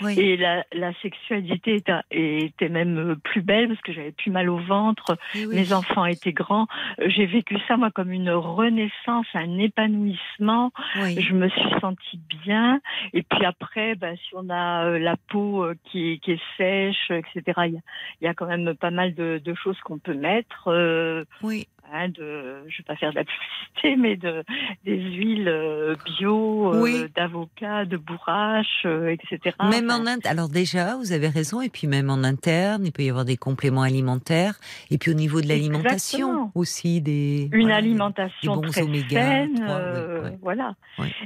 Et la, la sexualité était, était, même euh, plus belle parce que j'avais plus mal au ventre, mes enfants étaient grands. Euh, j'ai vécu ça moi comme une renaissance, un épanouissement. Je me suis sentie bien. Et puis après, bah, si on a la peau qui, qui est sèche, etc. Il y, a, quand même pas mal de, choses qu'on peut mettre. Euh, oui. Hein, de, je vais pas faire de la publicité, mais de, des huiles euh, bio, euh, d'avocat, de bourrache, etc. Même en alors déjà, vous avez raison, et puis même en interne, il peut y avoir des compléments alimentaires, et puis au niveau de l'alimentation aussi des une alimentation très saine, voilà.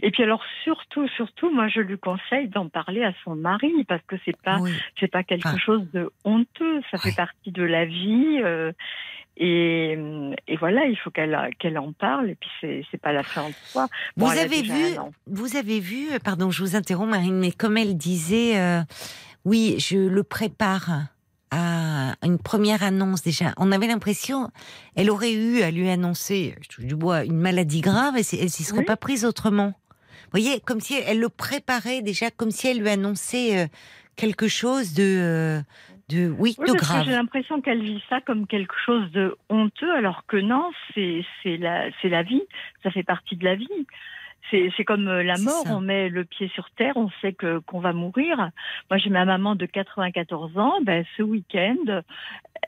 Et puis alors surtout, surtout, moi je lui conseille d'en parler à son mari parce que c'est pas c'est pas quelque chose de honteux, ça fait partie de la vie. Euh, et, et, voilà, il faut qu'elle qu'elle en parle. Et puis c'est pas la fin en soi. vous avez vu, vous avez vu, pardon, je vous interromps, Marine, mais comme elle disait, euh, oui, je le prépare. à une première annonce déjà. On avait l'impression, elle aurait eu à lui annoncer, je touche du bois, une maladie grave et elle s'y serait pas prise autrement. Vous voyez, comme si elle le préparait déjà, comme si elle lui annonçait euh, quelque chose de, euh, de oui, de grave. J'ai l'impression qu'elle vit ça comme quelque chose de honteux, alors que non, c'est la, la vie, ça fait partie de la vie. C'est comme euh, la mort, on met le pied sur terre, on sait que qu'on va mourir. Moi, j'ai ma maman de 94 ans. Ben, ce week-end,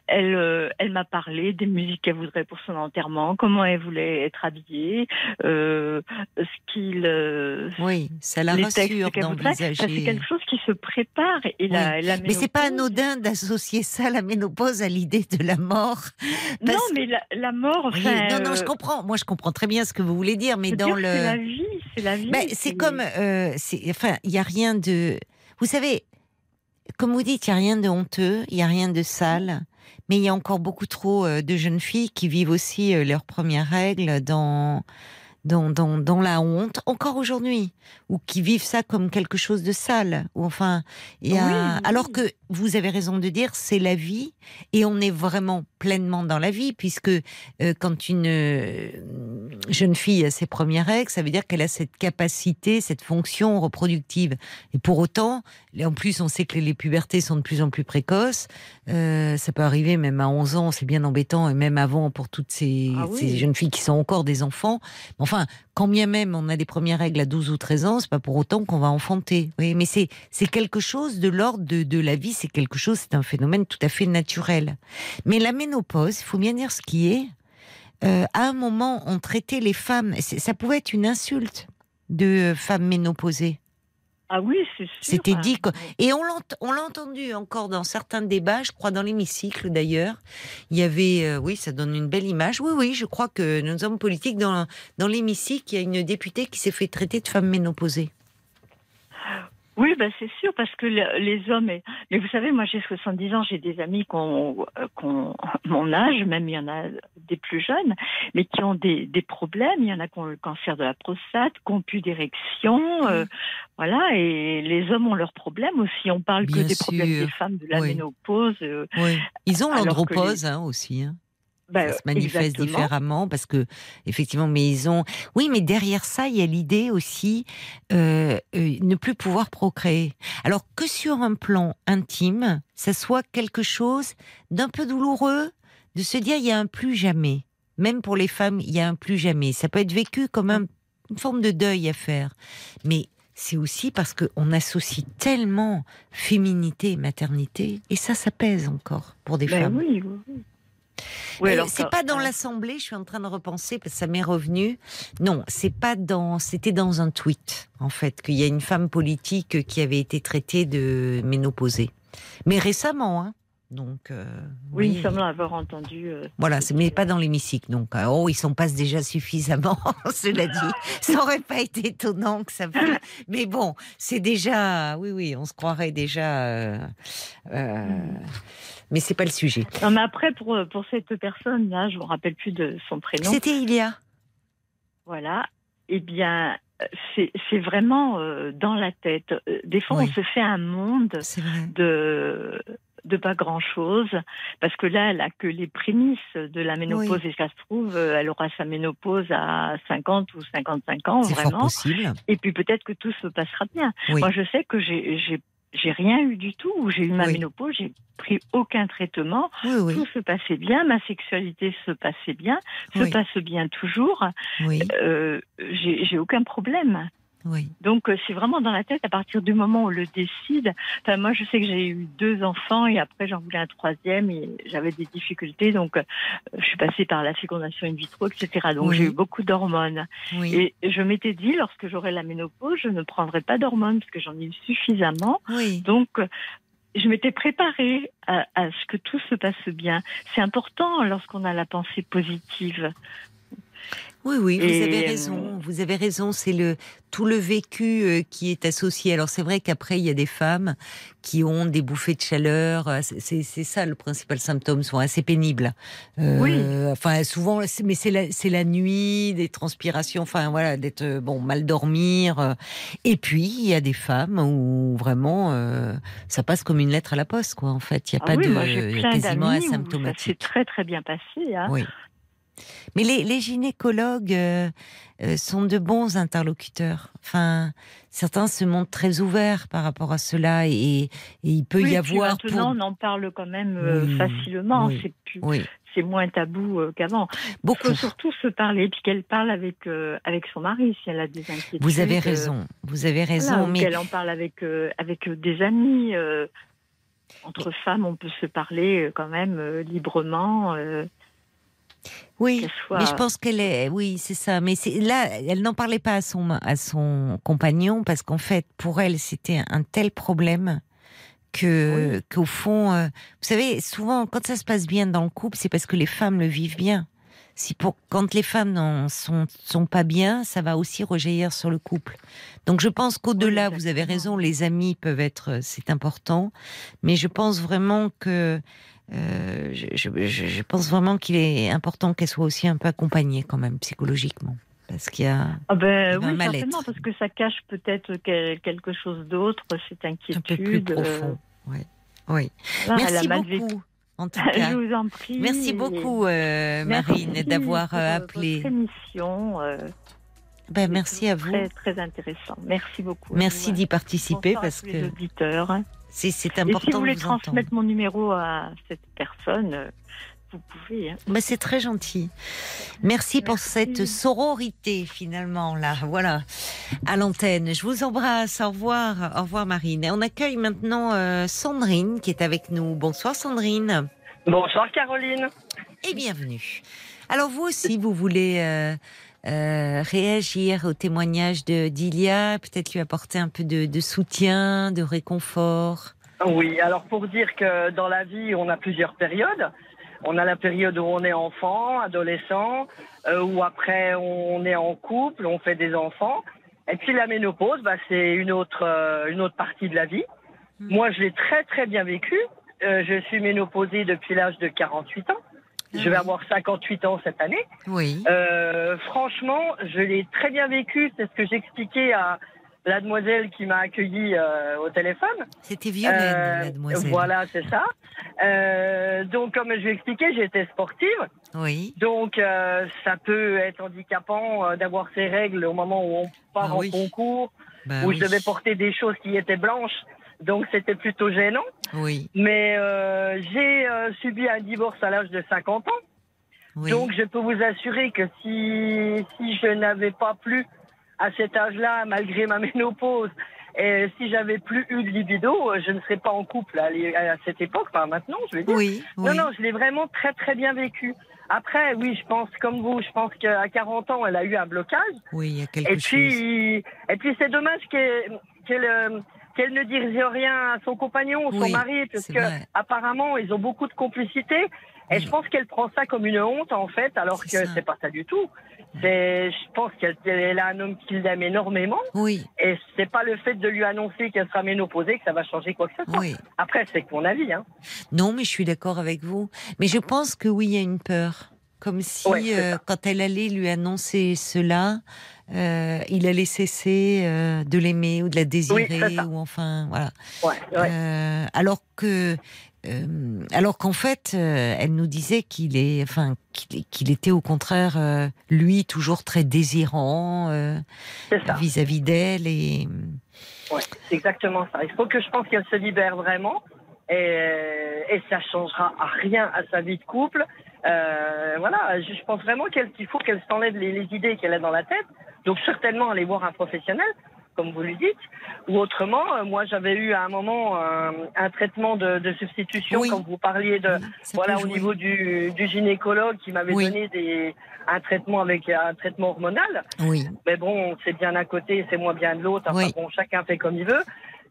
elle, euh, elle m'a parlé des musiques qu'elle voudrait pour son enterrement, comment elle voulait être habillée, euh, ce qu'il. Euh, oui, ça la rassure d'envisager. C'est quelque chose qui se prépare. Et la, la mais c'est pas anodin d'associer ça, la ménopause, à l'idée de la mort? Non, mais la, mort. non, non, je comprends. Moi, je comprends très bien ce que vous voulez dire, mais dans le. La vie, c'est la vie. c'est comme, enfin, il y a rien de. Vous savez, comme vous dites, il n'y a rien de honteux, il n'y a rien de sale. Mais il y a encore beaucoup trop euh, de jeunes filles qui vivent aussi euh, leurs premières règles dans dans, dans, dans la honte, encore aujourd'hui, ou qui vivent ça comme quelque chose de sale. Ou enfin, il y a... alors que vous avez raison de dire, c'est la vie, et on est vraiment pleinement dans la vie, puisque euh, quand une euh, jeune fille a ses premières règles, ça veut dire qu'elle a cette capacité, cette fonction reproductive. Et pour autant, en plus, on sait que les pubertés sont de plus en plus précoces. Euh, ça peut arriver même à 11 ans, c'est bien embêtant, et même avant pour toutes ces, ah ces jeunes filles qui sont encore des enfants. Enfin, quand bien même on a des premières règles à 12 ou 13 ans, c'est pas pour autant qu'on va enfanter. Mais c'est quelque chose de l'ordre de, de la vie, c'est quelque chose, c'est un phénomène tout à fait naturel. Mais la ménopause, il faut bien dire ce qui est. Euh, à un moment, on traitait les femmes, ça pouvait être une insulte de femmes ménopausées. Ah oui, c'est sûr. C'était dit. Et on l'a entendu encore dans certains débats, je crois dans l'hémicycle d'ailleurs. Il y avait, euh, oui, ça donne une belle image. Oui, oui, je crois que nos hommes politiques, dans, dans l'hémicycle, il y a une députée qui s'est fait traiter de femme ménopausée. Oui, bah c'est sûr, parce que les hommes. Mais vous savez, moi j'ai 70 ans, j'ai des amis qui ont, mon âge, même il y en a des plus jeunes, mais qui ont des, des problèmes. Il y en a qui ont le cancer de la prostate, qui ont plus d'érection. Euh, voilà, et les hommes ont leurs problèmes aussi. On parle que des problèmes des femmes, de la ménopause. Euh, oui. Ils ont l'andropause hein, aussi. Hein ça se manifeste différemment parce que effectivement, mais ils ont. Oui, mais derrière ça, il y a l'idée aussi euh, euh, ne plus pouvoir procréer. Alors que sur un plan intime, ça soit quelque chose d'un peu douloureux de se dire il y a un plus jamais. Même pour les femmes, il y a un plus jamais. Ça peut être vécu comme une forme de deuil à faire, mais c'est aussi parce qu'on associe tellement féminité et maternité, et ça, ça pèse encore pour des ben femmes. Oui, oui. Oui, c'est pas dans l'Assemblée, je suis en train de repenser parce que ça m'est revenu. Non, c'est pas dans, c'était dans un tweet en fait qu'il y a une femme politique qui avait été traitée de ménopausée, mais récemment, hein. Donc, euh, oui, il semble avoir entendu. Euh, voilà, mais pas dans l'hémicycle. Donc, euh, oh, ils s'en passent déjà suffisamment. cela dit, ça aurait pas été étonnant que ça. mais bon, c'est déjà. Oui, oui, on se croirait déjà. Hmm. Mais c'est pas le sujet. Non, mais après, pour, pour cette personne-là, je me rappelle plus de son prénom. C'était Ilia. Voilà. Eh bien, c'est vraiment dans la tête. Des fois, on se fait un monde de de pas grand-chose, parce que là, elle a que les prémices de la ménopause, et ça se trouve, elle aura sa ménopause à 50 ou 55 ans, vraiment. possible. Et puis peut-être que tout se passera bien. Moi, je sais que j'ai j'ai rien eu du tout. J'ai eu ma ménopause, j'ai pris aucun traitement. tout se passait bien, ma sexualité se passait bien, se passe bien toujours. Euh, j'ai aucun problème. Oui. Donc euh, c'est vraiment dans la tête à partir du moment où on le décide. Enfin, moi, je sais que j'ai eu deux enfants et après j'en voulais un troisième et j'avais des difficultés. Donc euh, je suis passée par la fécondation in vitro, etc. Donc j'ai eu beaucoup d'hormones. Et je m'étais dit, lorsque j'aurai la ménopause, je ne prendrai pas d'hormones parce que j'en ai eu suffisamment. Donc je m'étais préparée à, à, ce que tout se passe bien. C'est important lorsqu'on a la pensée positive. Oui, oui, vous avez raison. Vous avez raison. C'est le tout le vécu euh, qui est associé. Alors c'est vrai qu'après il y a des femmes qui ont des bouffées de chaleur. Euh, c'est ça le principal symptôme, sont assez pénibles. Euh, oui. Enfin souvent, mais c'est la, la nuit, des transpirations. Enfin voilà, d'être bon mal dormir. Et puis il y a des femmes où vraiment ça passe comme une lettre à la poste, quoi. En fait, il n'y a ah pas de moi, quasiment asymptomatique. Ça très très bien passé. Hein. Oui. Mais les, gynécologues euh, euh, sont de bons interlocuteurs. Enfin, certains se montrent très ouverts par rapport à cela et, il peut y avoir. Maintenant, on en parle quand même euh, facilement. C'est plus. C'est moins tabou qu'avant. Beaucoup. Il faut surtout se parler, puis qu'elle parle avec avec son mari si elle a des inquiétudes. Vous avez raison. Vous avez raison. mais qu'elle en parle avec avec des amis. entre femmes, on peut se parler quand même librement. Oui, mais je pense qu'elle est, oui, c'est ça. Mais là, elle n'en parlait pas à son à son compagnon parce qu'en fait, pour elle, c'était un tel problème que qu'au fond, euh, vous savez, souvent quand ça se passe bien dans le couple, c'est parce que les femmes le vivent bien. Si pour quand les femmes n'en sont, sont pas bien, ça va aussi rejaillir sur le couple. Donc je pense qu'au-delà, vous avez raison, les amis peuvent être, c'est important, mais je pense vraiment que euh, je, pense vraiment qu'il est important qu'elle soit aussi un peu accompagnée quand même psychologiquement. Parce qu'il y a, ah ben, oui, certainement, parce que ça cache peut-être quelque chose d'autre, cette inquiétude. Un peu plus profond, oui. oui. Merci beaucoup. En tout cas. Je vous en prie. Merci beaucoup, euh, Marine, d'avoir euh, appelé. émission. ben, merci à vous. Très, très intéressant. Merci beaucoup. Merci d'y participer parce que. auditeurs. C'est important. Et si vous voulez transmettre mon numéro à cette personne, euh, vous pouvez. Hein. Bah, c'est très gentil. Merci, pour cette sororité finalement là. Voilà, à l'antenne. Je vous embrasse. Au revoir. Au revoir Marine. on accueille maintenant euh, Sandrine qui est avec nous. Bonsoir Sandrine. Bonsoir Caroline. Et bienvenue. Alors vous aussi, vous voulez euh, euh, réagir au témoignage de d'Ilia, peut-être lui apporter un peu de, soutien, de réconfort Oui, alors pour dire que dans la vie, on a plusieurs périodes. On a la période où on est enfant, adolescent, euh, où après on est en couple, on fait des enfants. Et puis la ménopause, bah, c'est une autre, euh, une autre partie de la vie. Hmm. Moi, je l'ai très très bien vécu. je suis ménopausée depuis l'âge de 48 ans. Je vais avoir 58 ans cette année. Oui. Euh, franchement, je l'ai très bien vécu. C'est ce que j'expliquais à la demoiselle qui m'a accueilli euh, au téléphone. C'était Violaine, euh, la demoiselle. Voilà, c'est ça. Euh, donc, comme je l'ai expliqué, j'étais sportive. Oui. Donc, euh, ça peut être handicapant d'avoir ces règles au moment où on part ah en concours, bah où je devais porter des choses qui étaient blanches donc c'était plutôt gênant. Oui. Mais euh, j'ai euh, subi un divorce à l'âge de 50 ans. Oui. Donc je peux vous assurer que si, si je n'avais pas plus à cet âge-là, malgré ma ménopause, et si j'avais plus eu de libido, je ne serais pas en couple à, à cette époque, enfin maintenant, je vais dire. Oui, Non, non, je l'ai vraiment très très bien vécu. Après, oui, je pense comme vous, je pense qu'à 40 ans, elle a eu un blocage. Oui, il y a quelque et Puis, et puis c'est dommage qu'elle qu qu'elle ne dise rien à son compagnon, son mari, parce que apparemment ils ont beaucoup de complicité. Et je pense qu'elle prend ça comme une honte en fait, alors que c'est pas ça du tout. C'est, je pense qu'elle a un homme qui l'aime énormément. Oui. Et c'est pas le fait de lui annoncer qu'elle sera ménopausée que ça va changer quoi que ce soit. Après, c'est que mon avis. Hein. Non, mais je suis d'accord avec vous. Mais je pense que oui, il y a une peur. Comme si, euh, quand elle allait lui annoncer cela, euh, il allait cesser euh, de l'aimer ou de la désirer ou enfin voilà. Euh, alors que alors qu'en fait, elle nous disait qu'il est, enfin, qu'il était au contraire, lui, toujours très désirant vis-à-vis d'elle et. Ouais, c'est exactement ça. Il faut que je pense qu'elle se libère vraiment et, et ça changera à rien à sa vie de couple. Voilà, je pense vraiment qu'il faut qu'elle s'enlève les, les idées qu'elle a dans la tête donc certainement aller voir un professionnel, comme vous le dites, ou autrement, euh, moi j'avais eu à un moment un, traitement de, substitution, comme vous parliez de, voilà, au niveau du, gynécologue qui m'avait donné des, un traitement avec un traitement hormonal. Oui. Mais bon, c'est bien d'un côté, c'est moins bien de l'autre. Enfin bon, chacun fait comme il veut.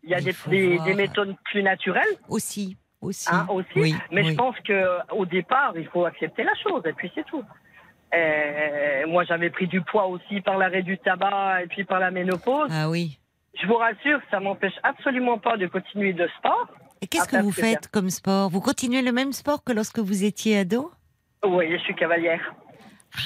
Il y a des, des, méthodes plus naturelles. Aussi. Aussi. Hein, aussi. Mais je pense que au départ, il faut accepter la chose et puis c'est tout. Et moi, j'avais pris du poids aussi par l'arrêt du tabac et puis par la ménopause. Ah oui. Je vous rassure, ça m'empêche absolument pas de continuer de sport. Et qu'est-ce que vous faites comme sport? Vous continuez le même sport que lorsque vous étiez ado? Oui, je suis cavalière. Ah,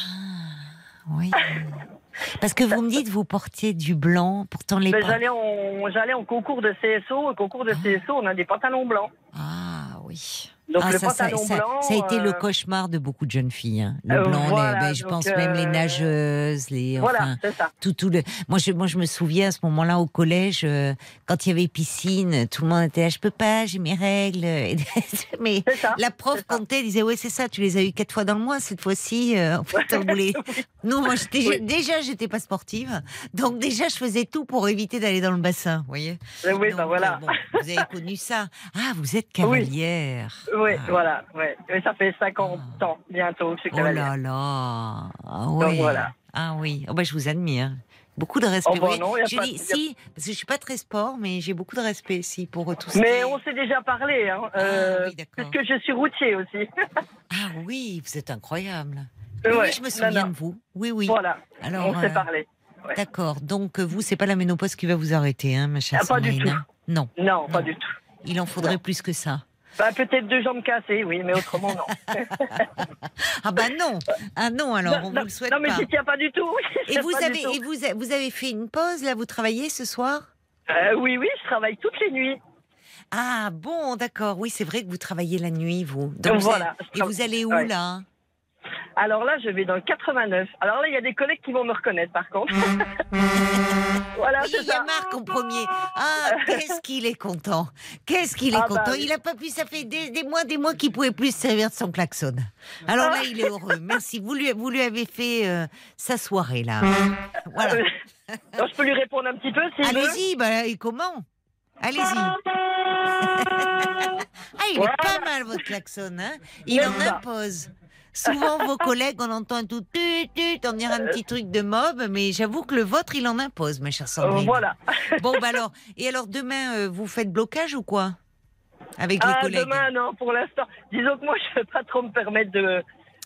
oui. Parce que vous me dites, vous portiez du blanc, pourtant les. Ben, j'allais en, j'allais en concours de CSO. Au concours de CSO, on a des pantalons blancs. Ah oui. Donc ah, le ça, ça, pantalon ça, blanc. ça a été le euh, cauchemar de beaucoup de jeunes filles. hein. Le Euh, blanc, les- ben, je pense même les euh, nageuses, les. Voilà, enfin, tout, tout le. Moi je, moi, je me souviens à ce moment-là au collège, euh, quand il y avait piscine, tout le monde était là, je peux pas, j'ai mes règles. Mais la prof comptait, disait, ouais, c'est ça, tu les as eu quatre fois dans le mois, cette fois-ci. euh, en fait, on voulait. Non, moi, j'étais, Oui. déjà, j'étais pas sportive. Donc, déjà, je faisais tout pour éviter d'aller dans le bassin, vous voyez. Oui, Donc, ben voilà. euh, bon, vous avez connu ça. Ah, vous êtes cavalière. Oui, Ah. voilà. Ouais. Et ça fait 50 ans bientôt que je suis Oh là là. Ah Donc, oui. voilà. Ah oui. Oh, bah, je vous admire. Beaucoup de respect. Oh, bah, Oui, non, y a je pas- dis y a- si, parce que je suis pas très sport, mais j'ai beaucoup de respect si pour tout ça. Mais on s'est déjà parlé, hein, euh, Ah oui, d'accord. parce que je suis routier aussi. Ah oui, vous êtes incroyable. Euh, Oui, ouais. oui, je me Non, souviens non. de vous. Oui, oui. Voilà, Alors, on s'est euh, parlé. Ouais. D'accord. Donc, euh, vous, c'est pas la ménopause qui va vous arrêter, hein, ma chère Ah, pas du Sandrine, tout. hein Non. Non, pas du tout. Il en faudrait Non. plus que ça. Bah, Peut-être deux jambes cassées, oui, mais autrement, non. Ah bah non. Ah non, alors, non, on non, vous le souhaite non, mais pas. j'y tiens pas du tout. Et vous pas du avez, tout. et vous, a- vous avez fait une pause, là, vous travaillez ce soir? Euh, oui, oui, je travaille toutes les nuits. Ah bon, d'accord. Oui, c'est vrai que vous travaillez la nuit, vous. Donc, vous Voilà, allez- Et vous allez où, ouais. là? Alors là, je vais dans le 89. Alors là, il y a des collègues qui vont me reconnaître, par contre. voilà, Oui, c'est il y a ça. Marc en premier. Ah, qu'est-ce qu'il est content. Qu'est-ce qu'il est Ah, bah, content. Il n'a pas pu, ça fait des, des mois, des mois qu'il pouvait plus se servir de son klaxon. Alors là, il est heureux. Merci. Vous lui, vous lui avez fait euh, sa soirée, là. Voilà. Alors, je peux lui répondre un petit peu, s'il veut Allez-y, bah, et comment? Allez-y. ah, il est pas mal, votre klaxon. Hein il en impose. Souvent, vos collègues, on entend un tout tut, tut, on dirait un petit truc de mob, mais j'avoue que le vôtre, il en impose, ma chère Euh, Sandrine. Voilà. Bon, bah alors, et alors demain, euh, vous faites blocage ou quoi? Avec les Ah, collègues demain, non, pour l'instant. Disons que moi, je ne vais pas trop me permettre de,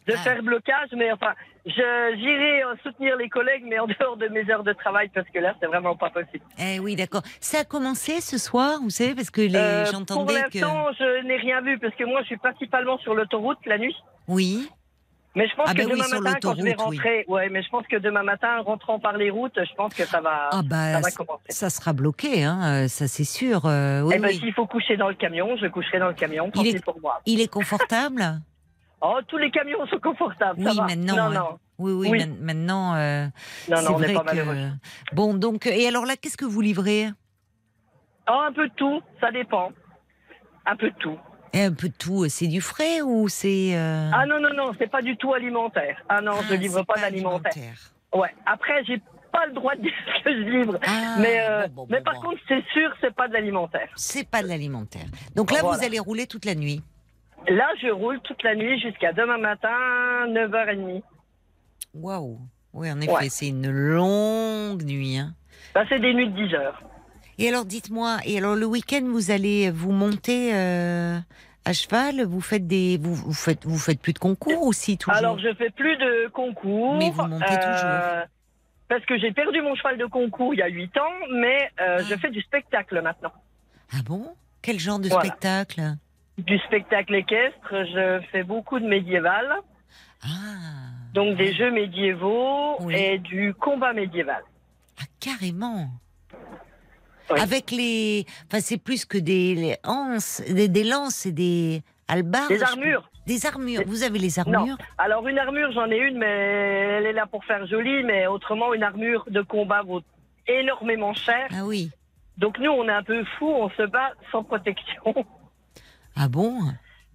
de Ah. faire blocage, mais enfin, j'irai euh, soutenir les collègues, mais en dehors de mes heures de travail, parce que là, c'est vraiment pas possible. Eh oui, d'accord. Ça a commencé ce soir, vous savez, parce que les, Euh, pour j'entendais que. l'instant, je n'ai rien vu, parce que moi, je suis principalement sur l'autoroute la nuit. Oui. Mais je pense Ah que ben demain matin, quand je vais l'autoroute, oui. rentrer, ouais, mais je pense que demain matin, rentrant par les routes, je pense que ça va, Ah bah, ça va commencer. ça sera bloqué, hein, euh, ça c'est sûr. euh, oui, eh ben, s'il faut coucher dans le camion, je coucherai dans le camion, Il est- pour moi. Il est confortable? Oh, tous les camions sont confortables, ça Oui, va. maintenant, Non, hein. non, Oui, oui, Oui. maintenant. euh, non, c'est non, on vrai pas que. malheureux. Bon, donc, et alors là, qu'est-ce que vous livrez? Oh, un peu de tout, ça dépend. Un peu de tout. Eh, Un peu de tout. C'est du frais ou c'est. euh, Ah non, non, non, c'est pas du tout alimentaire. Ah non, je ah, livre c'est pas, d'alimentaire. alimentaire. Ouais. Après, j'ai pas le droit de dire ce que je livre. Ah, mais euh, bon, bon, mais bon, par contre, c'est sûr, c'est pas de l'alimentaire. C'est pas de l'alimentaire. Donc là, Voilà. vous allez rouler toute la nuit. Là, je roule toute la nuit jusqu'à demain matin, 9h30. Waouh. Oui, en effet, Ouais. c'est une longue nuit. hein. Ça, c'est des nuits de 10 heures. Et alors, dites-moi, et alors le week-end, vous allez vous monter euh, à cheval? Vous faites des, vous, vous faites, vous faites plus de concours aussi toujours? Alors, je fais plus de concours. Mais vous montez toujours. Parce que j'ai perdu mon cheval de concours il y a 8 ans, mais euh, Ah. je fais du spectacle maintenant. Ah bon? Quel genre de Voilà. spectacle? Du spectacle équestre, je fais beaucoup de médiéval, Ah. donc des jeux médiévaux Oui. et du combat médiéval. Ah, carrément. Oui. Avec les, enfin, c'est plus que des les anses, des, des lances et des albardes. Des armures. Des armures. Vous avez les Non. armures? Alors une armure, j'en ai une, mais elle est là pour faire joli, mais autrement, une armure de combat vaut énormément cher. Ah oui. Donc nous, on est un peu fous, on se bat sans protection. Ah bon?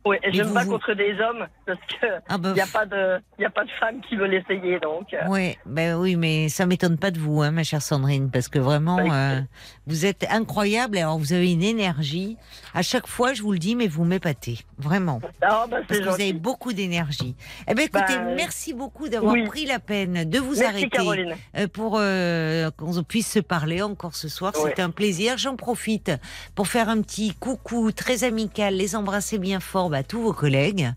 Oui, et je me bats vous- contre des hommes parce que Ah bah, il n'y a pas de, il y a pas de femme qui veut l'essayer, donc. euh, Ouais, ben oui, mais ça m'étonne pas de vous, hein, ma chère Sandrine, parce que vraiment, Bah, euh. Vous êtes incroyable. Alors, vous avez une énergie. À chaque fois, je vous le dis, mais vous m'épatez, vraiment, Ah, bah, parce que vous avez beaucoup d'énergie. Eh ben, écoutez, Bah, merci beaucoup d'avoir oui. pris la peine de vous Merci arrêter Caroline. euh, pour euh, qu'on puisse se parler encore ce soir. C'était un plaisir. J'en profite pour faire un petit coucou très amical, les embrasser bien fort. bah, à tous vos collègues.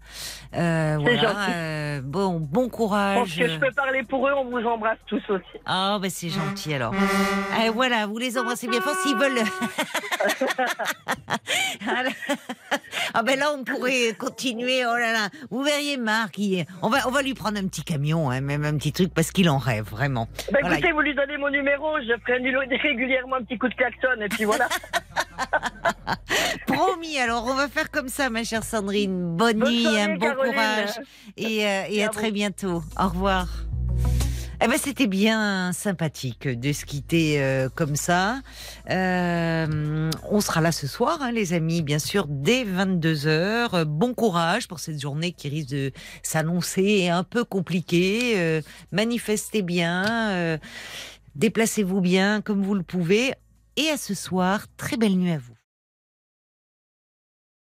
Euh, voilà, bon, bon courage. Parce que je peux parler pour eux, on vous embrasse tous aussi. Ah, bah, c'est gentil alors. voilà, vous les embrassez bien s'ils veulent. ah ben là, on pourrait continuer. Oh là là, vous verriez Marc, on va on va lui prendre un petit camion, hein, même un petit truc parce qu'il en rêve vraiment. Bah, écoutez, vous lui donnez mon numéro, je ferai régulièrement un petit coup de klaxon et puis voilà. Promis. Alors on va faire comme ça, ma chère Sandrine. Bonne, nuit, un bon courage et, euh, et à, très bientôt. Au revoir. Eh ben, c'était bien sympathique de se quitter euh, comme ça. Euh, on sera là ce soir, hein, les amis, bien sûr, dès 22h. Bon courage pour cette journée qui risque de s'annoncer un peu compliquée. Euh, manifestez bien, déplacez-vous bien comme vous le pouvez. Et à ce soir, très belle nuit à vous.